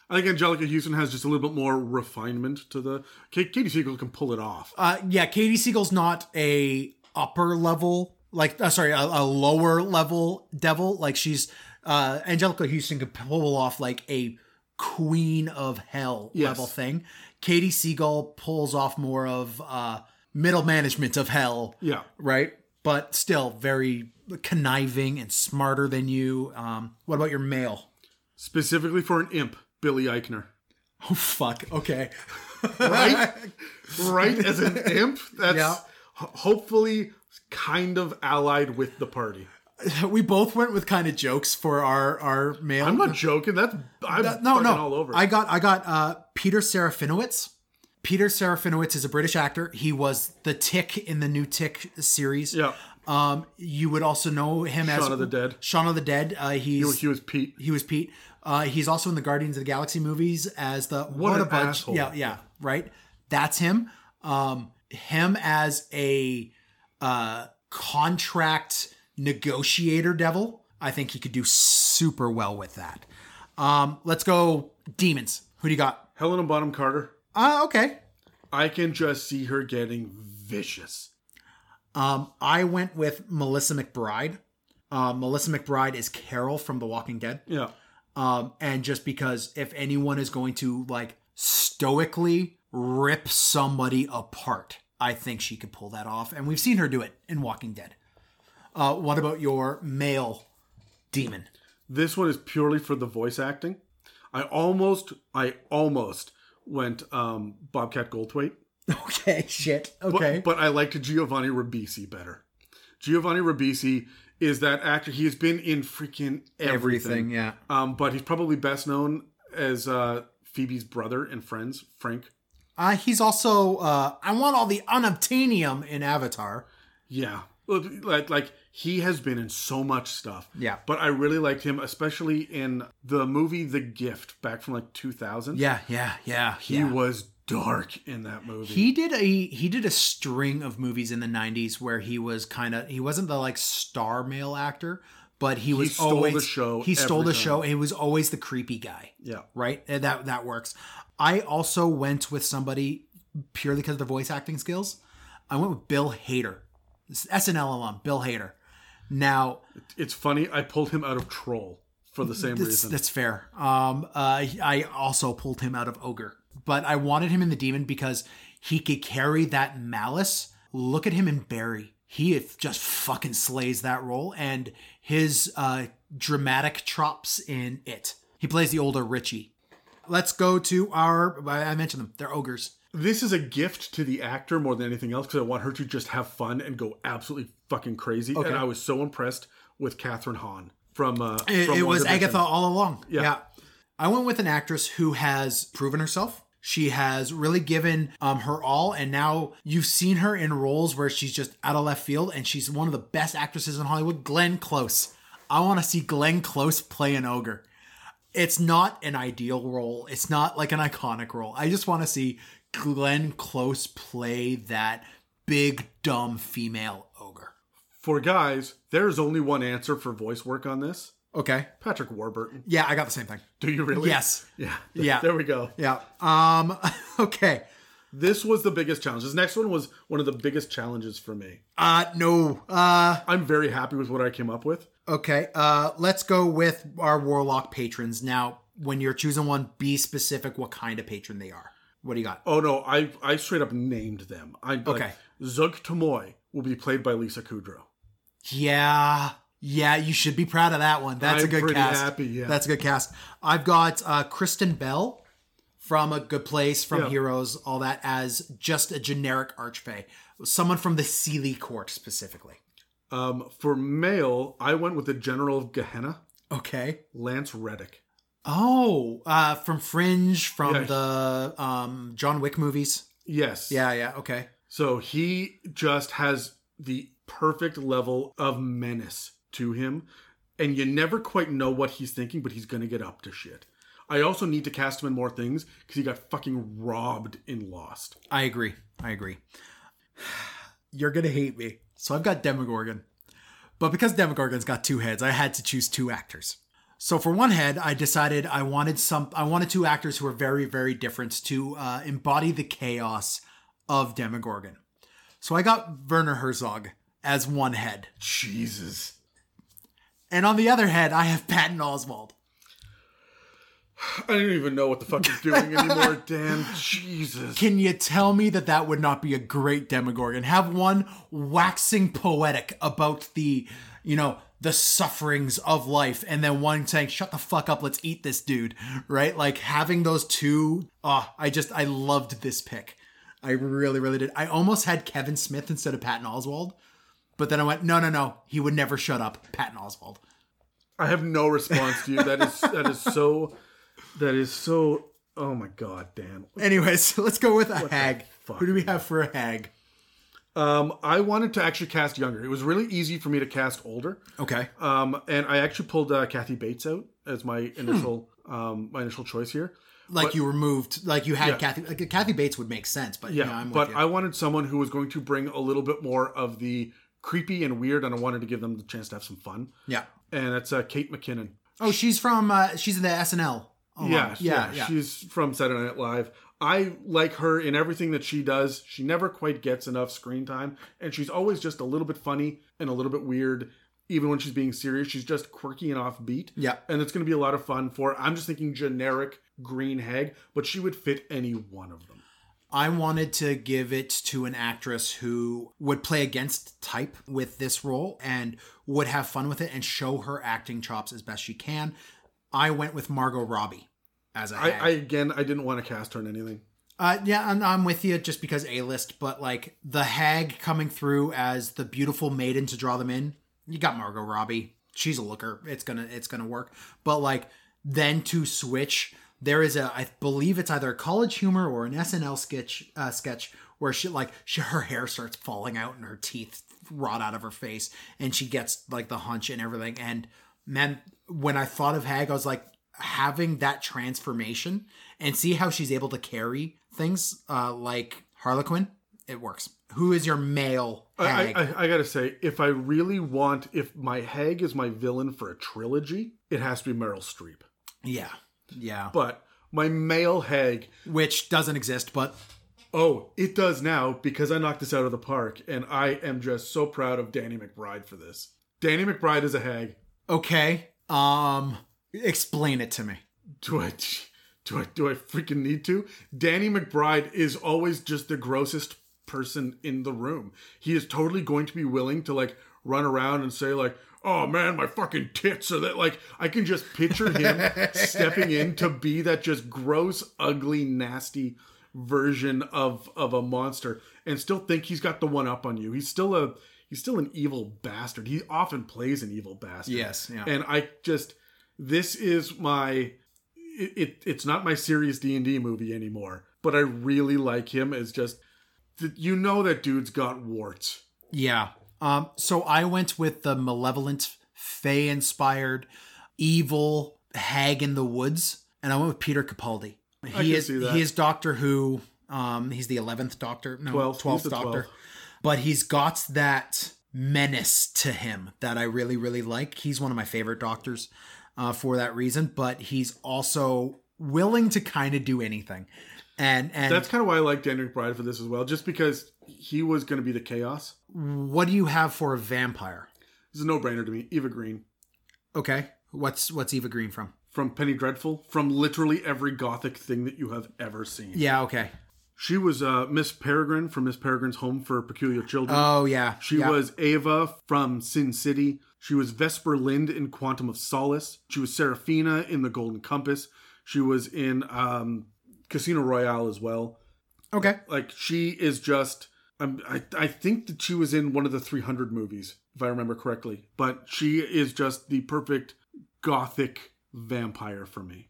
Speaker 1: I think Anjelica Huston has just a little bit more refinement to the. Katey Sagal can pull it off.
Speaker 2: Uh, yeah, Katey Sagal's not a upper level, like uh, sorry, a, a lower level devil. Like she's uh, Anjelica Huston could pull off like a queen of hell
Speaker 1: Yes.
Speaker 2: level thing. Katey Sagal pulls off more of uh, middle management of hell.
Speaker 1: Yeah.
Speaker 2: right? But still very conniving and smarter than you. Um, what about your male?
Speaker 1: Specifically for an imp, Billy Eichner.
Speaker 2: Oh fuck. Okay.
Speaker 1: Right? right? As an imp, that's
Speaker 2: Yeah.
Speaker 1: hopefully kind of allied with the party.
Speaker 2: we both went with kind of jokes for our our male.
Speaker 1: I'm not joking. That's I'm
Speaker 2: no, no.
Speaker 1: all over.
Speaker 2: I got I got uh, Peter Serafinowicz. Peter Serafinowicz is a British actor. He was the Tick in the new Tick series.
Speaker 1: yeah.
Speaker 2: Um, you would also know him as
Speaker 1: Shaun of the Dead.
Speaker 2: Shaun of the Dead. Uh, he's
Speaker 1: He was, he was Pete.
Speaker 2: he was Pete. Uh, he's also in the Guardians of the Galaxy movies as the
Speaker 1: What
Speaker 2: a
Speaker 1: an
Speaker 2: bunch.
Speaker 1: asshole.
Speaker 2: Yeah, yeah, right. That's him. Um, him as a uh, contract negotiator devil. I think he could do super well with that. Um, let's go demons. Who do you got?
Speaker 1: Helena Bonham Carter.
Speaker 2: Uh, okay.
Speaker 1: I can just see her getting vicious.
Speaker 2: Um, I went with Melissa McBride. Uh, Melissa McBride is Carol from The Walking Dead.
Speaker 1: Yeah.
Speaker 2: um, and just because if anyone is going to like stoically rip somebody apart, I think she could pull that off, and we've seen her do it in Walking Dead. Uh, what about your male demon?
Speaker 1: This one is purely for the voice acting. I almost, I almost went um, Bobcat Goldthwait.
Speaker 2: Okay, shit.
Speaker 1: But,
Speaker 2: Okay,
Speaker 1: but I liked Giovanni Ribisi better. Giovanni Ribisi is that actor. He has been in freaking everything.
Speaker 2: yeah.
Speaker 1: Um, but he's probably best known as uh, Phoebe's brother in Friends, Frank.
Speaker 2: Uh, he's also uh, I want all the unobtainium in Avatar.
Speaker 1: Yeah. Like, like he has been in so much stuff.
Speaker 2: Yeah.
Speaker 1: But I really liked him, especially in the movie The Gift back from like 2000.
Speaker 2: Yeah, yeah, yeah.
Speaker 1: He
Speaker 2: yeah.
Speaker 1: was dark in that movie.
Speaker 2: He did a he did a string of movies in the '90s where he was kind of he wasn't the like star male actor, but he was
Speaker 1: stole
Speaker 2: always
Speaker 1: the show
Speaker 2: He stole the show. He was always the creepy guy,
Speaker 1: yeah.
Speaker 2: right? And that that works. I also went with somebody purely because of the voice acting skills. I went with Bill Hader, SNL alum, Bill Hader. Now
Speaker 1: It's funny. I pulled him out of Troll for the same
Speaker 2: that's,
Speaker 1: reason.
Speaker 2: that's fair. Um, uh, I also pulled him out of Ogre, but I wanted him in the Demon because he could carry that malice. Look at him in Barry. He just fucking slays that role, and his uh, dramatic chops in it. He plays the older Richie. Let's go to our. I mentioned them. They're ogres.
Speaker 1: This is a gift to the actor more than anything else because I want her to just have fun and go absolutely fucking crazy.
Speaker 2: Okay.
Speaker 1: And I was so impressed with Kathryn Hahn from. Uh,
Speaker 2: It,
Speaker 1: from
Speaker 2: it was Agatha all along.
Speaker 1: Yeah.
Speaker 2: I went with an actress who has proven herself. She has really given um, her all, and now you've seen her in roles where she's just out of left field, and she's one of the best actresses in Hollywood. Glenn Close. I want to see Glenn Close play an ogre. It's not an ideal role. It's not like an iconic role. I just want to see Glenn Close play that big dumb female ogre.
Speaker 1: For guys, there's only one answer for voice work on this
Speaker 2: Okay.
Speaker 1: Patrick Warburton.
Speaker 2: Yeah, I got the same thing.
Speaker 1: Do you really?
Speaker 2: Yes.
Speaker 1: Yeah.
Speaker 2: Yeah.
Speaker 1: There we go.
Speaker 2: Yeah. Um. Okay.
Speaker 1: This was the biggest challenge. This next one was one of the biggest challenges for me.
Speaker 2: Uh. No. Uh.
Speaker 1: I'm very happy with what I came up with.
Speaker 2: Okay. Uh. Let's go with our warlock patrons now. When you're choosing one, be specific what kind of patron they are. What do you got?
Speaker 1: Oh no, I I straight up named them. I like,
Speaker 2: Okay.
Speaker 1: Zuggtmoy will be played by Lisa Kudrow.
Speaker 2: Yeah. Yeah, you should be proud of that one. That's a
Speaker 1: I'm
Speaker 2: good
Speaker 1: pretty
Speaker 2: cast.
Speaker 1: happy, yeah.
Speaker 2: That's a good cast. I've got uh, Kristen Bell from A Good Place, from
Speaker 1: Yeah.
Speaker 2: Heroes, all that as just a generic archfey. Someone from the Seelie Court specifically.
Speaker 1: Um, for male, I went with the General of Gehenna,
Speaker 2: Okay.
Speaker 1: Lance Reddick.
Speaker 2: Oh, uh, from Fringe, from
Speaker 1: Yeah.
Speaker 2: the um, John Wick movies.
Speaker 1: Yes.
Speaker 2: Yeah, yeah, okay.
Speaker 1: So he just has the perfect level of menace to him, and you never quite know what he's thinking, but he's gonna get up to shit. I also need to cast him in more things because he got fucking robbed in Lost.
Speaker 2: I agree. I agree. you're gonna hate me. So I've got Demogorgon. But because Demogorgon's got two heads, I had to choose two actors. So for one head, I decided I wanted some I wanted two actors who were very, very different to uh, embody the chaos of Demogorgon. So I got Werner Herzog as one head.
Speaker 1: Jesus.
Speaker 2: And on the other head, I have Patton Oswalt.
Speaker 1: I don't even know what the fuck he's doing anymore, Dan. Jesus.
Speaker 2: Can you tell me that that would not be a great Demogorgon? Have one waxing poetic about the, you know, the sufferings of life, and then one saying, "Shut the fuck up, let's eat this dude." Right? Like having those two. Oh, I just I loved this pick. I really, really did. I almost had Kevin Smith instead of Patton Oswalt, but then I went, no, no, no. He would never shut up, Patton Oswalt.
Speaker 1: I have no response to you. That is that is so that is so oh my god, Dan.
Speaker 2: Anyways, let's go with a hag. Who do we have for a hag?
Speaker 1: Um I wanted to actually cast younger. It was really easy for me to cast older.
Speaker 2: Okay.
Speaker 1: Um and I actually pulled uh, Kathy Bates out as my initial um my initial choice here.
Speaker 2: Like
Speaker 1: But-
Speaker 2: you removed, like you had
Speaker 1: Yeah.
Speaker 2: Kathy. Like Kathy Bates would make sense, but yeah, I'm with
Speaker 1: but
Speaker 2: you.
Speaker 1: I wanted someone who was going to bring a little bit more of the creepy and weird, and I wanted to give them the chance to have some fun.
Speaker 2: yeah.
Speaker 1: And that's uh, Kate McKinnon.
Speaker 2: Oh, she's from. uh She's in the SNL. lot.
Speaker 1: yeah,
Speaker 2: yeah, yeah.
Speaker 1: She's from Saturday Night Live. I like her in everything that she does. She never quite gets enough screen time, and she's always just a little bit funny and a little bit weird. Even when she's being serious, she's just quirky and offbeat.
Speaker 2: Yeah.
Speaker 1: and it's going to be a lot of fun for. I'm just thinking generic green hag, but she would fit any one of them.
Speaker 2: I wanted to give it to an actress who would play against type with this role and would have fun with it and show her acting chops as best she can. I went with Margot Robbie as a
Speaker 1: I, again, I didn't want to cast her in anything.
Speaker 2: Uh, yeah, I'm, I'm with you just because A list, but like the hag coming through as the beautiful maiden to draw them in, you got Margot Robbie. She's a looker. It's gonna it's gonna work. But like then to switch, there is a I believe it's either a college humor or an SNL sketch uh, sketch where she like she, her hair starts falling out and her teeth rot out of her face and she gets like the hunch and everything. And man, when I thought of Hag, I was like having that transformation and see how she's able to carry things uh, like Harley Quinn. It works. Who is your male hag?
Speaker 1: I, I, I gotta say, if I really want, if my hag is my villain for a trilogy, it has to be Meryl Streep.
Speaker 2: yeah, yeah.
Speaker 1: But my male hag,
Speaker 2: Which doesn't exist, but
Speaker 1: oh, it does now because I knocked this out of the park, and I am just so proud of Danny McBride for this. Danny McBride is a hag.
Speaker 2: okay. Um, explain it to me.
Speaker 1: Do I? Do I? Do I freaking need to? Danny McBride is always just the grossest person in the room. He is totally going to be willing to like run around and say like, "Oh man, my fucking tits are that." Like I can just picture him stepping in to be that just gross, ugly, nasty version of of a monster, and still think he's got the one up on you. He's still a he's still an evil bastard. He often plays an evil bastard.
Speaker 2: Yes, yeah.
Speaker 1: And I just this is my it, it it's not my serious D&D movie anymore, but I really like him as just you know that dude's got warts.
Speaker 2: Yeah. Um, so I went with the malevolent, fey inspired, evil hag in the woods, and I went with Peter Capaldi. He is
Speaker 1: see that.
Speaker 2: he is Doctor Who. Um, he's the eleventh Doctor, no,
Speaker 1: Twelfth,
Speaker 2: twelfth Doctor.
Speaker 1: 12th.
Speaker 2: But he's got that menace to him that I really, really like. He's one of my favorite Doctors uh, for that reason. But he's also willing to kind of do anything, and and
Speaker 1: That's kind of why I like Danny McBride for this as well, just because he was going to be the chaos.
Speaker 2: what do you have for a vampire?
Speaker 1: It's a no-brainer to me. Eva Green
Speaker 2: Okay, what's what's Eva Green from?
Speaker 1: from Penny Dreadful, from literally every gothic thing that you have ever seen.
Speaker 2: Yeah, okay.
Speaker 1: She was uh, Miss Peregrine from Miss Peregrine's Home for Peculiar Children.
Speaker 2: Oh yeah,
Speaker 1: She
Speaker 2: yeah.
Speaker 1: was Ava from Sin City. She was Vesper Lynd in Quantum of Solace. She was Serafina in The Golden Compass. She was in um, Casino Royale as well.
Speaker 2: okay.
Speaker 1: Like she is just. Um, I I think that she was in one of the 300 movies, if I remember correctly. But she is just the perfect gothic vampire for me.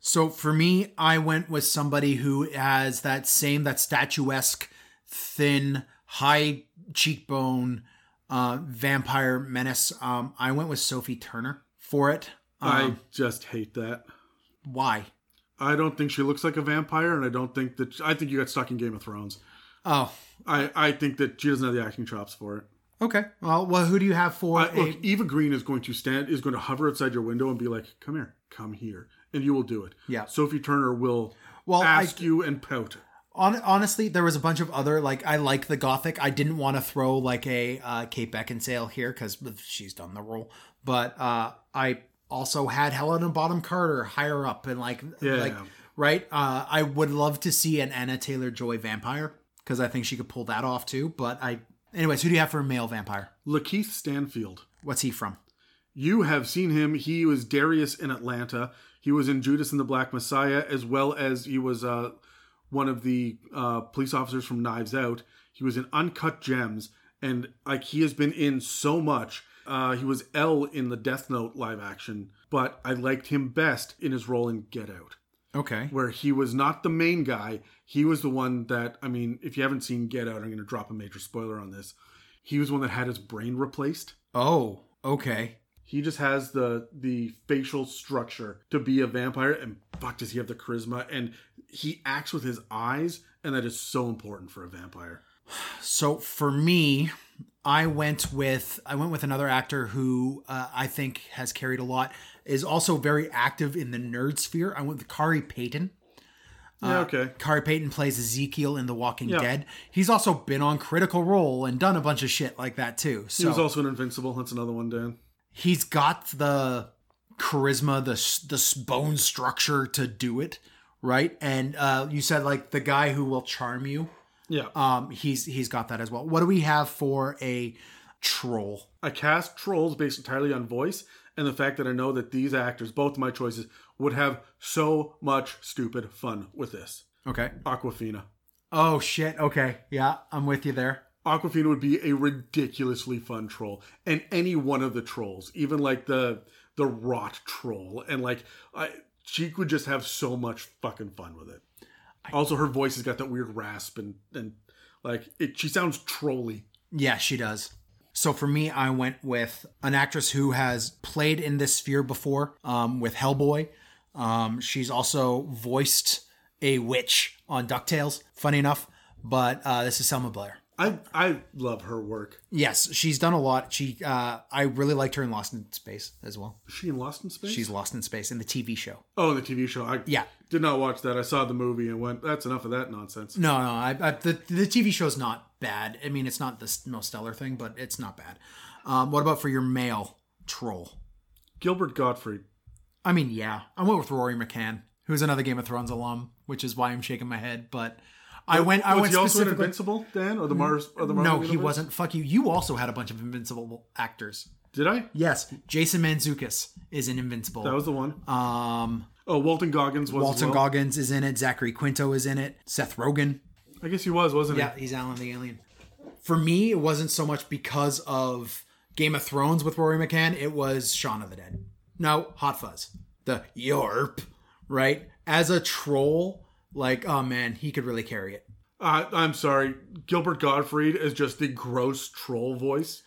Speaker 2: So for me, I went with somebody who has that same that statuesque, thin, high cheekbone, uh, vampire menace. Um, I went with Sophie Turner for it.
Speaker 1: I
Speaker 2: Um,
Speaker 1: just hate that.
Speaker 2: why?
Speaker 1: I don't think she looks like a vampire, and I don't think that. I think you got stuck in Game of Thrones.
Speaker 2: Oh,
Speaker 1: I, I think that she doesn't have the acting chops for it.
Speaker 2: okay. Well, well, who do you have for
Speaker 1: Uh,
Speaker 2: a?
Speaker 1: look, Eva Green is going to stand, is going to hover outside your window and be like, "Come here, come here," and you will do it.
Speaker 2: Yeah.
Speaker 1: Sophie Turner will
Speaker 2: Well, I-
Speaker 1: ask you and pout.
Speaker 2: Hon- honestly, there was a bunch of other like I like the gothic. I didn't want to throw like a uh, Kate Beckinsale here because she's done the role, but uh, I also had Helena Bonham Carter higher up and like
Speaker 1: Yeah.
Speaker 2: like right. Uh, I would love to see an Anya Taylor Joy vampire because I think she could pull that off too. But I, anyways, who do you have for a male vampire?
Speaker 1: Lakeith Stanfield.
Speaker 2: What's he from?
Speaker 1: You have seen him. He was Darius in Atlanta. He was in Judas and the Black Messiah, as well as he was uh, one of the uh, police officers from Knives Out. He was in Uncut Gems, and like he has been in so much. Uh, he was L in the Death Note live action, but I liked him best in his role in Get Out,
Speaker 2: Okay.
Speaker 1: where he was not the main guy. He was the one that I mean, if you haven't seen Get Out, I'm going to drop a major spoiler on this. He was one that had his brain replaced.
Speaker 2: Oh, okay.
Speaker 1: He just has the the facial structure to be a vampire, and fuck, does he have the charisma? And he acts with his eyes, and that is so important for a vampire.
Speaker 2: So for me, I went with I went with another actor who uh, I think has carried a lot. Is also very active in the nerd sphere. I went with Khary Payton.
Speaker 1: Yeah, okay.
Speaker 2: Khary Payton plays Ezekiel in The Walking
Speaker 1: Yeah.
Speaker 2: Dead. He's also been on Critical Role and done a bunch of shit like that too. So
Speaker 1: He was also an Invincible. That's another one, Dan.
Speaker 2: he's got the charisma, the the bone structure to do it, right? And uh, you said like the guy who will charm you.
Speaker 1: Yeah.
Speaker 2: Um, he's he's got that as well. What do we have for a troll?
Speaker 1: I cast trolls based entirely on voice and the fact that I know that these actors, both my choices, would have so much stupid fun with this.
Speaker 2: Okay.
Speaker 1: Awkwafina.
Speaker 2: Oh shit. Okay. Yeah, I'm with you there.
Speaker 1: Awkwafina would be a ridiculously fun troll, and any one of the trolls, even like the the rot troll, and like I, she would just have so much fucking fun with it. Also, her voice has got that weird rasp, and and like it, she sounds trolly.
Speaker 2: Yeah, she does. So for me, I went with an actress who has played in this sphere before, um, with Hellboy. Um, she's also voiced a witch on Ducktales. Funny enough, but uh, this is Selma Blair.
Speaker 1: I I love her work.
Speaker 2: Yes, she's done a lot. She, uh, I really liked her in Lost in Space as well.
Speaker 1: Is she in Lost in Space?
Speaker 2: She's Lost in Space in the TV show.
Speaker 1: oh, the TV show. I
Speaker 2: Yeah.
Speaker 1: Did not watch that. I saw the movie and went, "That's enough of that nonsense."
Speaker 2: No, no, I, I, the the TV show's not bad. I mean, it's not the most stellar thing, but it's not bad. Um, what about for your male troll?
Speaker 1: Gilbert Gottfried.
Speaker 2: I mean, yeah, I went with Rory McCann, who's another Game of Thrones alum, which is why I'm shaking my head. But I went, I
Speaker 1: was
Speaker 2: went
Speaker 1: he also
Speaker 2: specifically.
Speaker 1: Invincible, Dan, or the Mars? Or the Marvel
Speaker 2: no, he wasn't. Fuck you. You also had a bunch of Invincible actors.
Speaker 1: Did I?
Speaker 2: Yes, Jason Mantzoukas is an Invincible.
Speaker 1: That was the one.
Speaker 2: um,
Speaker 1: Oh, Walton Goggins was. as
Speaker 2: Walton
Speaker 1: well.
Speaker 2: Goggins is in it. Zachary Quinto is in it. Seth Rogen.
Speaker 1: I guess he was, wasn't he?
Speaker 2: Yeah, he's Alan the Alien. For me, it wasn't so much because of Game of Thrones with Rory McCann. It was Shaun of the Dead. No, Hot Fuzz. The Yorp, right? As a troll, like, oh man, he could really carry it.
Speaker 1: Uh, I'm sorry, Gilbert Gottfried is just the gross troll voice,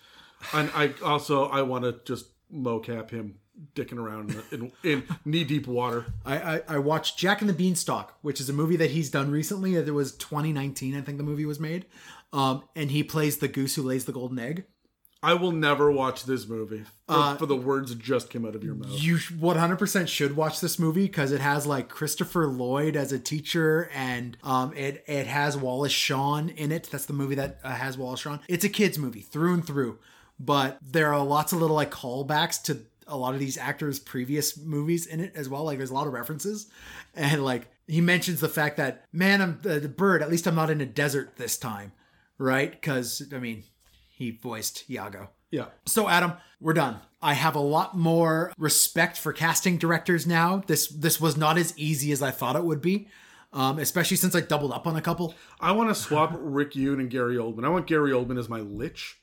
Speaker 1: and I also I want to just mocap him dicking around in, in, in knee deep water.
Speaker 2: I, I, I watched Jack and the Beanstalk, which is a movie that he's done recently. It was 2019, I think the movie was made. Um, and he plays the goose who lays the golden egg.
Speaker 1: I will never watch this movie for,
Speaker 2: Uh,
Speaker 1: for the words that just came out of your mouth.
Speaker 2: You 100% should watch this movie because it has like Christopher Lloyd as a teacher and um, it, it has Wallace Shawn in it. That's the movie that uh, has Wallace Shawn. It's a kid's movie through and through, but there are lots of little like callbacks to a lot of these actors' previous movies in it as well. Like there's a lot of references. And like he mentions the fact that, man, I'm the, the bird, at least I'm not in a desert this time, right? Because, I mean, he voiced Iago.
Speaker 1: Yeah,
Speaker 2: So Adam, we're done. I have a lot more respect for casting directors now. This this was not as easy as I thought it would be, um, especially since I doubled up on a couple.
Speaker 1: I want to swap Rick Yune and Gary Oldman. I want Gary Oldman as my lich,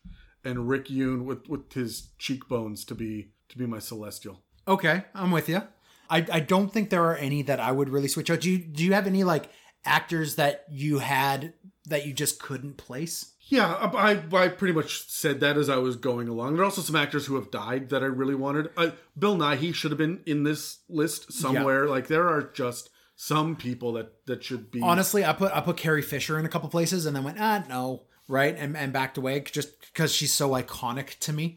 Speaker 1: and Rick Yune with with his cheekbones to be to be my celestial.
Speaker 2: Okay, I'm with you. I, I don't think there are any that I would really switch out. Do you do you have any like actors that you had that you just couldn't place?
Speaker 1: Yeah, I, I pretty much said that as I was going along. There are also some actors who have died that I really wanted. Uh, Bill Nighy should have been in this list somewhere. Like there are just some people that that should be
Speaker 2: Honestly, I put I put Carrie Fisher in a couple places and then went ah no right and and backed away just because she's so iconic to me.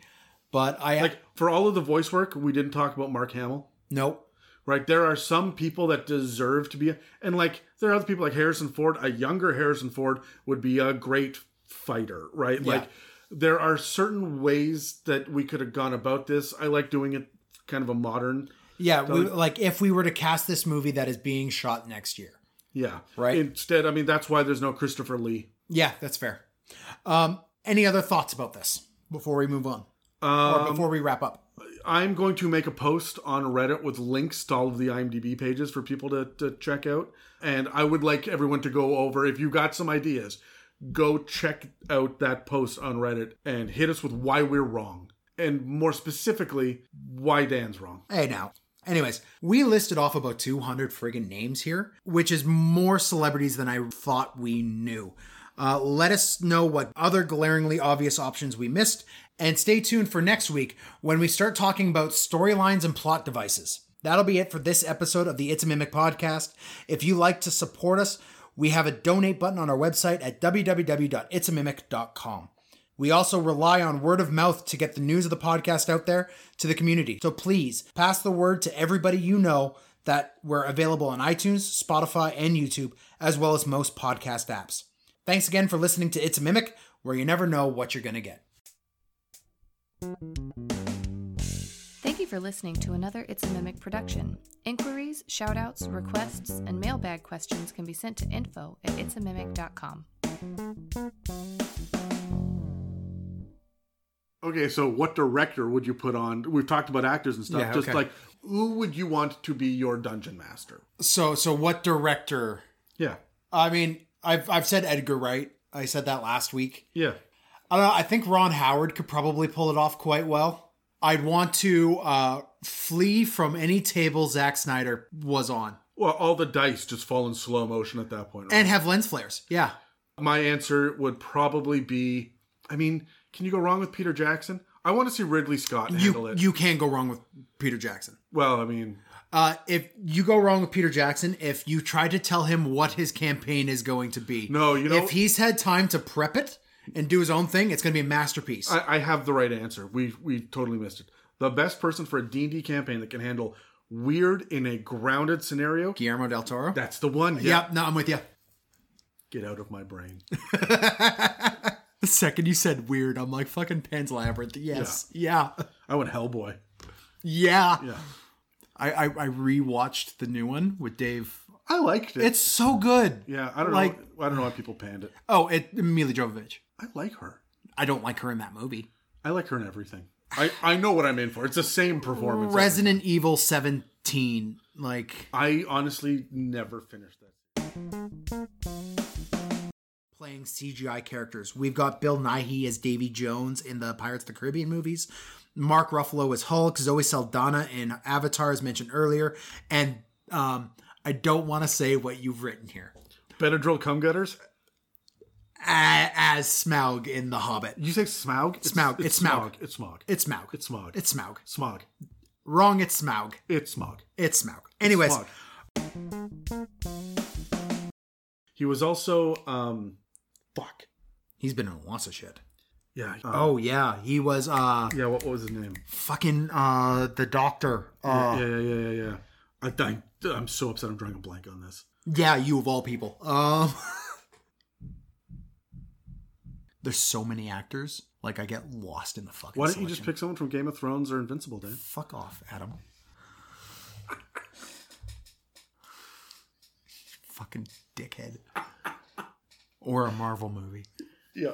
Speaker 2: But I
Speaker 1: like for all of the voice work. We didn't talk about Mark Hamill.
Speaker 2: nope.
Speaker 1: right? There are some people that deserve to be, and like there are other people like Harrison Ford. A younger Harrison Ford would be a great fighter, right?
Speaker 2: Yeah.
Speaker 1: Like there are certain ways that we could have gone about this. I like doing it kind of a modern,
Speaker 2: Yeah, we, like if we were to cast this movie that is being shot next year.
Speaker 1: yeah,
Speaker 2: Right.
Speaker 1: Instead, I mean that's why there's no Christopher Lee.
Speaker 2: Yeah, that's fair. Um, any other thoughts about this before we move on or
Speaker 1: Um,
Speaker 2: before we wrap up?
Speaker 1: I'm going to make a post on Reddit with links to all of the IMDb pages for people to, to check out. And I would like everyone to go over, if you've got some ideas, go check out that post on Reddit and hit us with why we're wrong. And more specifically, why Dan's wrong.
Speaker 2: Hey now. Anyways, we listed off about 200 friggin' names here, which is more celebrities than I thought we knew. Uh, let us know what other glaringly obvious options we missed, and stay tuned for next week when we start talking about storylines and plot devices. That'll be it for this episode of the It's a Mimic podcast. If you like to support us, we have a donate button on our website at www.itsamimic.com. We also rely on word of mouth to get the news of the podcast out there to the community. So please pass the word to everybody you know that we're available on iTunes, Spotify, and YouTube, as well as most podcast apps. Thanks again for listening to It's a Mimic, where you never know what you're going to get.
Speaker 3: Thank you for listening to another It's a Mimic production. Inquiries, shoutouts, requests, and mailbag questions can be sent to info at itsamimic.com.
Speaker 1: Okay, so what director would you put on? We've talked about actors and stuff.
Speaker 2: Yeah,
Speaker 1: Just
Speaker 2: okay.
Speaker 1: like, who would you want to be your dungeon master?
Speaker 2: So, so what director?
Speaker 1: Yeah.
Speaker 2: I mean, I've I've said Edgar Wright. I said that last week.
Speaker 1: Yeah.
Speaker 2: I don't know. I think Ron Howard could probably pull it off quite well. I'd want to uh, flee from any table Zack Snyder was on
Speaker 1: Well, all the dice just fall in slow motion at that point. Right?
Speaker 2: and have lens flares. Yeah.
Speaker 1: My answer would probably be I mean, can you go wrong with Peter Jackson? I want to see Ridley Scott handle
Speaker 2: You
Speaker 1: it.
Speaker 2: you can't go wrong with Peter Jackson.
Speaker 1: well, I mean,
Speaker 2: Uh, if you go wrong with Peter Jackson, if you try to tell him what his campaign is going to be,
Speaker 1: No, you know-
Speaker 2: if he's had time to prep it and do his own thing, it's going to be a masterpiece.
Speaker 1: I, I have the right answer. We we totally missed it. The best person for a D&D campaign that can handle weird in a grounded scenario.
Speaker 2: Guillermo del Toro.
Speaker 1: That's the one. Yeah.
Speaker 2: Yep. No, I'm with you.
Speaker 1: Get out of my brain.
Speaker 2: The second you said weird, I'm like fucking Pan's Labyrinth. Yes. Yeah.
Speaker 1: I went Hellboy.
Speaker 2: Yeah.
Speaker 1: Yeah.
Speaker 2: I, I I rewatched the new one with Dave.
Speaker 1: I liked it.
Speaker 2: It's so good.
Speaker 1: yeah, I don't
Speaker 2: like-
Speaker 1: know. I don't know why people panned it.
Speaker 2: Oh, it Milla Jovovich.
Speaker 1: I like her.
Speaker 2: I don't like her in that movie.
Speaker 1: I like her in everything. I, I know what I'm in for. It's the same performance.
Speaker 2: Resident Evil 17. Like
Speaker 1: I honestly never finished that.
Speaker 2: playing CGI characters. We've got Bill Nighy as Davy Jones in the Pirates of the Caribbean movies. Mark Ruffalo as Hulk, Zoe Saldana in Avatar, as mentioned earlier, and um, I don't want to say what you've written here.
Speaker 1: Benadryl Cumgutters?
Speaker 2: gutters? as Smaug in The Hobbit.
Speaker 1: You say Smaug? It's,
Speaker 2: Smaug. It's Smaug.
Speaker 1: It's Smaug.
Speaker 2: It's Smaug.
Speaker 1: It's Smaug.
Speaker 2: It's Smaug.
Speaker 1: Smaug.
Speaker 2: Wrong, it's Smaug.
Speaker 1: It's Smaug.
Speaker 2: It's Smaug. Anyways,
Speaker 1: Smog. He was also um fuck.
Speaker 2: he's been in lots of shit.
Speaker 1: Yeah. um,
Speaker 2: Oh yeah, he was uh
Speaker 1: yeah, what, what was his name?
Speaker 2: fucking uh the doctor. Uh
Speaker 1: yeah, yeah, yeah, yeah, yeah. I, I, I'm so upset I'm drawing a blank on this.
Speaker 2: yeah, you of all people. Um There's so many actors. Like I get lost in the fucking
Speaker 1: Why don't you just pick someone from Game of Thrones or Invincible, Dan?
Speaker 2: Fuck off, Adam. fucking dickhead. Or a Marvel movie.
Speaker 1: Yeah.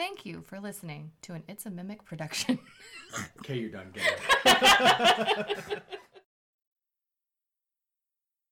Speaker 3: Thank you for listening to an It's a Mimic production.
Speaker 2: Okay, you're done. Get.